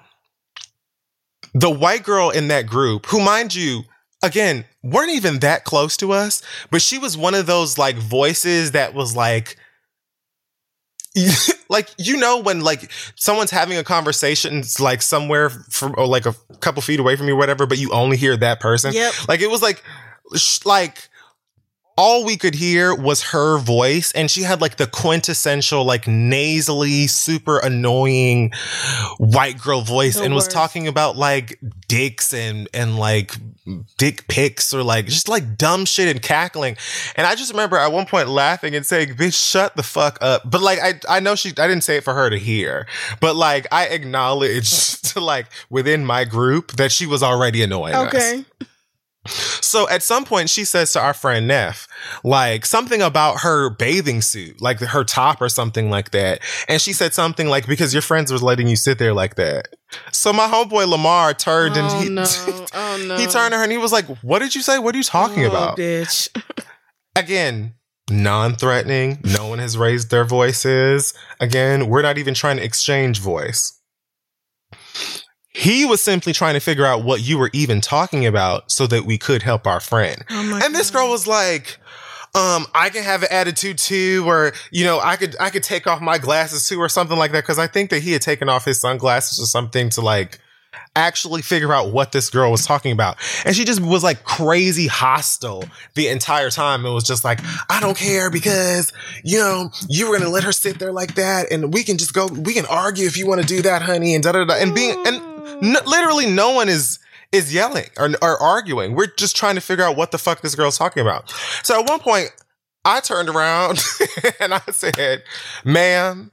S1: the white girl in that group, who, mind you, again, weren't even that close to us, but she was one of those like voices that was like, [LAUGHS] like you know when like someone's having a conversation it's like somewhere from or like a couple feet away from you or whatever but you only hear that person
S2: Yep.
S1: like it was like sh- like all we could hear was her voice and she had like the quintessential like nasally super annoying white girl voice and was talking about like dicks and and like dick pics or like just like dumb shit and cackling. And i just remember at one point laughing and saying bitch shut the fuck up. But like i i know she i didn't say it for her to hear but like i acknowledged to [LAUGHS] like within my group that she was already annoying us. So at some point, she says to our friend Neff, like something about her bathing suit, like her top or something like that. And she said something like, because your friends was letting you sit there like that. So my homeboy Lamar turned
S2: oh
S1: and he,
S2: no. [LAUGHS] Oh no.
S1: he turned to her and he was like, what did you say? What are you talking
S2: oh,
S1: about?
S2: bitch. [LAUGHS]
S1: Again, non threatening. No one has raised their voices. Again, we're not even trying to exchange voice. He was simply trying to figure out what you were even talking about so that we could help our friend.
S2: Oh
S1: And this girl was like, um, I can have an attitude too, or you know, I could I could take off my glasses too, or something like that. Because I think that he had taken off his sunglasses or something to like actually figure out what this girl was talking about. And she just was like crazy hostile the entire time. It was just like, I don't care because, you know, you were gonna let her sit there like that, and we can just go, we can argue if you want to do that, honey, and da da da. And being and n- mm. literally no one is is yelling or, or arguing. We're just trying to figure out what the fuck this girl's talking about. So at one point, I turned around [LAUGHS] and I said, ma'am,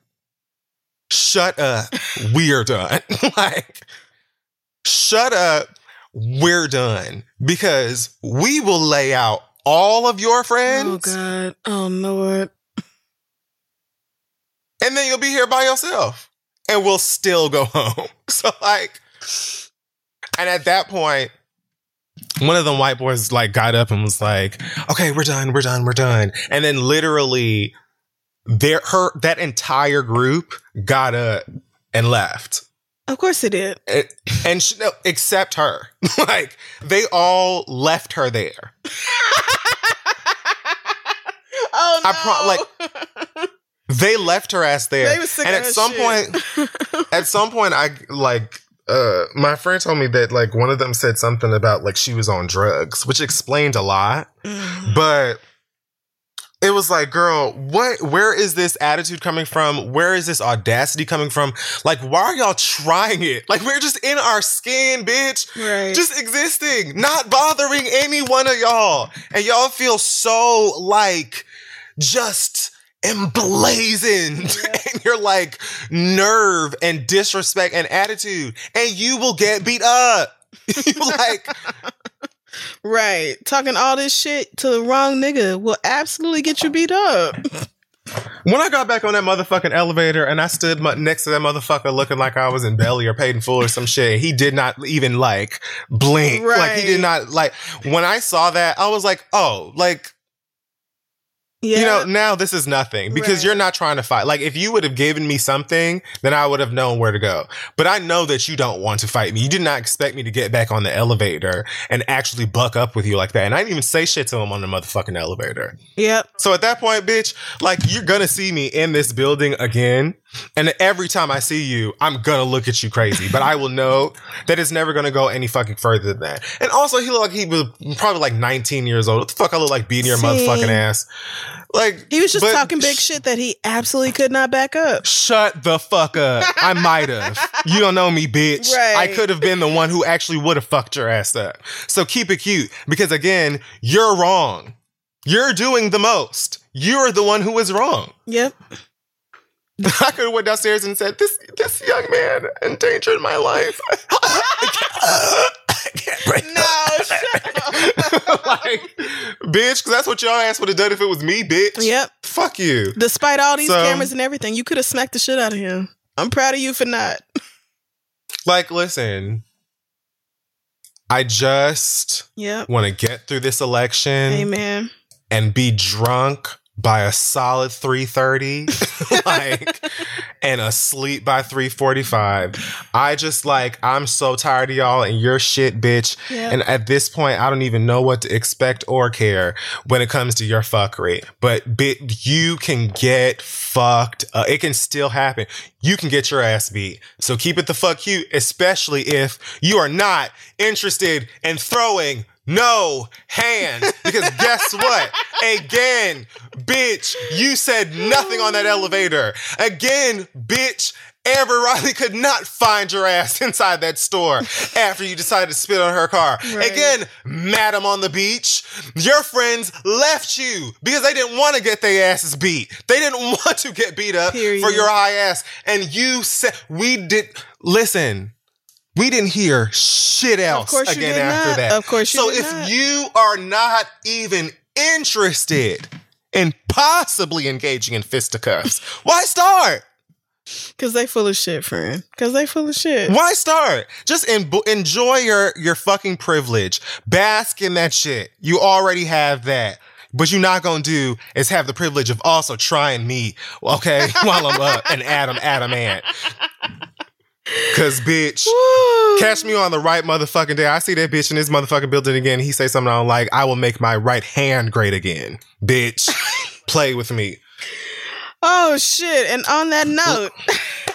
S1: shut up. We're done. [LAUGHS] like, shut up. We're done. Because we will lay out all of your friends
S2: Oh God. Oh Lord.
S1: and then you'll be here by yourself and we'll still go home. [LAUGHS] So like and at that point one of the white boys like got up and was like, "Okay, we're done. We're done. We're done." And then literally their her that entire group got up and left.
S2: Of course it did.
S1: It- and she, no, except her. [LAUGHS] like they all left her there. [LAUGHS]
S2: Oh no.
S1: I like they left her ass there.
S2: They was sick
S1: and
S2: of
S1: at some
S2: shit.
S1: point [LAUGHS] at some point I like uh my friend told me that like one of them said something about like she was on drugs, which explained a lot.
S2: Mm.
S1: But it was like, girl, what where is this attitude coming from? Where is this audacity coming from? Like, why are y'all trying it? Like, we're just in our skin, bitch.
S2: Right.
S1: Just existing, not bothering any one of y'all. And y'all feel so like just emblazoned in your like nerve and disrespect and attitude. And you will get beat up. [LAUGHS] like [LAUGHS]
S2: right. Talking all this shit to the wrong nigga will absolutely get you beat up. [LAUGHS]
S1: When I got back on that motherfucking elevator and I stood next to that motherfucker looking like I was in belly or paid in full or some shit, he did not even like blink. Like he did not like when I saw that, I was like, oh, like
S2: Yeah.
S1: you know, now this is nothing because
S2: Right.
S1: you're not trying to fight. Like if you would have given me something, then I would have known where to go. But I know that you don't want to fight me. You did not expect me to get back on the elevator and actually buck up with you like that. And I didn't even say shit to him on the motherfucking elevator.
S2: Yep.
S1: So at that point, bitch, like you're gonna see me in this building again. And every time I see you, I'm gonna look at you crazy. But I will know [LAUGHS] that it's never gonna go any fucking further than that. And also he looked like he was probably like 19 years old. What the fuck I look like beating your motherfucking ass? Like
S2: He was just
S1: but
S2: talking big
S1: sh-
S2: shit that he absolutely could not back up.
S1: Shut the fuck up. I might have. [LAUGHS] You don't know me, bitch.
S2: Right.
S1: I could have been the one who actually would have fucked your ass up. So keep it cute. Because again, you're wrong. You're doing the most. You're the one who is wrong.
S2: Yep.
S1: I could have went downstairs and said, "This this young man endangered my life. I can't breathe.
S2: No, shut [LAUGHS] up.
S1: like, bitch, because that's what y'all ass would have done if it was me, bitch.
S2: Yep.
S1: Fuck you.
S2: Despite all these
S1: So-
S2: cameras and everything, you could have smacked the shit out of him. I'm proud of you for not.
S1: Like, listen, I just
S2: Yep.
S1: want to get through this election
S2: Amen.
S1: and be drunk by a solid 3:30 [LAUGHS] like and asleep by 3:45 i just like i'm so tired of y'all and your shit bitch.
S2: Yep.
S1: and at this point i don't even know what to expect or care when it comes to your fuckery but bit you can get fucked uh, it can still happen. You can get your ass beat. So keep it the fuck cute especially if you are not interested in throwing no hands because guess what again bitch you said nothing on that elevator again bitch Amber Riley could not find your ass [LAUGHS] inside that store after you decided to spit on her car.
S2: Right.
S1: Again, madam on the beach, your friends left you because they didn't want to get their asses beat. They didn't [LAUGHS] want to get beat up
S2: Period.
S1: for your high ass. And you said, we did, listen, we didn't hear shit else again
S2: did
S1: after
S2: not.
S1: that.
S2: Of course you
S1: So if
S2: not.
S1: you are not even interested in possibly engaging in fisticuffs, why start?
S2: Cause they full of shit, friend. Cause they full of shit.
S1: Why start? Just en- enjoy your your fucking privilege. Bask in that shit. You already have that. But you're not gonna do is have the privilege of also trying me, okay, [LAUGHS] while I'm up an Adam Adam ant. Cause bitch, catch me on the right motherfucking day. I see that bitch in this motherfucking building again. He say something I don't like. I will make my right hand great again. Bitch, [LAUGHS] play with me.
S2: Oh shit! And on that note, [LAUGHS]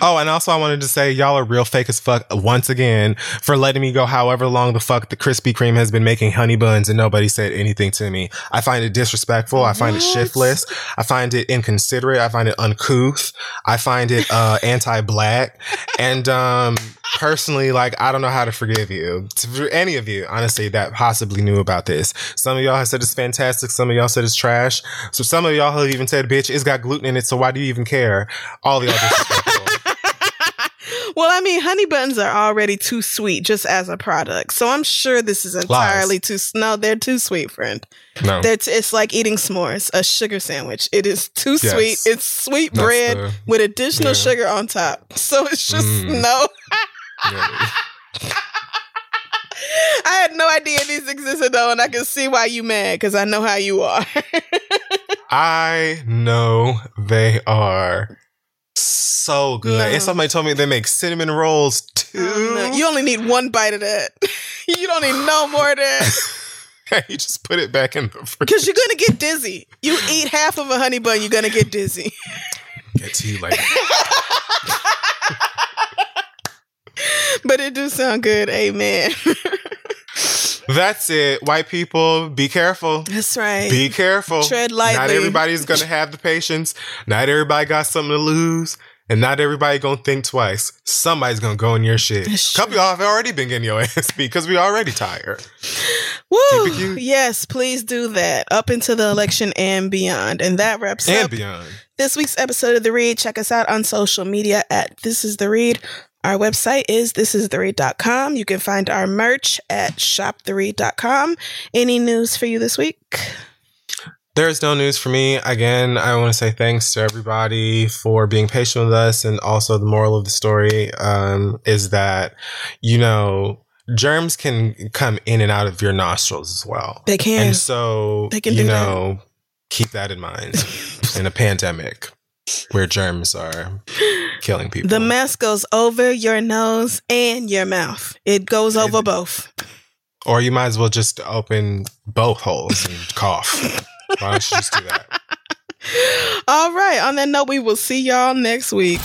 S1: Oh, and also I wanted to say y'all are real fake as fuck once again for letting me go however long the fuck the Krispy Kreme has been making honey buns and nobody said anything to me. I find it disrespectful. I find it shiftless. I find it inconsiderate. I find it uncouth. I find it uh anti-black. And um personally, like I don't know how to forgive you. To any of you, honestly, that possibly knew about this. Some of y'all have said it's fantastic. Some of y'all said it's trash. So some of y'all have even said, bitch, it's got gluten in it, so why do you even care? All y'all disrespectful.
S2: Well, I mean, honey buns are already too sweet just as a product, so I'm sure this is entirely too. No, they're too sweet, friend.
S1: No.
S2: They're t- it's like eating s'mores, a sugar sandwich. It is too
S1: Yes.
S2: sweet. It's sweet
S1: That's
S2: bread
S1: the-
S2: with additional
S1: yeah.
S2: sugar on top. So it's just
S1: Mm.
S2: no. [LAUGHS]
S1: Yeah.
S2: I had no idea these existed though, and I can see why you mad because I know how you are. [LAUGHS]
S1: I know they are so good.
S2: No.
S1: And somebody told me they make cinnamon rolls oh, too.
S2: No, you only need one bite of that. [LAUGHS] you don't need no more of that [LAUGHS] [LAUGHS]
S1: you just put it back in the fridge.
S2: because you're gonna get dizzy. You eat half of a honey bun, you're gonna get dizzy.
S1: Get to you later.
S2: But it do sound good. Amen.
S1: That's it. White people, be careful.
S2: That's right.
S1: Be careful.
S2: Tread lightly.
S1: Not everybody's gonna have the patience. Not everybody got something to lose. And not everybody gonna think twice. Somebody's gonna go in your shit. A couple y'all have already been getting your [LAUGHS] ass beat because we already tired.
S2: Woo!
S1: Keep it cute.
S2: Yes, please do that up into the election and beyond. And that wraps
S1: And
S2: up
S1: beyond.
S2: this week's episode of The Read. Check us out on social media at This Is The Read. Our website is thisistheread.com. You can find our merch at shoptheread.com. Any news for you this week?
S1: There's no news for me. Again, I want to say thanks to everybody for being patient with us. And also, the moral of the story um, is that, you know, germs can come in and out of your nostrils as well.
S2: They can.
S1: And so,
S2: They can
S1: you
S2: do that.
S1: know, keep that in mind [LAUGHS] in a pandemic where germs are killing people.
S2: The mask goes over your nose and your mouth. It goes over both.
S1: or you might as well just open both holes and cough. Why don't you just do that? [LAUGHS]
S2: All right. On that note, we will see y'all next week.